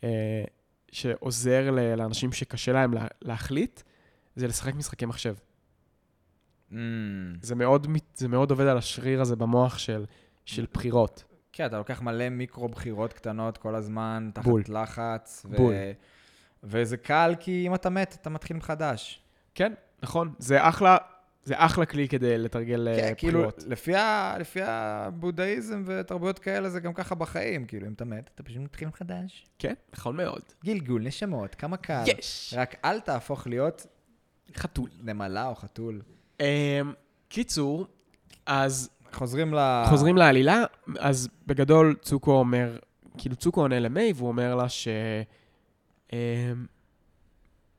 אה, שעוזר ל- לאנשים שקשה להם לה- להחליט, זה לשחק משחקי מחשב. Hmm. זה מאוד, זה מאוד עובד על השריר הזה במוח של, של בחירות. כן, אתה לוקח מלא מיקרו בחירות קטנות כל הזמן, תחת בול. לחץ. ו... בול. וזה קל, כי אם אתה מת, אתה מתחיל מחדש. כן, נכון. זה אחלה, זה אחלה כלי כדי לתרגל אה, כן, כאילו, בחירות. לפי, ה... לפי הבודהיזם ותרבויות כאלה, זה גם ככה בחיים. כאילו, אם אתה מת, אתה פשוט מתחיל מחדש. כן, נכון מאוד. גלגול, נשמות, כמה קל. יש! רק אל תהפוך להיות חתול. נמלה או חתול. אה, קיצור, אז חוזרים ל... חוזרים לעלילה, אז בגדול צוקו אומר, כאילו צוקו עונה למיי, והוא אומר לה ש... אה,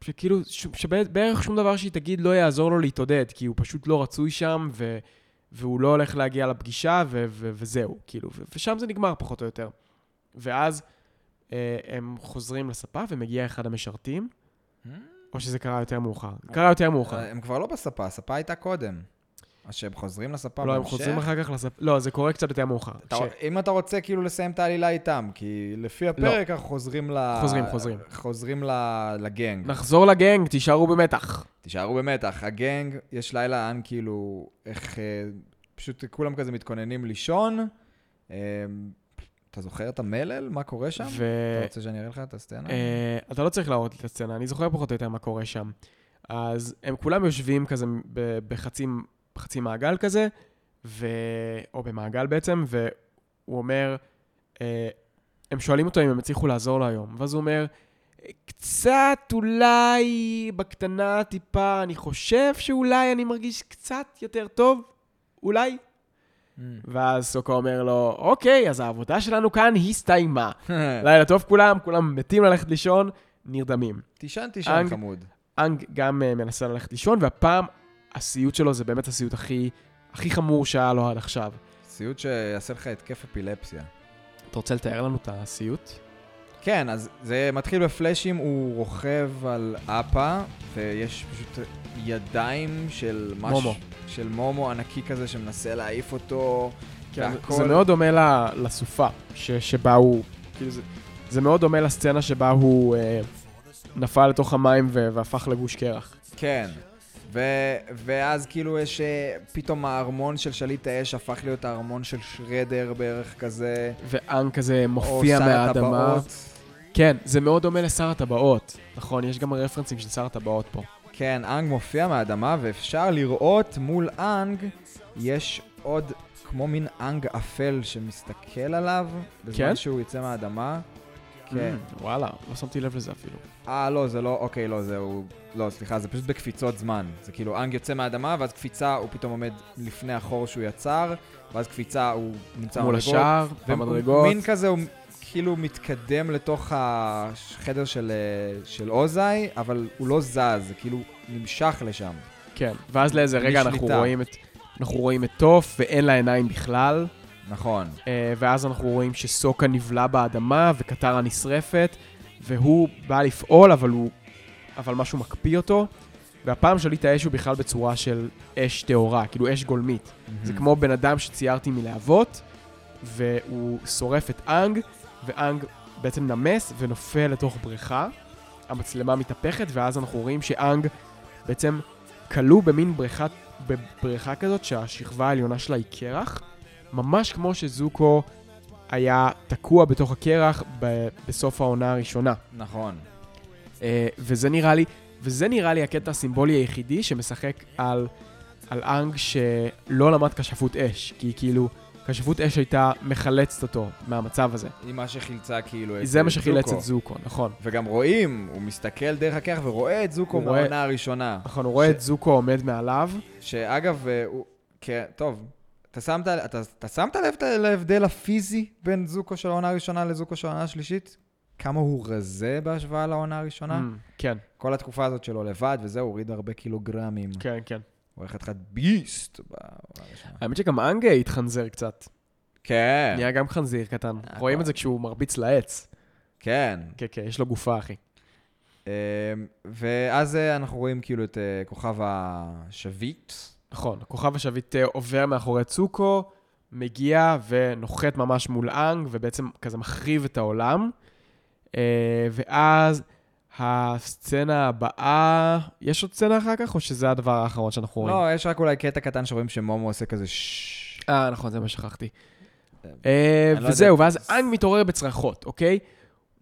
שכאילו, ש- שבערך שום דבר שהיא תגיד לא יעזור לו להתעודד, כי הוא פשוט לא רצוי שם, ו... והוא לא הולך להגיע לפגישה, ו... ו... וזהו, כאילו, ו... ושם זה נגמר פחות או יותר. ואז אה, הם חוזרים לספה, ומגיע אחד המשרתים, או שזה קרה יותר מאוחר. קרה יותר מאוחר. הם כבר לא בספה, הספה הייתה קודם. אז שהם חוזרים לספה לא, הם בהמשך. חוזרים אחר כך לספה, לא, זה קורה קצת יותר מאוחר. אתה, ש- אם אתה רוצה כאילו לסיים את העלילה איתם, כי לפי הפרק אנחנו חוזרים ל... חוזרים, חוזרים. חוזרים ל... לגנג. נחזור לגנג, תישארו במתח. תישארו במתח. הגנג, יש לילה אן כאילו, איך... אה, פשוט כולם כזה מתכוננים לישון. אה, אתה זוכר את המלל? מה קורה שם? ו... אתה רוצה שאני אראה לך את הסצנה? אה, אתה לא צריך להראות לי את הסצנה, אני זוכר פחות או יותר מה קורה שם. אז הם כולם יושבים כזה בחצי, בחצי מעגל כזה, ו... או במעגל בעצם, והוא אומר, אה, הם שואלים אותו אם הם הצליחו לעזור לו היום, ואז הוא אומר, קצת אולי בקטנה טיפה, אני חושב שאולי אני מרגיש קצת יותר טוב, אולי. Mm. ואז סוקו אומר לו, אוקיי, אז העבודה שלנו כאן הסתיימה. לילה טוב כולם, כולם מתים ללכת לישון, נרדמים. תישן, תישן, אנג- חמוד. אנג גם uh, מנסה ללכת לישון, והפעם הסיוט שלו זה באמת הסיוט הכי, הכי חמור שהיה לו עד עכשיו. סיוט שיעשה לך התקף אפילפסיה. אתה רוצה לתאר לנו את הסיוט? כן, אז זה מתחיל בפלאשים, הוא רוכב על אפה, ויש פשוט ידיים של משהו... מומו. של מומו ענקי כזה שמנסה להעיף אותו. כן, והכל- זה מאוד דומה ל- לסופה ש, שבה הוא, כאילו זה, זה מאוד דומה לסצנה שבה הוא אה, נפל לתוך המים ו, והפך לגוש קרח. כן. ו- ואז כאילו יש אה, פתאום הארמון של שליט האש הפך להיות הארמון של שרדר בערך כזה. ואנג כזה או מופיע שר מהאדמה. הטבעות. כן, זה מאוד דומה לשר הטבעות. נכון, יש גם רפרנסים של שר הטבעות פה. כן, אנג מופיע מהאדמה, ואפשר לראות מול אנג, יש עוד כמו מין אנג אפל שמסתכל עליו, בזמן כן? שהוא יוצא מהאדמה. כן. Mm, וואלה, לא שמתי לב לזה אפילו. אה, לא, זה לא, אוקיי, לא, זהו, לא, סליחה, זה פשוט בקפיצות זמן. זה כאילו, אנג יוצא מהאדמה, ואז קפיצה, הוא פתאום עומד לפני החור שהוא יצר, ואז קפיצה, הוא נמצא מול השער, במדרגות. מין כזה, הוא כאילו מתקדם לתוך החדר של, אה, של אוזאי, אבל הוא לא זז, זה כאילו נמשך לשם. כן, ואז לאיזה רגע אנחנו שליטה. רואים את... אנחנו רואים את טוף ואין לה עיניים בכלל, נכון. אה, ואז אנחנו רואים שסוקה נבלע באדמה וקטרה נשרפת, והוא בא לפעול, אבל הוא... אבל משהו מקפיא אותו, והפעם שליט האש הוא בכלל בצורה של אש טהורה, כאילו אש גולמית. זה Mm. כמו בן אדם שציירתי מלהבות, והוא שורף את אנג, ואנג בעצם נמס ונופל לתוך בריכה. המצלמה מתהפכת, ואז אנחנו רואים שאנג בעצם כלוא במין בריכה, בבריכה כזאת שהשכבה העליונה שלה היא קרח, ממש כמו שזוקו היה תקוע בתוך הקרח ב- בסוף העונה הראשונה. נכון. אה, וזה נראה לי, וזה נראה לי הקטע הסימבולי היחידי שמשחק על, על אנג שלא למד כשפות אש, כי כאילו, כשפות אש הייתה מחלצת אותו מהמצב הזה. היא מה שחילצה כאילו את זה מה אה, שחילץ זוקו. את זוקו, נכון. וגם רואים, הוא מסתכל דרך הקרח ורואה את זוקו מהעונה הראשונה. נכון, הוא רואה את זוקו עומד מעליו. שאגב, אה, הוא... כן, טוב, אתה שמת, אתה, אתה שמת לב להבדל הפיזי בין זוקו של העונה הראשונה לזוקו של העונה השלישית? כמה הוא רזה בהשוואה לעונה הראשונה? Mm, כן, כל התקופה הזאת שלו לבד, וזה, הוא הוריד הרבה קילוגרמים. כן, כן. הוא הולך חתיכת ביסט בעונה הראשונה. האמת שגם אנג התחנזר קצת. כן, נהיה גם חנזיר קטן. רואים את זה כשהוא מרביץ לעץ. כן. כן, כן, יש לו גופה, אחי. אה, ואז אה, אנחנו רואים כאילו את אה, כוכב השביט. נכון, הכוכב השביט אה, עובר מאחורי צוקו, מגיע ונוחת ממש מול אנג, ובעצם כזה מחריב את העולם. אה, ואז הסצנה הבאה, יש עוד סצנה אחר כך, או שזה הדבר האחרון שאנחנו רואים? לא, יש רק אולי קטע קטן שרואים שמומו עושה כזה ששש. אה, נכון, זה מה שכחתי. אה, לא וזהו. ואז אנג מתעורר בצרחות, אוקיי?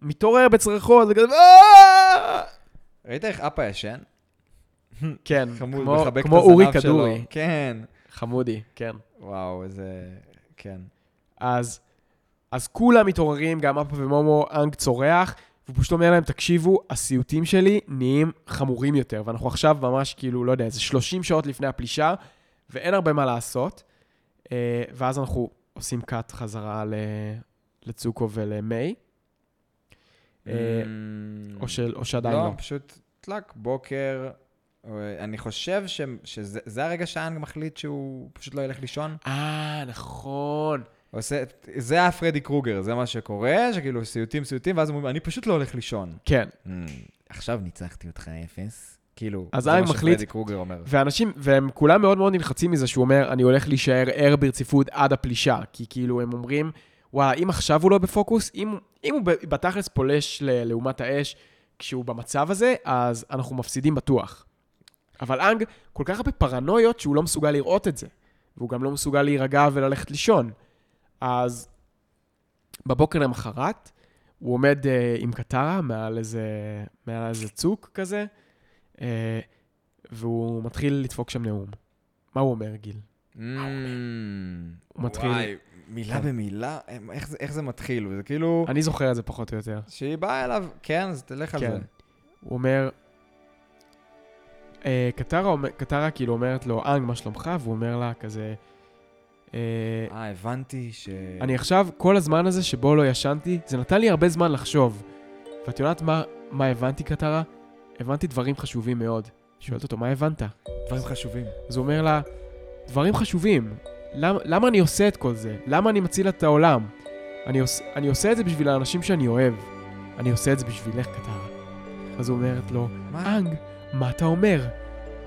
מתעורר בצרחות, זה כזה... ראית איך אפה ישן? כן, חמוד, כמו- מחבק את כמו אורי הזנב שלו. כדורי. כן. חמודי, כן. וואו, איזה... כן. אז, אז כולם מתעוררים, גם אפה ומומו, אנג צורח, והוא פשוט אומר להם, תקשיבו, הסיוטים שלי נהיים חמורים יותר, ואנחנו עכשיו ממש כאילו, לא יודע, איזה 30 שעות לפני הפלישה, ואין הרבה מה לעשות. אה, ואז אנחנו עושים קאט חזרה לצוקו ולמיי, אה, Mm, או, של, או שעדיין לא, לא. פשוט טלק, בוקר. אה, אני חושב ש- שזה זה הרגע שהאנג מחליט שהוא פשוט לא ילך לישון. אה, נכון. עושה, זה היה פרדי קרוגר, זה מה שקורה, שכאילו סיוטים סיוטים, ואז הוא אומר, אני פשוט לא הולך לישון. כן. עכשיו ניצחתי אותך אפס. כאילו, אז זה מה מחליט- שפרדי קרוגר אומר. ואנשים, והם כולם מאוד מאוד נלחצים מזה שהוא אומר, אני הולך להישאר ער ברציפות עד הפלישה. כי כאילו הם אומרים, וואלה, אם עכשיו הוא לא בפוקוס, אם, אם הוא בתכלס פולש ל- לעומת האש כשהוא במצב הזה, אז אנחנו מפסידים בטוח. אבל אנג כל כך הרבה פרנויות שהוא לא מסוגל לראות את זה. והוא גם לא מסוגל להירגע וללכת לישון. אז בבוקר למחרת, הוא עומד uh, עם קטרה מעל איזה, מעל איזה צוק כזה, uh, והוא מתחיל לדפוק שם נאום. מה הוא אומר, גיל? הוא מתחיל... וואי, מילה כן. במילה, איך זה- איך זה מתחיל? וזה כאילו, אני זוכר את זה פחות או יותר. שהיא באה אליו, כן, אז תלך על כן. זה. הוא אומר... אה, קטרה, קטרה כאילו אומרת לו, אנג, מה שלומך? והוא אומר לה כזה... אה, אה, הבנתי ש... אני עכשיו, כל הזמן הזה שבו לא ישנתי, זה נתן לי הרבה זמן לחשוב. ואת יודעת מה, מה הבנתי, קטרה? הבנתי דברים חשובים מאוד. שואלת אותו, מה הבנת? דברים חשובים. אז הוא אומר לה, דברים חשובים. למה, למה אני עושה את כל זה? למה אני מציל את העולם? אני, עוש, אני עושה את זה בשביל האנשים שאני אוהב. אני עושה את זה בשבילך, קטרה. אז הוא אומרת לו, מה? אנג, מה אתה אומר?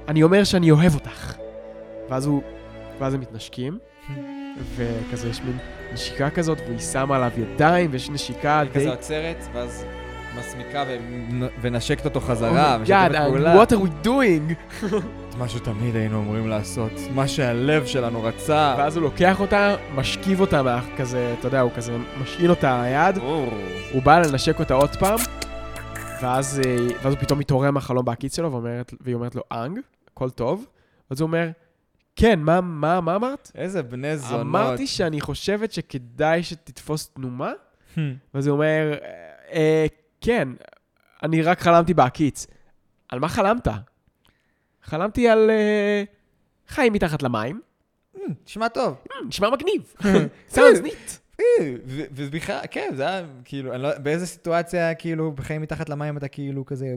אני אומר שאני אוהב אותך. ואז הוא, ואז הם מתנשקים, וכזה יש מין נשיקה כזאת, והיא שמה עליו ידיים, ויש נשיקה די... כזה עוצרת, ואז מסמיקה ו- ונשקת אותו חזרה, Oh God, פעולה. what are we doing? מה שתמיד היינו אמורים לעשות, מה שהלב שלנו רצה. ואז הוא לוקח אותה, משכיב אותה, כזה, אתה יודע, הוא כזה משאיל אותה היד, ברור. הוא בא לנשק אותה עוד פעם, ואז, אה, ואז הוא פתאום מתעורר מהחלום בהקיץ שלו, ואומרת, והיא אומרת לו, אנג, הכל טוב? ואז הוא אומר, כן, מה, מה, מה אמרת? איזה בני זונות. אמרתי שאני חושבת שכדאי שתתפוס תנומה, ואז הוא אומר, "אה, כן, אני רק חלמתי בהקיץ. על מה חלמת? חלמתי על אה, חיים מתחת למים. נשמע טוב. "Hmm, נשמע מגניב. sounds neat. ובכלל, כן, זה היה כאילו, אני לא, באיזה סיטואציה, כאילו, בחיים מתחת למים אתה כאילו כזה,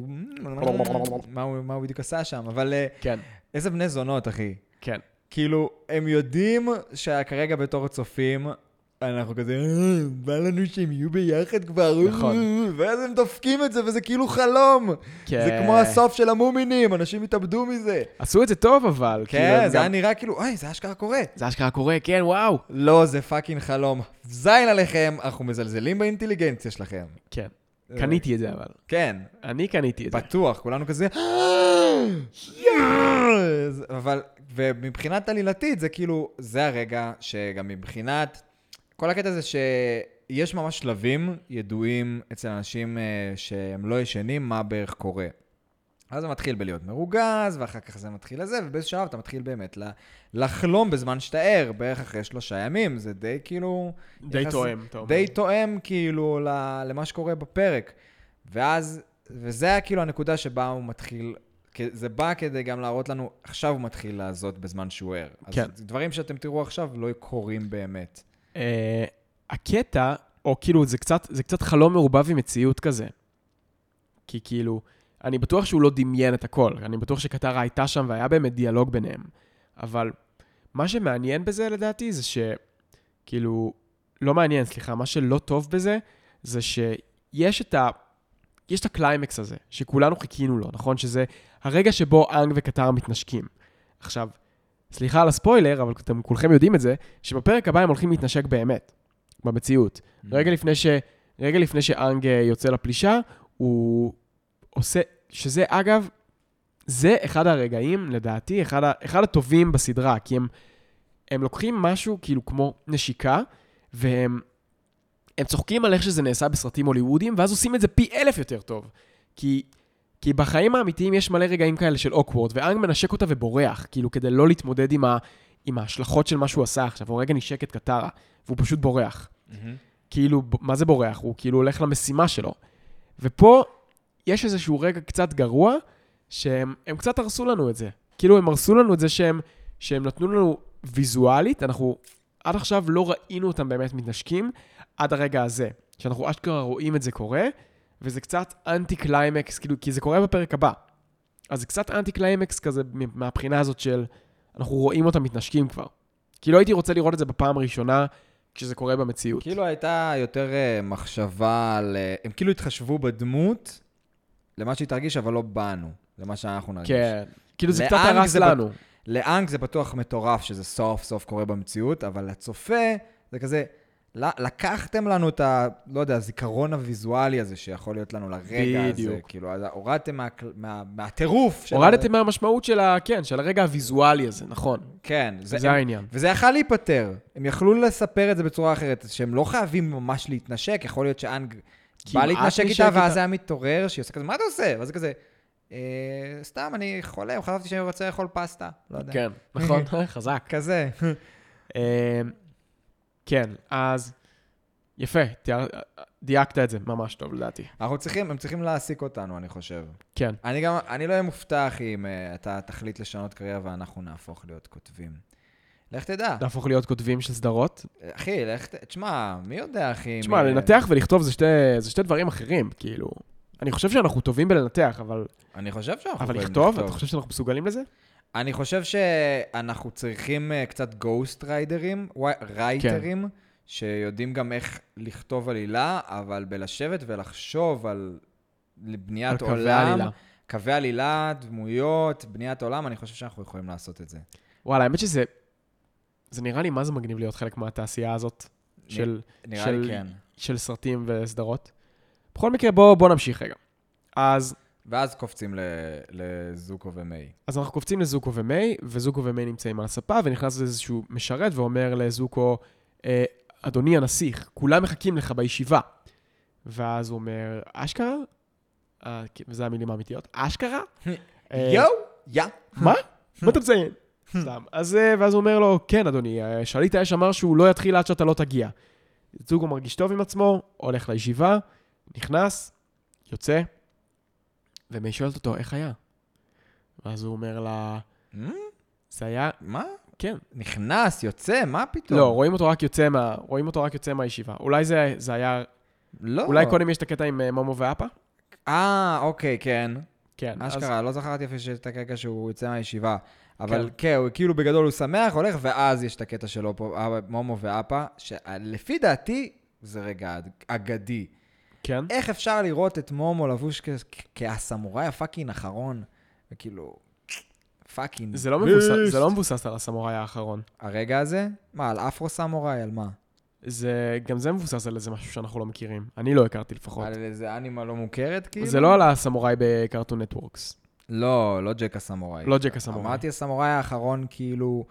מה הוא מה הוא בדיוק עשה שם, אבל אה, כן, איזה בני זונות, אחי. כן. כאילו, הם יודעים שכרגע בתור צופים, אנחנו כזה, "אה, בא לנו שהם יהיו ביחד כבר, נכון. אה", ואז הם דופקים את זה, וזה כאילו חלום. כן. זה כמו הסוף של המומינים, אנשים התאבדו מזה. עשו את זה טוב, אבל. כאילו, כן, הם זה גם- היה נראה כאילו, אוי, זה אשכרה קורה. זה אשכרה קורה, כן, וואו. לא, זה פאקינג חלום. זין עליכם, אנחנו מזלזלים באינטליגנציה שלכם. כן. קניתי את זה, אבל. כן, אני קניתי את זה. בטוח, כולנו כזה, "אה! אבל, ומבחינת עלילתית, זה כאילו, זה הרגע שגם מבחינת, כל הקטע זה שיש ממש שלבים ידועים אצל אנשים אה, שהם לא ישנים, מה בערך קורה. אז זה מתחיל בלהיות מרוגז, ואחר כך זה מתחיל לזה, ובאיזשהו שלב אתה מתחיל באמת לחלום בזמן שאתה ער, בערך אחרי שלושה ימים, זה די כאילו... די יחס- תואם, אתה אומר. די תואם כאילו למה שקורה בפרק. ואז, וזה היה כאילו הנקודה שבה הוא מתחיל, זה בא כדי גם להראות לנו, עכשיו הוא מתחיל לעזות בזמן שהוא ער. אז כן. דברים שאתם תראו עכשיו לא קורים באמת. אה, הקטע, או כאילו, זה קצת, זה קצת חלום מעורבב עם מציאות כזה. כי כאילו, אני בטוח שהוא לא דמיין את הכל, אני בטוח שקטרה הייתה שם והיה באמת דיאלוג ביניהם. אבל מה שמעניין בזה לדעתי זה שכאילו, לא מעניין, סליחה, מה שלא טוב בזה, זה שיש את ה... יש את הקליימקס הזה, שכולנו חיכינו לו, נכון? שזה הרגע שבו אנג וקטרה מתנשקים. עכשיו, סליחה על הספוילר, אבל אתם כולכם יודעים את זה, שבפרק הבא הם הולכים להתנשק באמת, במציאות. רגע לפני, ש... רגע לפני שאנג אה, יוצא לפלישה, הוא עושה, שזה אגב, זה אחד הרגעים, לדעתי, אחד, ה... אחד הטובים בסדרה, כי הם, הם לוקחים משהו כאילו כמו נשיקה, והם הם צוחקים על איך שזה נעשה בסרטים הוליוודיים, ואז עושים את זה פי אלף יותר טוב. כי, כי בחיים האמיתיים יש מלא רגעים כאלה של אוקוורד, ואנג מנשק אותה ובורח, כאילו כדי לא להתמודד עם, ה, עם ההשלכות של מה שהוא עשה עכשיו. הוא רגע נשק את קטרה, והוא פשוט בורח. כאילו, ב- מה זה בורח? הוא כאילו הולך למשימה שלו. ופה יש איזשהו רגע קצת גרוע, שהם הם קצת הרסו לנו את זה. כאילו, הם הרסו לנו את זה שהם, שהם נתנו לנו ויזואלית, אנחנו עד עכשיו לא ראינו אותם באמת מתנשקים, עד הרגע הזה. שאנחנו אשכרה רואים את זה קורה, וזה קצת אנטי קליימקס, כאילו, כי זה קורה בפרק הבא. אז זה קצת אנטי קליימקס כזה מהבחינה הזאת של, אנחנו רואים אותם מתנשקים כבר. כי לא הייתי רוצה לראות את זה בפעם הראשונה כשזה קורה במציאות. כאילו הייתה יותר אה, מחשבה על... אה, הם כאילו התחשבו בדמות, למה שהיא תרגיש, אבל לא בנו, למה שאנחנו נרגיש. כן. כאילו זה קצת הרס לנו. לאנג זה בטוח מטורף שזה סוף סוף קורה במציאות, אבל לצופה זה כזה, לקחתם לנו את ה... לא יודע, הזיכרון הוויזואלי הזה שיכול להיות לנו לרגע הזה. בדיוק. כאילו, אז הורדתם מה- מה- מהטירוף. של הורדתם מהמשמעות של ה... כן, של הרגע הוויזואלי הזה, נכון. כן. זה העניין. וזה יכל להיפתר. הם יכלו לספר את זה בצורה אחרת, שהם לא חייבים ממש להתנשק, יכול להיות שאנג בא להתנשק נשק איתה. ואז היה מתעורר, שהיא עושה כזה, מה אתה עושה? ואז זה כזה, "אה, סתם, אני חולם, חשבתי שאני רוצה לאכול פסטה. לא יודע. כן, נכון, חזק. כזה. אה, כן, אז יפה, דייקת את זה ממש טוב לדעתי. אנחנו צריכים, הם צריכים להעסיק אותנו, אני חושב. כן. אני גם, אני לא אהיה מופתע אחי, אם אה, אתה תחליט לשנות קריירה ואנחנו נהפוך להיות כותבים. לך תדע. להפוך להיות כותבים של סדרות. אחי, לך ת... תשמע, מי יודע, אחי? תשמע, מי- לנתח ולכתוב זה שתי- זה שתי דברים אחרים, כאילו. אני חושב שאנחנו טובים בלנתח, אבל אני חושב שאנחנו אבל לכתוב? אתה חושב שאנחנו מסוגלים לזה? אני חושב שאנחנו צריכים אה, קצת גוסט ריידרים, רייטרים, שיודעים גם איך לכתוב עלילה, אבל בלשבת ולחשוב על בניית על קווי עולם, העלילה. קווי עלילה, דמויות, בניית עולם, אני חושב שאנחנו יכולים לעשות את זה. וואלה, האמת שזה... זה נראה לי מה זה מגניב להיות חלק מהתעשייה הזאת של, נראה של- לי כן. של סרטים וסדרות. בכל מקרה, בואו בוא נמשיך רגע. אז, ואז קופצים לזוקו ומיי. אז אנחנו קופצים לזוקו ומיי, וזוקו ומיי נמצאים על הספה, ונכנס איזשהו משרת ואומר לזוקו, אה, אדוני הנסיך, כולם מחכים לך בישיבה. ואז הוא אומר, אשכרה? אה, כן, וזה המילים האמיתיות, אשכרה? אה, יואו, יא. מה? מה אתה מציין? סתם. אז, ואז הוא אומר לו, כן, אדוני, שליט האש אמר שהוא לא יתחיל עד שאתה לא תגיע. זוגו מרגיש טוב עם עצמו, הולך לישיבה, נכנס, יוצא, ומי שואלת אותו, איך היה? ואז הוא אומר לה, Hmm? זה היה, מה? כן. נכנס, יוצא, מה פתאום? לא, רואים אותו רק יוצא מה... רואים אותו רק יוצא מהישיבה. אולי זה, זה היה... לא. אולי קודם יש את הקטע עם אה, מומו ואפה? אה, אוקיי, כן. כן. אז- אשכרה, לא זכרתי אפילו שיש את הקטע שהוא יוצא מהישיבה. אבל כן. כן, הוא כאילו בגדול הוא שמח, הולך, ואז יש את הקטע שלו פה, אה, מומו ואפה, שלפי דעתי זה רגע אג- אגדי. כן. איך אפשר לראות את מומו לבוש כהסמוראי ה fucking אחרון? וכאילו, fucking זה לא, מבוסס, זה לא מבוסס על הסמוראי האחרון. הרגע הזה? מה, על אפרו סמוראי? על מה? זה, גם זה מבוסס על איזה משהו שאנחנו לא מכירים. אני לא הכרתי לפחות. על איזה אנימה לא מוכרת, כאילו? זה לא על הסמוראי ב Cartoon Networks. לא, לא ג'ק הסמוראי. לא ג'ק הסמוראי. אמרתי הסמוראי האחרון, כאילו,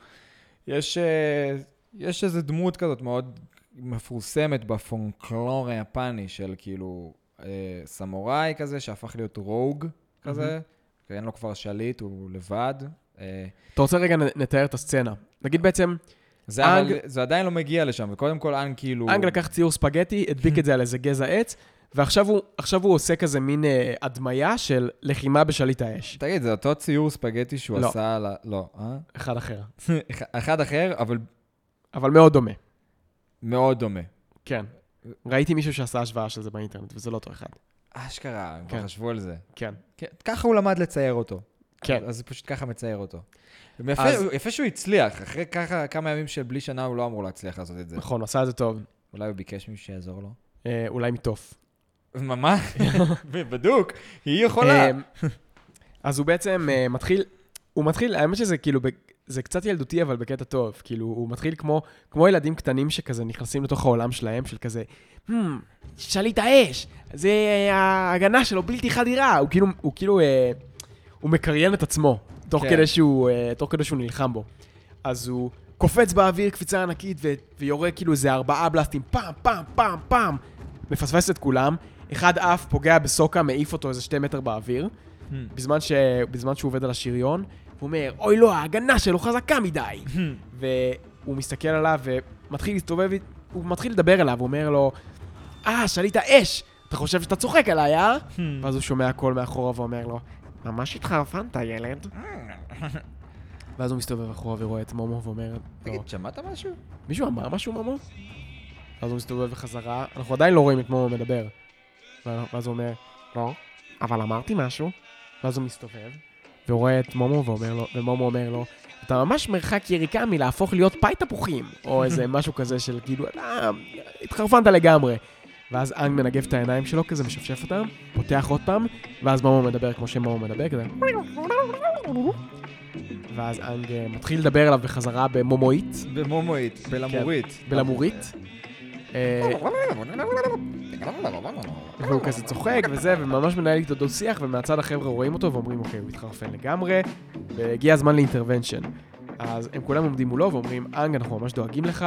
יש, אה, יש איזו דמות כזאת מאוד מפורסמת בפולקלור היפני של כאילו אה, סמוראי כזה, שהפך להיות רוג כזה, כי אין לו כבר שליט, הוא לבד. אה, אתה רוצה רגע נתאר את הסצנה. נגיד בעצם, זה, אבל, אנג- זה עדיין לא מגיע לשם, וקודם כל אנג כאילו... אנג לקח ציור ספגטי, הדביק את זה על איזה גזע עץ, ועכשיו הוא, הוא עושה כזה מין אה, הדמיה של לחימה בשליט האש. תגיד, זה אותו ציור ספגטי שהוא לא. עשה על ה... לא, אה? אחד אחר. אחד אחר, אבל אבל מאוד דומה. מאוד דומה. כן. ראיתי מישהו שעשה השוואה של זה באינטרנט, וזה לא אותו אחד. אשכרה, הם כן. כבר חשבו על זה. כן. כן, ככה הוא למד לצייר אותו. כן. אז פשוט ככה מצייר אותו. יפה, אז- יפה שהוא הצליח, אחרי ככה כמה ימים של בלי שנה הוא לא אמור להצליח לעשות את זה. נכון, עשה את זה טוב. אולי הוא ביקש מישהו שיעזור לו? אה, אולי מתוף. ממש? בדוק, היא יכולה. אה, אז הוא בעצם אה, מתחיל, הוא מתחיל, האמת שזה כאילו, זה קצת ילדותי, אבל בקטע טוב. כאילו, הוא מתחיל כמו, כמו ילדים קטנים שכזה נכנסים לתוך העולם שלהם, של כזה, "Hmm, שליט האש, זה אה, ההגנה שלו בלתי חדירה. הוא כאילו, הוא כאילו, אה, הוא מקריין את עצמו, תוך כן. כדי שהוא, אה, תוך כדי שהוא נלחם בו. אז הוא קופץ באוויר קפיצה ענקית ו- ויורה כאילו איזה ארבעה בלסטים, פעם, פעם, פעם, פעם, מפספס את כולם. אחד עף, פוגע בסוקה, מעיף אותו איזה שתי מטר באוויר. בזמן, ש... בזמן שהוא עובד על השריון, הוא אומר, אוי לא, ההגנה שלו חזקה מדי. והוא מסתכל עליו ומתחיל להסתובב, הוא מתחיל לדבר אליו, הוא אומר לו, אה, שליט האש, אתה חושב שאתה צוחק עליי, אה? ואז הוא שומע קול מאחורה ואומר לו, ממש התחרפנת, ילד. ואז הוא מסתובב אחורה ורואה את מומו ואומר, לא, תגיד, שמעת משהו? מישהו אמר משהו, מומו? ואז הוא מסתובב בחזרה, אנחנו עדיין לא רואים את מומו מדבר. ואז הוא אומר, לא, אבל אמרתי משהו. ואז הוא מסתובב, והוא רואה את מומו ואומר לו, ומומו אומר לו, אתה ממש מרחק יריקה מלהפוך להיות פאי תפוחים, או איזה משהו כזה של כאילו, אתה התחרפנת לגמרי. ואז אנג מנגב את העיניים שלו כזה, משפשף אותם, פותח עוד פעם, ואז מומו מדבר כמו שמומו מדבר, כזה. ואז אנג אה, מתחיל לדבר אליו בחזרה במומואית, במומואית, בלמורית. בלמורית. אה, והוא כזה צוחק וזה, וממש מנהל איתו דו שיח, ומהצד החבר'ה רואים אותו ואומרים, אוקיי, הוא התחרפן לגמרי, והגיע הזמן ל intervention. אז הם כולם עומדים מולו ואומרים, אנג, אנחנו ממש דואגים לך,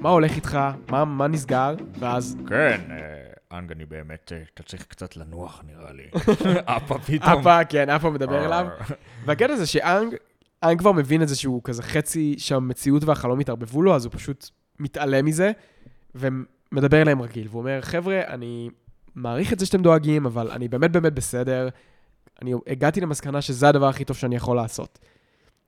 מה הולך איתך, מה, מה נסגר, ואז כן, אה, אנג, אני באמת, אה, אתה צריך קצת לנוח, נראה לי. אפה פתאום. אפה, כן, אפה מדבר אליו. והקטע זה שאנג, אנג כבר מבין את זה שהוא כזה חצי שהמציאות והחלום התערבבו לו, אז הוא פשוט מתעלם מזה, ומדבר אליהם רגיל. והוא אומר, חבר'ה, אני מעריך את זה שאתם דואגים, אבל אני באמת באמת בסדר. אני הגעתי למסקנה שזה הדבר הכי טוב שאני יכול לעשות.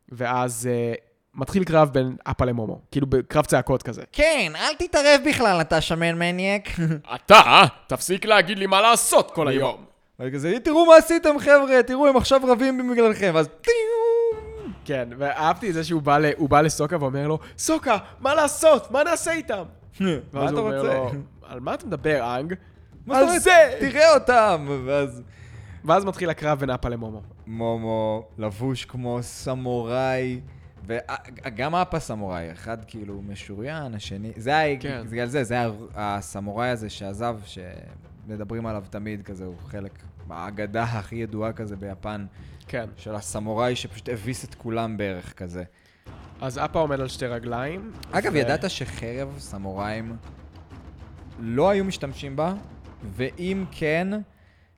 ואז uh, מתחיל קרב בין אפה למומו, כאילו בקרב צעקות כזה. כן, אל תתערב בכלל, אתה שמן מניאק. אתה, תפסיק להגיד לי מה לעשות כל היום. וכזה, תראו מה עשיתם חבר'ה, תראו, הם עכשיו רבים בגללכם, אז טיום. כן, ואהבתי את זה שהוא בא, בא לסוקה ואומר לו, סוקה, מה לעשות? מה נעשה איתם? מה אתה רוצה? על מה אתה מדבר, אנג? על? זה! תראה אותם! ואז ואז מתחיל הקרב בין אפה למומו. מומו לבוש כמו סמוראי, וגם אפה סמוראי, אחד כאילו משוריין, השני, זה היה, כן. בגלל זה, זה היה הסמוראי הזה שעזב, שמדברים עליו תמיד כזה, הוא חלק מהאגדה הכי ידועה כזה ביפן, כן. של הסמוראי שפשוט הביס את כולם בערך כזה. אז אפה עומד על שתי רגליים. אגב, ו- ידעת שחרב סמוראים לא היו משתמשים בה, ואם כן,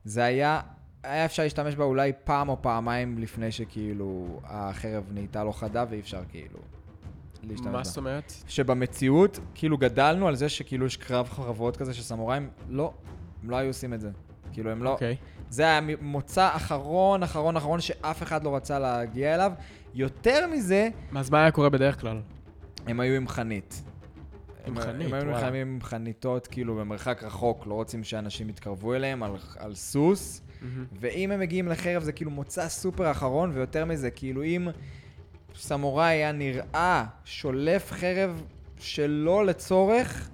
זה היה, היה אפשר להשתמש בה אולי פעם או פעמיים לפני שכאילו החרב נהייתה לא חדה ואי אפשר כאילו להשתמש בה. מה זאת אומרת? שבמציאות, כאילו גדלנו על זה שכאילו יש קרב חרבות כזה של סמוראים, לא, הם לא היו עושים את זה. כאילו הם לא, אוקיי. זה היה מוצא אחרון, אחרון, אחרון, שאף אחד לא רצה להגיע אליו. יותר מזה, אז מה היה קורה בדרך כלל? הם היו עם חנית. עם חנית, הם היו וואלה. נלחמים עם חניתות, כאילו, במרחק רחוק, לא רוצים שאנשים יתקרבו אליהם, על, על סוס. ואם הם מגיעים לחרב זה כאילו מוצא סופר אחרון, ויותר מזה, כאילו אם סמוראי היה נראה שולף חרב שלא לצורך,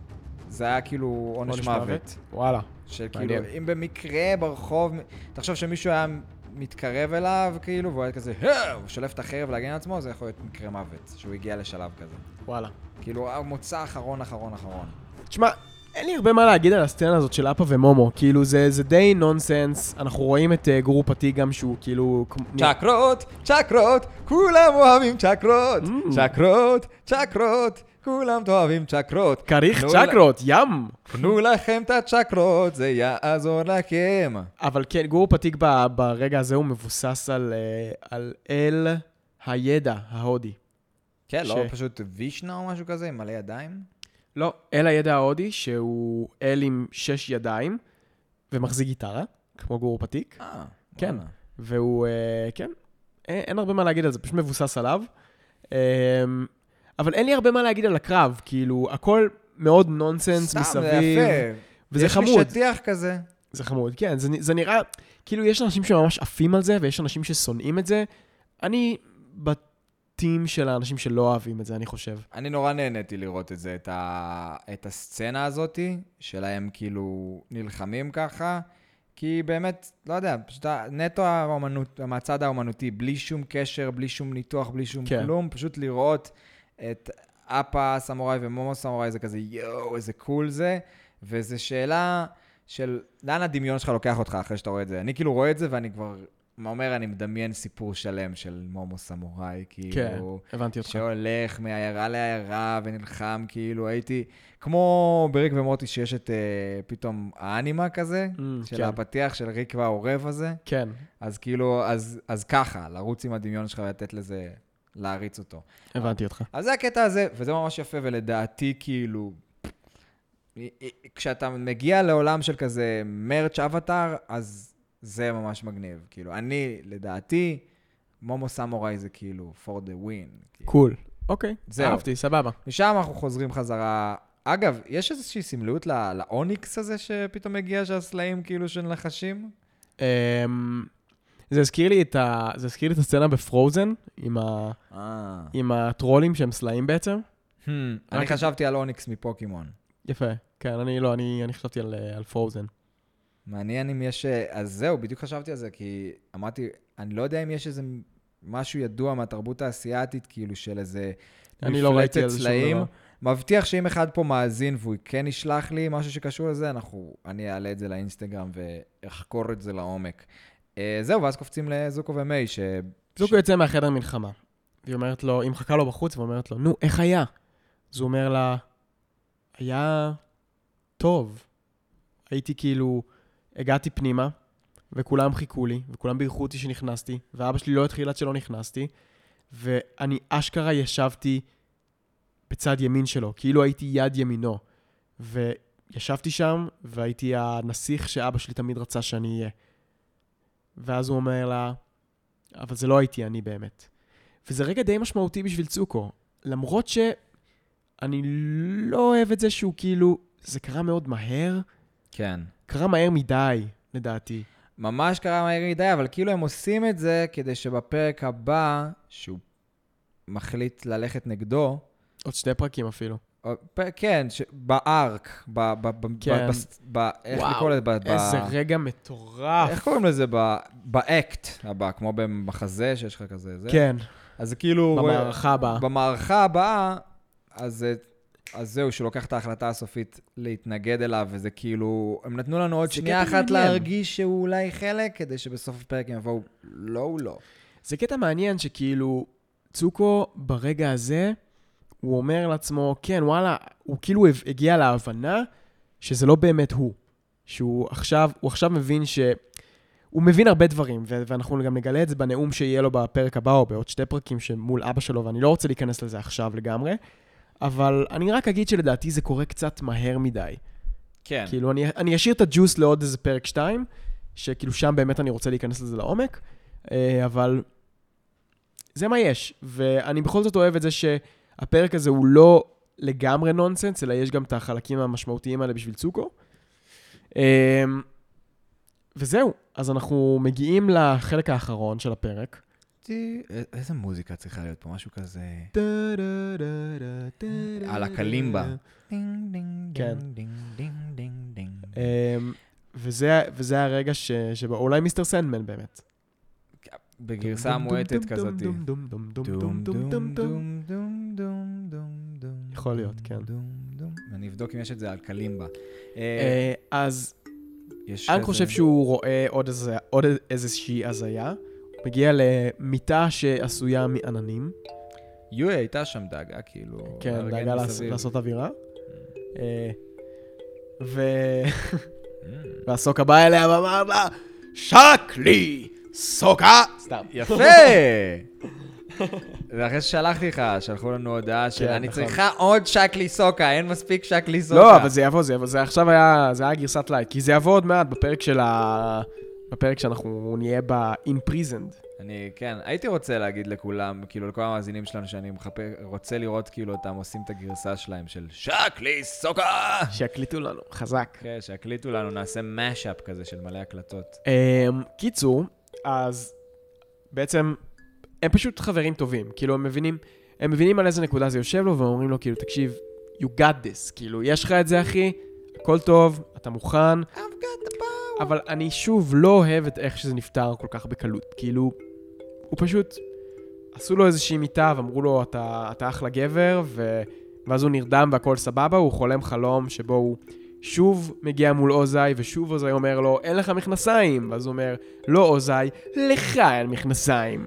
זה היה כאילו עונש מוות. וואלה. שכאילו. אם במקרה ברחוב, תחשוב שמישהו היה מתקרב אליו, כאילו, והוא היה כזה, "אה", הוא שולף את החרב להגן על עצמו, זה יכול להיות מקרה מוות, שהוא הגיע לשלב כזה. וואלה. כאילו, המוצא אחרון, אחרון, אחרון. תשמע, אין לי הרבה מה להגיד על הסצנה הזאת של אפה ומומו, כאילו זה, זה די נונסנס, אנחנו רואים את uh, גורו פתי גם שהוא כאילו... צ'קרות, צ'קרות, כולם אוהבים צ'קרות, Mm. צ'קרות, צ'קרות, כולם אוהבים צ'קרות. כריך צ'קרות, ים! תנו לכם את הצ'קרות, זה יעזור לכם. אבל כן, גורו פתיק ב- ברגע הזה הוא מבוסס על, אה, על אל הידע ההודי. כן, לא ש- פשוט וישנה או משהו כזה עם מלא ידיים? לא, אל הידע ההודי, שהוא אל עם שש ידיים, ומחזיק גיטרה, כמו גורו פתיק, אה, כן. וואלה. והוא, אה, כן, אין, אין הרבה מה להגיד על זה, פשוט מבוסס עליו. אבל אין לי הרבה מה להגיד על הקרב, כאילו, הכל מאוד נונסנס סתם, מסביב, זה יפה. וזה יש לי חמוד. שטיח כזה. זה חמוד, כן, זה, זה נראה, כאילו, יש אנשים שממש עפים על זה, ויש אנשים ששונאים את זה. אני בטים של האנשים שלא אוהבים את זה, אני חושב. אני נורא נהניתי לראות את זה, את, ה... את הסצנה הזאתי, שלהם כאילו נלחמים ככה, כי באמת, לא יודע, פשוט נטו האומנות, מהצד האומנותי, בלי שום קשר, בלי שום ניתוח, בלי שום. כן. כלום, פשוט לראות את אפה סמוראי ומומו סמוראי, זה כזה יואו, איזה קול זה, וזו שאלה של לאן הדמיון שלך לוקח אותך אחרי שאתה רואה את זה. אני כאילו רואה את זה ואני כבר אומר, אני מדמיין סיפור שלם של מומו סמוראי, כן, כאילו... הבנתי אותך. שהולך מעיירה לעיירה ונלחם, כאילו הייתי, כמו בריק ומוטי שיש את אה, פתאום האנימה כזה, Mm, של כן. הפתיח של ריק והעורב הזה, כן, אז כאילו, אז, אז ככה, לרוץ עם הדמיון שלך ולתת לזה, להריץ אותו. הבנתי אותך. אז זה הקטע הזה, וזה ממש יפה, ולדעתי, כאילו, כשאתה מגיע לעולם של כזה מרץ' אבטאר, אז זה ממש מגניב. כאילו, אני, לדעתי, מומו סמוראי זה כאילו for the win. כאילו. קול. אוקיי, זהו. אהבתי, סבבה. משם אנחנו חוזרים חזרה. אגב, יש איזושהי סמליות לא- לאוניקס הזה שפתאום מגיע, שהסלעים כאילו של נחשים? זה הזכיר לי את ה... זה הזכיר לי את הסצנה בפרוזן, עם, ה... אה. עם הטרולים שהם סלעים בעצם. Hmm, אני חשבתי על אוניקס מפוקימון. יפה. כן, אני לא, אני, אני חשבתי על, אה, על פרוזן. מעניין אם יש... אה, אז זהו, בדיוק חשבתי על זה, כי אמרתי, אני לא יודע אם יש איזה משהו ידוע מהתרבות האסייתית, כאילו של איזה אני לא שום צלעים. דבר. מבטיח שאם אחד פה מאזין והוא כן ישלח לי משהו שקשור לזה, אנחנו, אני אעלה את זה לאינסטגרם ואחקור את זה לעומק. אה, זהו, ואז קופצים לזוקו ומיי, ש... זוקו יוצא מהחדר מלחמה. והיא אומרת לו, היא מחכה לו בחוץ ואומרת לו, נו, איך היה? אז הוא אומר לה, היה טוב. הייתי כאילו, הגעתי פנימה, וכולם חיכו לי, וכולם בירכו אותי שנכנסתי, ואבא שלי לא התחיל עד שלא נכנסתי, ואני אשכרה ישבתי בצד ימין שלו, כאילו הייתי יד ימינו. וישבתי שם, והייתי הנסיך שאבא שלי תמיד רצה שאני אהיה. ואז הוא אומר לה, אבל זה לא הייתי אני באמת. וזה רגע די משמעותי בשביל צוקו. למרות שאני לא אוהב את זה שהוא כאילו, זה קרה מאוד מהר, כן. קרה מהר מדי, לדעתי. ממש קרה מהר מדי, אבל כאילו הם עושים את זה כדי שבפרק הבא, שהוא מחליט ללכת נגדו, עוד שתי פרקים אפילו. פ- כן, ש- בארק, ב... ב... ב... כן. ב... ב... ב... איך וואו, לקרוא לזה? ב... ב- איזה רגע מטורף. איך קוראים לזה? ב... באקט הבא, כמו במחזה שיש לך כזה, זה? כן, אז זה כאילו... במערכה הבאה. במערכה הבאה, אז, זה- אז זהו, שהוא לוקח את ההחלטה הסופית להתנגד אליו, וזה כאילו... הם נתנו לנו עוד שנייה אחת מעניין. להרגיש שהוא אולי חלק, כדי שבסוף הפרק הם יבואו, לא, הוא לא. זה קטע מעניין שכאילו, צוקו ברגע הזה, הוא אומר לעצמו, כן, וואלה, הוא כאילו הגיע להבנה שזה לא באמת הוא. שהוא עכשיו, הוא עכשיו מבין ש... הוא מבין הרבה דברים, ו- ואנחנו גם נגלה את זה בנאום שיהיה לו בפרק הבא, או בעוד שתי פרקים שמול אבא שלו, ואני לא רוצה להיכנס לזה עכשיו לגמרי, אבל אני רק אגיד שלדעתי זה קורה קצת מהר מדי. כן. כאילו, אני, אני אשאיר את הג'וס לעוד איזה פרק 2, שכאילו שם באמת אני רוצה להיכנס לזה לעומק, אה, אבל זה מה יש. ואני בכל זאת אוהב את זה שהפרק הזה הוא לא לגמרי נונסנס, אלא יש גם את החלקים המשמעותיים האלה בשביל צוקו. אה, וזהו, אז אנחנו מגיעים לחלק האחרון של הפרק. איזה מוזיקה צריכה להיות פה? משהו כזה... על הקלימבה. כן. אמ, וזה, וזה הרגע ש, שבו, אולי מיסטר סנדמן באמת. בגרסה מועטת כזאת. יכול להיות, כן. אני אבדוק אם יש את זה על קלימבה. אה, אה, אז כזה- חושב שהוא רואה עוד איזושהי הזיה. מגיע למיטה שעשויה מעננים. יואי הייתה שם דאגה, כאילו... כן, דאגה. לעשות אווירה. אה, ו... Mm. והסוקה בא אליה ואמר לה, שק לי, סוקה! סתם. יפה! ואחרי ששלחתי לך, שלחו לנו הודעה של כן, אני נכון. צריכה עוד שקלי סוקה, אין מספיק שקלי סוקה. לא, אבל זה יבוא, זה יבוא, זה עכשיו היה, זה היה גרסת light, כי זה יבוא עוד מעט בפרק של ה... בפרק שאנחנו נהיה ב-imprisoned. אני, כן, הייתי רוצה להגיד לכולם, כאילו לכל המאזינים שלנו, שאני רוצה לראות כאילו אותם עושים את הגרסה שלהם של שקלי סוקה! שיקליטו לנו, חזק. כן, שיקליטו לנו, נעשה מאש-אפ כזה של מלא הקלטות. אמ, קיצור, אז בעצם הם פשוט חברים טובים, כאילו הם מבינים, הם מבינים על איזה נקודה זה יושב לו, והם אומרים לו כאילו, תקשיב, you got this, כאילו, יש לך את זה אחי, הכל טוב, אתה מוכן, אבל אני שוב לא אוהב את איך שזה נפתר כל כך בקלות, כאילו, הוא פשוט, עשו לו איזושהי מיטה ואמרו לו, אתה, אתה אחלה גבר, ו... ואז הוא נרדם והכל סבבה, הוא חולם חלום שבו הוא שוב מגיע מול אוזאי, ושוב אוזאי אומר לו, אין לך מכנסיים. ואז הוא אומר, לא אוזאי, לך אין מכנסיים.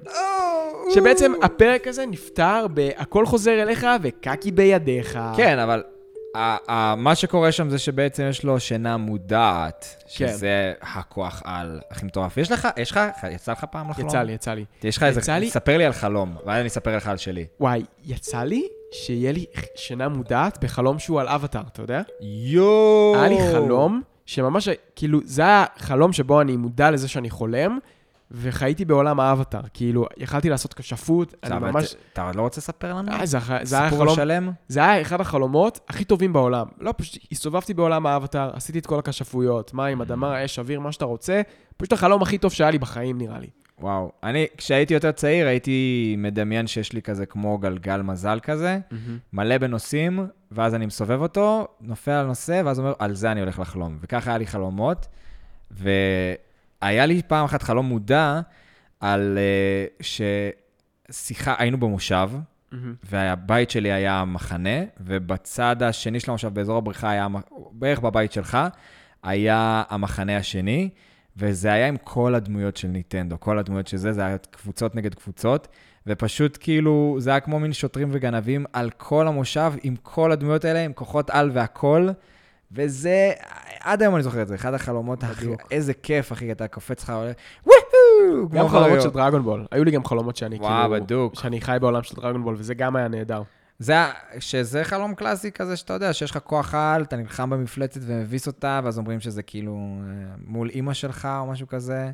שבעצם הפרק הזה נפתר ב"הכל חוזר אליך וקקי בידיך". כן, אבל ה- ה- מה שקורה שם זה שבעצם יש לו שינה מודעת, כן. שזה הכוח על הכי מטורף. יש לך, יש לך, יצא לך פעם לחלום? יצא לי, יצא לי. יש לך איזה, יצא לי- ספר לי על חלום, ואז אני אספר לך על שלי. וואי, יצא לי שיהיה לי שינה מודעת בחלום שהוא על אבטאר, אתה יודע? יואו! היה לי חלום שממש, כאילו, זה היה חלום שבו אני מודע לזה שאני חולם, וחייתי בעולם האבטאר. כאילו, יכלתי לעשות כשפות, אני ממש... אתה- לא רוצה לספר לנו? אה, זה זה היה סיפור חלום... שלם? זה היה אחד החלומות הכי טובים בעולם. לא, פשוט הסתובבתי בעולם האבטאר, עשיתי את כל הכשפויות, מים, אדמה, אש, אוויר, מה שאתה רוצה. פשוט החלום הכי טוב שהיה לי בחיים, נראה לי. וואו. אני, כשהייתי יותר צעיר, הייתי מדמיין שיש לי כזה כמו גלגל מזל כזה, מלא בנושאים, ואז אני מסובב אותו, נופל על נושא, ואז אומר, על זה אני הולך לחלום. וככה היה לי חלומות, והיה לי פעם אחת חלום מודע על uh, ששיחה, היינו במושב, והבית שלי היה מחנה, ובצד השני של המושב, באזור הבריכה, היה, בערך בבית שלך, היה המחנה השני, וזה היה עם כל הדמויות של ניטנדו, כל הדמויות של זה, זה היה קבוצות נגד קבוצות, ופשוט כאילו, זה היה כמו מין שוטרים וגנבים על כל המושב, עם כל הדמויות האלה, עם כוחות על והכל, וזה, עד היום אני זוכר את זה, אחד החלומות הכי. איזה כיף, אחי, אתה קופץ לך, עולה, וואו! גם חלומות של דרגון בול. היו לי גם חלומות שאני וואו, כאילו... בדוק. שאני חי בעולם של דרגון בול, וזה גם היה נהדר. זה, שזה חלום קלאסי כזה שאתה יודע, שיש לך כוח על, אתה נלחם במפלצת ומביס אותה, ואז אומרים שזה כאילו אה, מול אימא שלך או משהו כזה.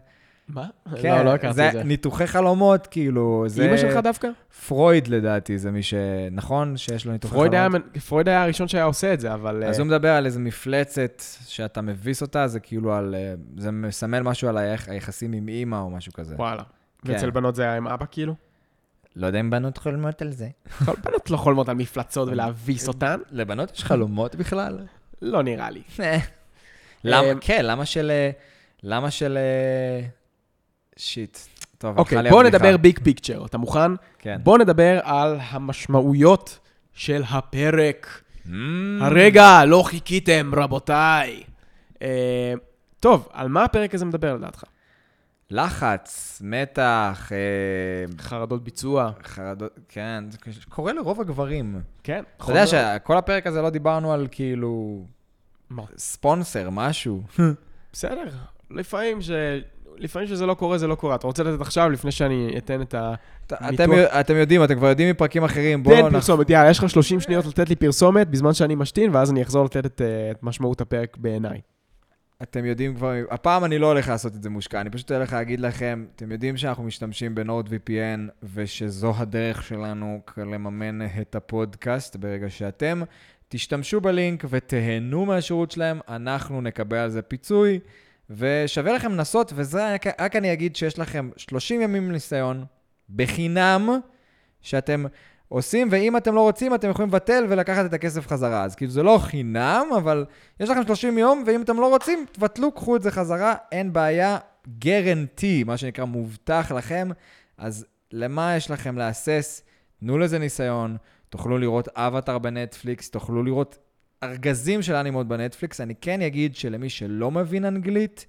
מה? כן, לא, לא הכרתי את זה. ניתוחי חלומות, כאילו, זה... אימא שלך דווקא? פרויד לדעתי, זה מי ש... נכון? שיש לו ניתוחי פרויד היה, חלומות? פרויד היה הראשון שהיה עושה את זה, אבל... אז אה, הוא מדבר על איזה מפלצת שאתה מביס אותה, זה כאילו על... אה, זה מסמל משהו על היח- היחסים עם אימא או משהו כזה. וואלה. כן. ואצל בנות זה היה עם אבא כאילו? לא יודע אם בנות חולמות על זה. כל בנות לא חולמות על מפלצות ולהביס אותן? לבנות יש חלומות בכלל? לא נראה לי. למה, אמ, כן, למה של... אה, למה של... אה, שיט. טוב, אוקיי, בוא. נדבר ביג פיקצ'ר. אתה מוכן? כן. בוא נדבר על המשמעויות של הפרק. Mm. הרגע, לא חיכיתם, רבותיי. אה, טוב, על מה הפרק הזה מדבר לדעתך? לחץ, מתח, אה, חרדות ביצוע. חרדות, כן, זה קורה לרוב הגברים. כן. אתה יודע שכל הפרק הזה לא דיברנו על כאילו מה? ספונסר, משהו. בסדר, לפעמים ש... לפעמים שזה לא קורה, זה לא קורה. אתה רוצה לתת עכשיו, לפני שאני אתן את ה... אתם, אתם יודעים, אתם כבר יודעים מפרקים אחרים, תן בואו... פרסומת, יאללה, יש לך 30 שניות לתת לי פרסומת בזמן שאני משתין, ואז אני אחזור לתת את, אה, את משמעות הפרק בעיניי. אתם יודעים כבר, הפעם אני לא הולך לעשות את זה מושקע, אני פשוט הולך להגיד לכם, אתם יודעים שאנחנו משתמשים בנורד VPN, ושזו הדרך שלנו לממן את הפודקאסט ברגע שאתם. תשתמשו בלינק ותהנו מהשירות שלהם, אנחנו נקבל על זה פיצוי, ושווה לכם לנסות, וזה רק, רק אני אגיד שיש לכם 30 ימים ניסיון, בחינם, שאתם עושים, ואם אתם לא רוצים, אתם יכולים לבטל ולקחת את הכסף חזרה. אז כאילו זה לא חינם, אבל יש לכם 30 יום, ואם אתם לא רוצים, תבטלו, קחו את זה חזרה, אין בעיה, גרנטי, מה שנקרא מובטח לכם. אז למה יש לכם להסס? תנו לזה ניסיון, תוכלו לראות אבטאר בנטפליקס, תוכלו לראות ארגזים של אנימות בנטפליקס. אני כן אגיד שלמי שלא מבין אנגלית,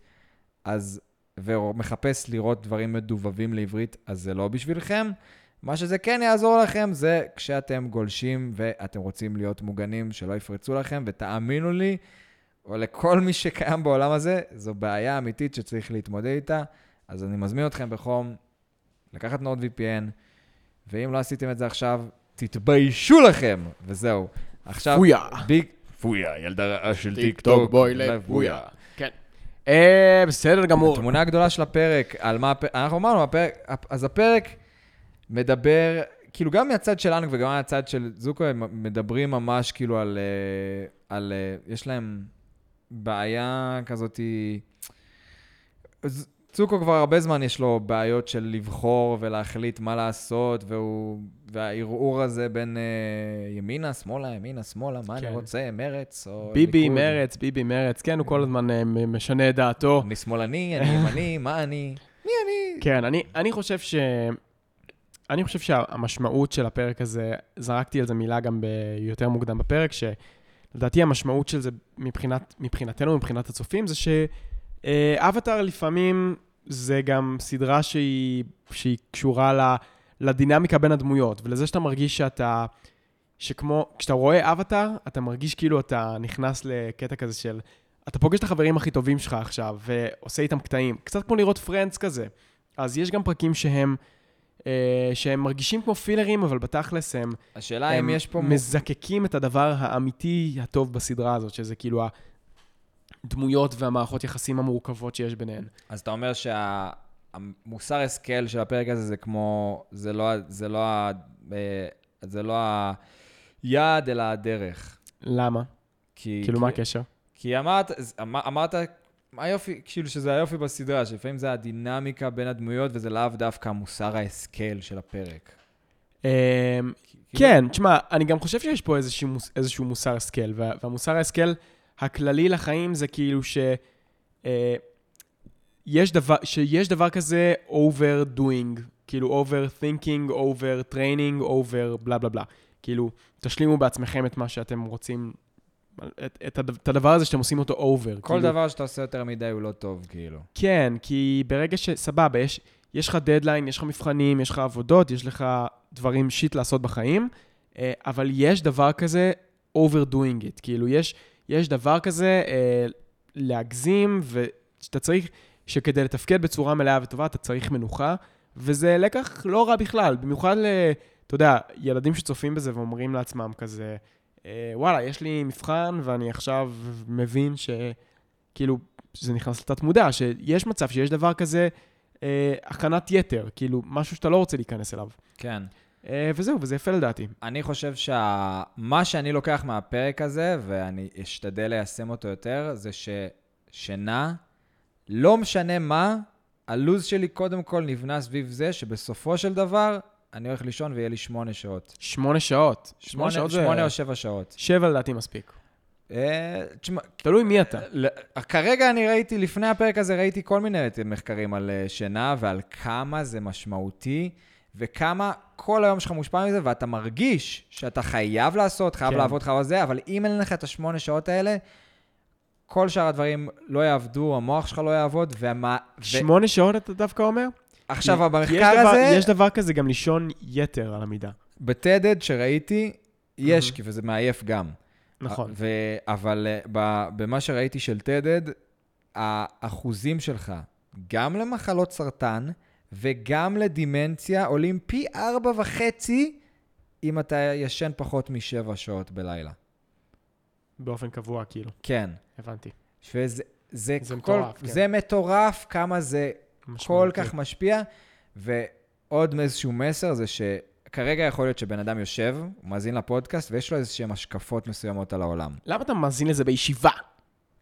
אז, ומחפש לראות דברים מדובבים לעברית, אז זה לא בשבילכם. מה שזה כן יעזור לכם זה כשאתם גולשים ואתם רוצים להיות מוגנים, שלא יפרצו לכם, ותאמינו לי, או לכל מי שקיים בעולם הזה, זו בעיה אמיתית שצריך להתמודד איתה. אז אני מזמין אתכם בחום לקחת Nord VPN, ואם לא עשיתם את זה עכשיו, תתביישו לכם, וזהו. עכשיו, פויה. big... פויה, ילדה רעה של טיק טיק טוק, טוק. בואי לפויה. כן. אה, בסדר גמור. התמונה הגדולה של הפרק, על מה הפרק, אנחנו אמרנו, הפרק, אז הפרק מדבר, כאילו גם מהצד שלנו וגם מהצד של זוקו, הם מדברים ממש כאילו על, אה, על, אה, יש להם בעיה כזאת, צוקו כבר הרבה זמן יש לו בעיות של לבחור ולהחליט מה לעשות, והוא, והערעור הזה בין אה, ימינה, שמאלה, ימינה, שמאלה, מה כן. אני רוצה, מרץ או ביבי ליכוד? מרץ, ביבי מרץ, כן, הוא כל הזמן משנה את דעתו. אני שמאלני, אני ימני, מה אני? מי אני? כן, אני, אני חושב ש... אני חושב שהמשמעות של הפרק הזה, זרקתי על זה מילה גם ביותר מוקדם בפרק, שלדעתי המשמעות של זה מבחינת, מבחינתנו, מבחינת הצופים, זה שאבטאר לפעמים זה גם סדרה שהיא, שהיא קשורה לדינמיקה בין הדמויות, ולזה שאתה מרגיש שאתה, שכמו, כשאתה רואה אבטאר, אתה מרגיש כאילו אתה נכנס לקטע כזה של, אתה פוגש את החברים הכי טובים שלך עכשיו, ועושה איתם קטעים, קצת כמו לראות פרנדס כזה. אז יש גם פרקים שהם, שהם מרגישים כמו פילרים, אבל בתכלס הם, השאלה הם אם יש פה... מזקקים את הדבר האמיתי הטוב בסדרה הזאת, שזה כאילו הדמויות והמערכות יחסים המורכבות שיש ביניהן. אז אתה אומר שהמוסר השכל של הפרק הזה זה כמו... זה לא, זה לא, ה- אה, זה לא היעד, אלא הדרך. למה? כי... כאילו, כי, מה הקשר? כי אמרת, אמ- אמרת, היופי, כאילו שזה היופי בסדרה, שלפעמים זה הדינמיקה בין הדמויות, וזה לאו דווקא מוסר ההשכל של הפרק. אמ, כן, תשמע, אני גם חושב שיש פה איזשהו, מוס- איזשהו מוסר השכל, וה- והמוסר ההשכל הכללי לחיים זה כאילו ש... אה, יש דבר, שיש דבר כזה overdoing, כאילו overthinking, overtraining, over בלה בלה בלה. כאילו, תשלימו בעצמכם את מה שאתם רוצים, את, את, את הדבר הזה שאתם עושים אותו over. כל כאילו, דבר שאתה עושה יותר מדי הוא לא טוב, כאילו. כן, כי ברגע ש... סבבה, יש, יש לך דדליין, יש לך מבחנים, יש לך עבודות, יש לך דברים שיט לעשות בחיים, אה, אבל יש דבר כזה overdoing it. כאילו, יש, יש דבר כזה אה, להגזים, ושאתה צריך, שכדי לתפקד בצורה מלאה וטובה, אתה צריך מנוחה, וזה לקח לא רע בכלל, במיוחד ל... אתה יודע, ילדים שצופים בזה ואומרים לעצמם כזה, וואלה, יש לי מבחן ואני עכשיו מבין שכאילו, שזה נכנס לתת מודע, שיש מצב שיש דבר כזה, אה, הכנת יתר, כאילו, משהו שאתה לא רוצה להיכנס אליו. כן. אה, וזהו, וזה יפה לדעתי. אני חושב שמה שאני לוקח מהפרק הזה, ואני אשתדל ליישם אותו יותר, זה ששינה, לא משנה מה, הלו"ז שלי קודם כל נבנה סביב זה שבסופו של דבר, אני הולך לישון ויהיה לי שמונה שעות. שמונה שעות. שמונה, שעות זה- שמונה או שבע שעות. שבע לדעתי מספיק. אה, תשמע, תלוי מי אתה. כרגע אני ראיתי, לפני הפרק הזה ראיתי כל מיני מחקרים על אה, שינה ועל כמה זה משמעותי, וכמה כל היום שלך מושפע מזה, ואתה מרגיש שאתה חייב לעשות, חייב כן. לעבוד, חייב זה, אבל אם אין לך את השמונה שעות האלה, כל שאר הדברים לא יעבדו, המוח שלך לא יעבוד, ומה... ו- שמונה שעות אתה דווקא אומר? עכשיו, כי יש במחקר דבר- הזה, יש דבר כזה גם לישון יתר על המידה. בטדד שראיתי, יש, כי וזה מעייף גם. נכון. ו... אבל אה, ב... במה שראיתי של טדד, האחוזים שלך, גם למחלות סרטן וגם לדימנציה, עולים פי ארבע וחצי אם אתה ישן פחות משבע שעות בלילה. באופן קבוע, כאילו. כן. הבנתי. וזה זה זה כל, מטורף, כן. זה מטורף כמה זה כל. כך משפיע. ועוד איזשהו מסר זה שכרגע יכול להיות שבן אדם יושב, הוא מאזין לפודקאסט, ויש לו איזשהן השקפות מסוימות על העולם. למה אתה מאזין לזה בישיבה?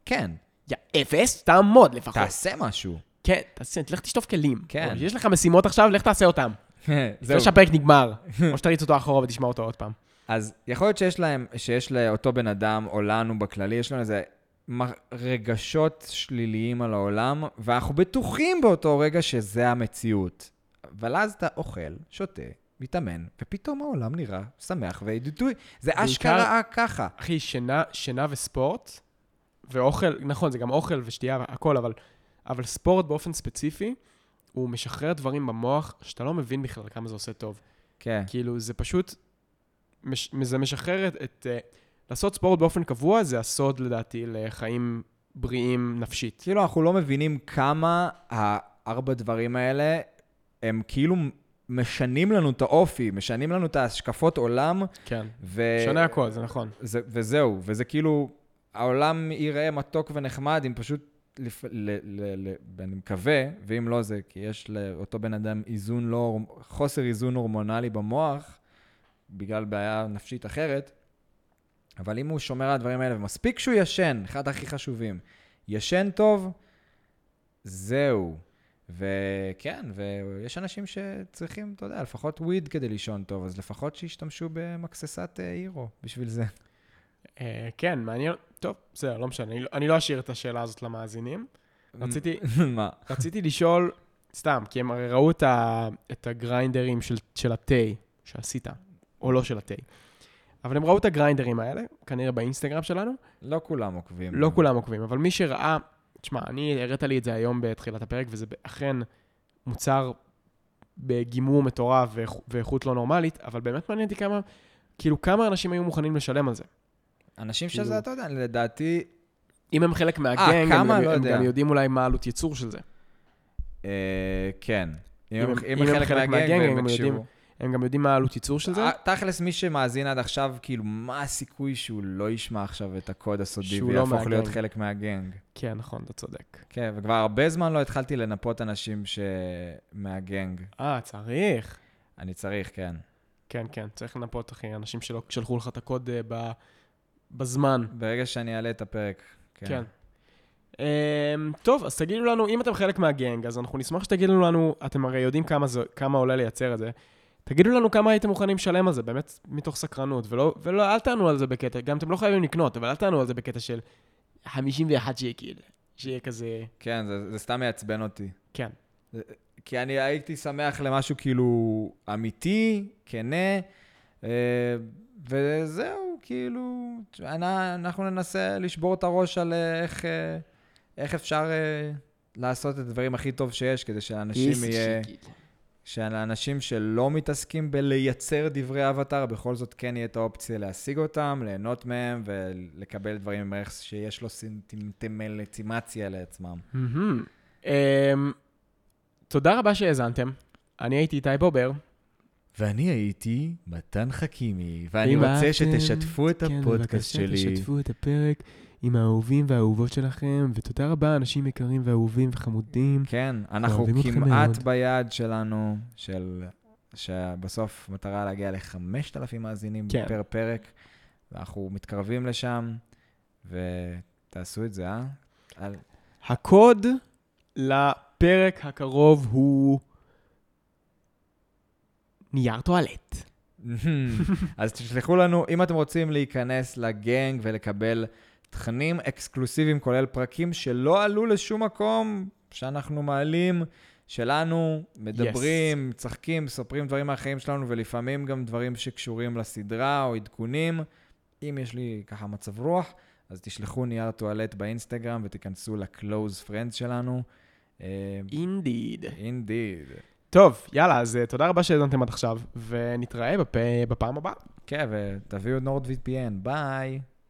כן, יא אפס, תעמוד לפחות. תעשה משהו. כן, תעשה, תלך תשטוף כלים. כן. יש לך משימות עכשיו, לך תעשה אותם. זהו. לפני שהפרק נגמר. או שתריץ אותו אחורה ותשמע אותו עוד פעם. אז יכול להיות שיש להם, שיש לאותו בן אדם, או לנו בכללי, יש לנו איזה רגשות שליליים על העולם, ואנחנו בטוחים באותו רגע שזה המציאות. אבל אז אתה אוכל, שותה, מתאמן, ופתאום העולם נראה שמח וידידוי. זה אשכרה ככה. אחי, שינה, שינה וספורט, ואוכל, נכון, זה גם אוכל ושתייה והכל, אבל, אבל ספורט באופן ספציפי, הוא משחרר דברים במוח שאתה לא מבין בכלל כמה זה עושה טוב. כן. כאילו, זה פשוט, מש, זה משחרר את... את אה, לעשות ספורט באופן קבוע זה הסוד, לדעתי, לחיים בריאים נפשית. כאילו, אנחנו לא מבינים כמה הארבע דברים האלה, הם כאילו משנים לנו את האופי, משנים לנו את ההשקפות עולם, כן. ו... שונה הכל, זה נכון. זה, וזהו, וזה כאילו, העולם ייראה מתוק ונחמד אם פשוט, לפ... ל... ל... ל... אני מקווה, ואם לא זה, כי יש לאותו בן אדם איזון לא, חוסר איזון הורמונלי במוח, בגלל בעיה נפשית אחרת, אבל אם הוא שומר על הדברים האלה, ומספיק שהוא ישן, אחד הכי חשובים, ישן טוב, זהו. וכן, ויש אנשים שצריכים, אתה יודע, לפחות וויד כדי לישון טוב, אז לפחות שישתמשו במקססת אה, הירו בשביל זה. אה, כן, מעניין. טוב, בסדר, לא משנה. אני לא- לא אשאיר את השאלה הזאת למאזינים. רציתי, מה? רציתי לשאול, סתם, כי הם הרי ראו את, הגריינדרים של התה שעשית, או לא של התה. אבל הם ראו את הגריינדרים האלה, כנראה באינסטגרם שלנו. לא כולם עוקבים. לא כולם עוקבים, אבל מי שראה, תשמע, אני, הראת לי את זה היום בתחילת הפרק, וזה אכן מוצר בגימור מטורף ואיכ- ואיכות לא נורמלית, אבל באמת מעניין אותי כמה, כאילו, כמה אנשים היו מוכנים לשלם על זה. אנשים כאילו- שזה, אתה יודע, לדעתי, אם הם חלק מהגנג, כמה? הם, לא הם יודע. גם יודעים אולי מה העלות ייצור של זה. אה, כן. אם אם הם- הם- אם אם הם הם חלק חלק מהגנג, והם הם יודעים-. הם גם יודעים מה העלות ייצור של זה, אה, תכלס, מי שמאזין עד עכשיו, כאילו, מה הסיכוי שהוא לא ישמע עכשיו את הקוד הסודי לא ויהפוך להיות מהגנג. חלק מהגנג? כן, נכון, אתה צודק. כן, וכבר הרבה זמן לא התחלתי לנפות אנשים שמהגנג. אה, צריך. אני צריך, כן. כן, כן, צריך לנפות, אחי, אנשים שלא שלחו לך את הקוד אה, ב, בזמן. ברגע שאני אעלה את הפרק. כן. כן. Um, טוב, אז תגידו לנו, אם אתם חלק מהגנג, אז אנחנו נשמח שתגידו לנו, אתם הרי יודעים כמה, זה, כמה עולה לייצר את זה, תגידו לנו כמה הייתם מוכנים לשלם על זה, באמת מתוך סקרנות, ולא, ולא, אל תענו על זה בקטע, גם אתם לא חייבים לקנות, אבל אל תענו על זה בקטע של 51 שקל, שיהיה כזה, כן, זה, זה סתם מעצבן אותי. כן. כי אני הייתי שמח למשהו כאילו אמיתי, כנה, אה, וזהו, כאילו, אנ- אנחנו ננסה לשבור את הראש על אה, איך, אה, איך אפשר אה, לעשות את הדברים הכי טוב שיש, כדי שלאנשים יהיה... שלאנשים שלא מתעסקים בלייצר דברי אבטאר, בכל זאת כן יהיה את האופציה להשיג אותם, ליהנות מהם ולקבל דברים עם ערך שיש לו סינטימלצימציה לעצמם. Um, תודה רבה שהאזנתם, אני הייתי איתי בובר. ואני הייתי מתן חכימי, ואני רוצה שתשתפו את כן, הפודקאסט בבקשה, שלי. תשתפו את הפרק עם האהובים והאהובות שלכם, ותודה רבה, אנשים יקרים ואהובים וחמודים. כן, אנחנו כמעט. ביעד שלנו, של... שבסוף מטרה להגיע ל-5,000 מאזינים כן. פר פרק, ואנחנו מתקרבים לשם, ותעשו את זה, אה? על... הקוד לפרק הקרוב הוא נייר טואלט. אז תשלחו לנו, אם אתם רוצים להיכנס לגנג ולקבל תכנים אקסקלוסיביים, כולל פרקים שלא עלו לשום מקום, שאנחנו מעלים, שלנו, מדברים, yes. צוחקים, מספרים דברים מהחיים שלנו, ולפעמים גם דברים שקשורים לסדרה או עדכונים. אם יש לי ככה מצב רוח, אז תשלחו נייר טואלט באינסטגרם ותיכנסו ל-close friends שלנו. indeed. indeed. טוב, יאללה, אז אה, תודה רבה שהאזנתם עד עכשיו, ונתראה בפ... בפעם הבאה. כן, ותביאו Nord VPN, ביי.